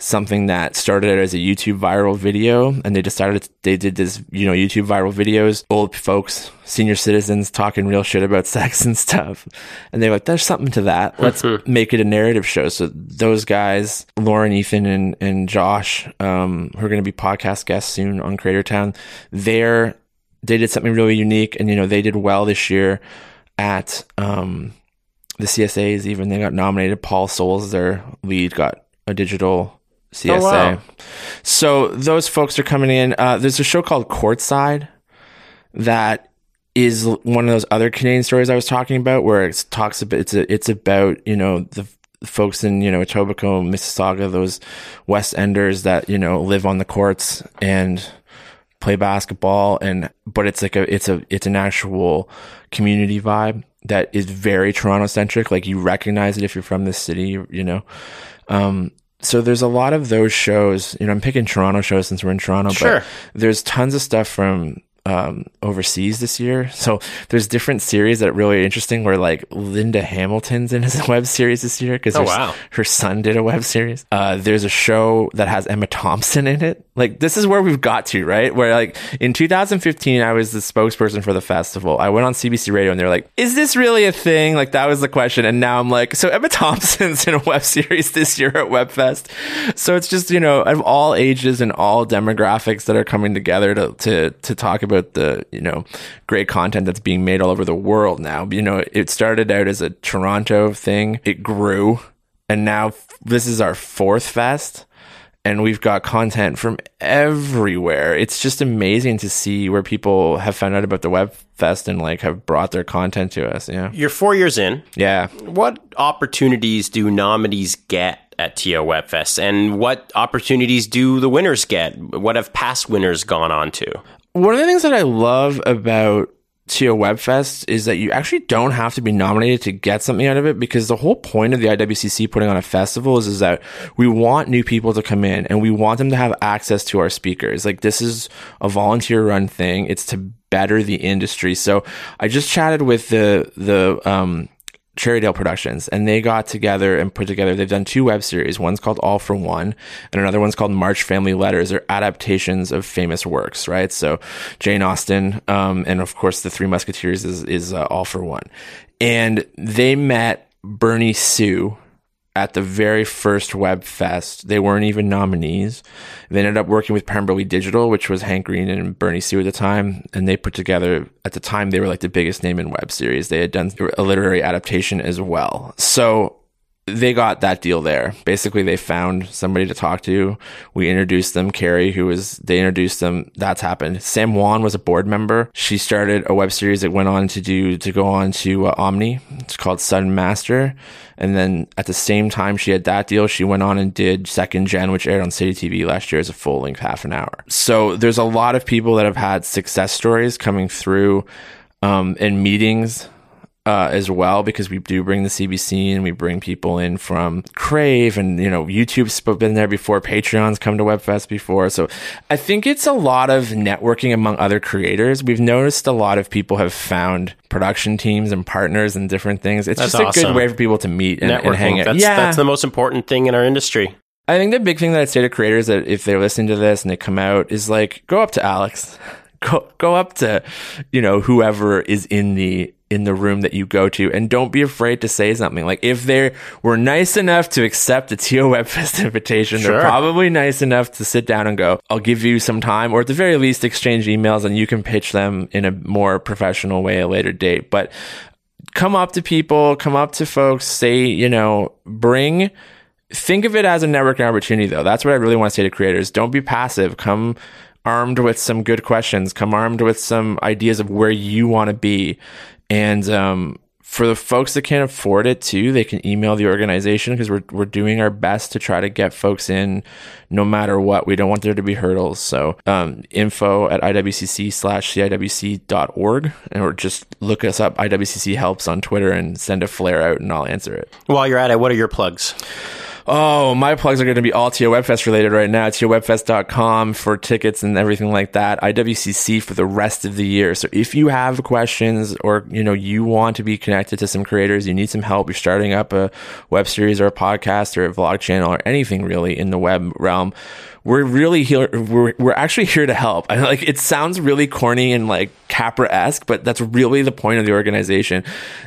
something that started as a YouTube viral video. And they decided they did this, you know, YouTube viral videos, old folks, senior citizens talking real shit about sex and stuff. And they're like, there's something to that. Let's make it a narrative show. So those guys, Lauren, Ethan, and, and Josh, um, who are going to be podcast guests soon on Creator Town, they're, they did something really unique and, you know, they did well this year at, um, the CSAs even they got nominated. Paul Soles, their lead, got a digital CSA. Oh, wow. So those folks are coming in. Uh, there's a show called Courtside that is one of those other Canadian stories I was talking about, where it talks about it's a, it's about you know the folks in you know Etobicoke, Mississauga, those West Enders that you know live on the courts and play basketball and but it's like a it's a it's an actual community vibe that is very Toronto centric like you recognize it if you're from this city you, you know um so there's a lot of those shows you know I'm picking Toronto shows since we're in Toronto Sure. but there's tons of stuff from um, overseas this year. So there's different series that are really interesting where like Linda Hamilton's in a web series this year because Oh, her, wow. her son did a web series. Uh, there's a show that has Emma Thompson in it. Like this is where we've got to, right? Where like in 2015, I was the spokesperson for the festival. I went on CBC radio and they're like, is this really a thing? Like that was the question. And now I'm like, so Emma Thompson's in a web series this year at WebFest. So it's just, you know, of all ages and all demographics that are coming together to, to, to talk about the, you know, great content that's being made all over the world now. You know, it started out as a Toronto thing. It grew and now this is our fourth fest and we've got content from everywhere. It's just amazing to see where people have found out about the web fest and like have brought their content to us. Yeah. You're four years in. Yeah. What opportunities do nominees get at TO Webfest, and what opportunities do the winners get? What have past winners gone on to? One of the things that I love about TO Webfest is that you actually don't have to be nominated to get something out of it because the whole point of the IWCC putting on a festival is, is that we want new people to come in and we want them to have access to our speakers. Like this is a volunteer run thing. It's to better the industry. So I just chatted with the, the, um, Cherrydale Productions, and they got together and put together. They've done two web series. One's called All for One, and another one's called March Family Letters. They're adaptations of famous works, right? So Jane Austen, um, and of course the Three Musketeers is is uh, All for One, and they met Bernie Su at the very first web fest. They weren't even nominees. They ended up working with Pemberley Digital, which was Hank Green and Bernie Su at the time. And they put together, at the time, they were like the biggest name in web series. They had done a literary adaptation as well. So they got that deal there. Basically, they found somebody to talk to. We introduced them. Carrie, who was, they introduced them. That's happened. Sam Wan was a board member. She started a web series that went on to do, to go on to uh, Omni. It's called Sudden Master. And then at the same time she had that deal, she went on and did Second Jen, which aired on City TV last year as a full length half an hour. So there's a lot of people that have had success stories coming through, um, in meetings uh, as well because we do bring the CBC and we bring people in from Crave and you know YouTube's been there before, Patreon's come to WebFest before, so I think it's a lot of networking among other creators. We've noticed a lot of people have found production teams and partners and different things. It's That's just a good way for people to meet and, and hang out. That's, yeah, that's the most important thing in our industry. I think the big thing that I'd say to creators that if they're listening to this and they come out is like go up to Alex, go go up to you know whoever is in the in the room that you go to, and don't be afraid to say something. Like if they were nice enough to accept a TO Webfest invitation, Sure. they're probably nice enough to sit down and go, "I'll give you some time," or at the very least exchange emails, and you can pitch them in a more professional way at a later date. But come up to people, come up to folks, say, you know, bring think of it as a networking opportunity though. That's what I really want to say to creators. Don't be passive. Come armed with some good questions. Come armed with some ideas of where you want to be. And um, for the folks that can't afford it too, they can email the organization because we're we're doing our best to try to get folks in no matter what. We don't want there to be hurdles. So um, info at iwcc slash ciwc.org or just look us up. IWCC helps on Twitter and send a flare out and I'll answer it. While you're at it, what are your plugs? Oh, my plugs are going to be all TO Webfest related right now. TOWebfest.com for tickets and everything like that. IWCC for the rest of the year. So if you have questions or, you know, you want to be connected to some creators, you need some help, you're starting up a web series or a podcast or a vlog channel or anything really in the web realm, we're really here. We're, we're actually here to help. I like it sounds really corny and like Capra esque, but that's really the point of the organization.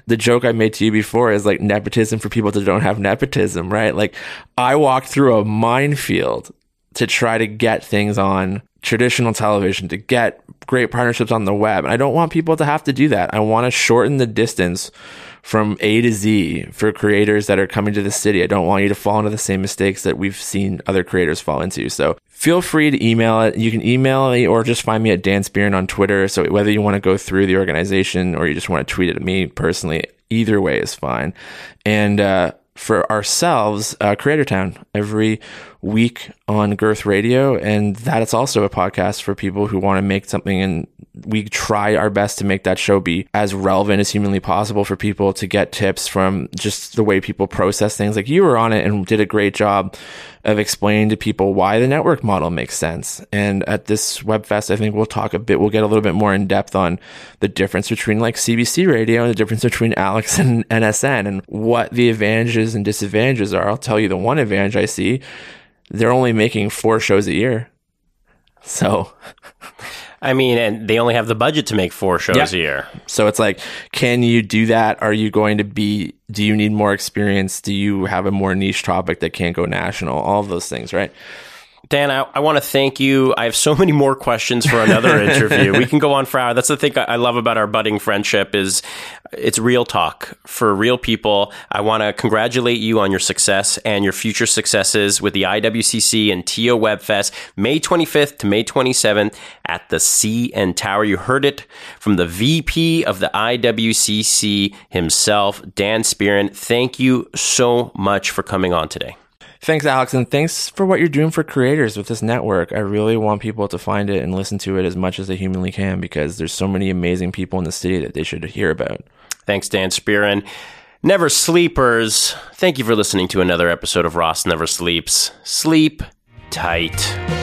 The joke I made to you before is like nepotism for people that don't have nepotism, right? Like I walked through a minefield to try to get things on traditional television, to get great partnerships on the web. And I don't want people to have to do that. I want to shorten the distance from A to Z for creators that are coming to the city. I don't want you to fall into the same mistakes that we've seen other creators fall into. So feel free to email it. You can email me or just find me at Dan Spearin on Twitter. So whether you want to go through the organization or you just want to tweet it at me personally, either way is fine. And, uh, for ourselves, uh, Creator Town every week on Girth Radio, and that is also a podcast for people who want to make something. And we try our best to make that show be as relevant as humanly possible for people to get tips from just the way people process things. Like you were on it and did a great job of explaining to people why the network model makes sense. And at this webfest, I think we'll talk a bit, we'll get a little bit more in depth on the difference between like CBC radio and the difference between Alex and NSN and what the advantages and disadvantages are. I'll tell you the one advantage I see, they're only making four shows a year. So I mean, and they only have the budget to make four shows Yeah. a year. So it's like, can you do that? Are you going to be, do you need more experience? Do you have a more niche topic that can't go national? All of those things, right? Dan, I, I want to thank you. I have so many more questions for another interview. We can go on for hours. That's the thing I love about our budding friendship is it's real talk for real people. I want to congratulate you on your success and your future successes with the IWCC and TO Webfest, May 25th to May 27th at the CN Tower. You heard it from the VP of the IWCC himself, Dan Spearin. Thank you so much for coming on today. Thanks, Alex, and thanks for what you're doing for creators with this network. I really want people to find it and listen to it as much as they humanly can because there's so many amazing people in the city that they should hear about. Thanks, Dan Spearin. Never Sleepers, thank you for listening to another episode of Ross Never Sleeps. Sleep tight.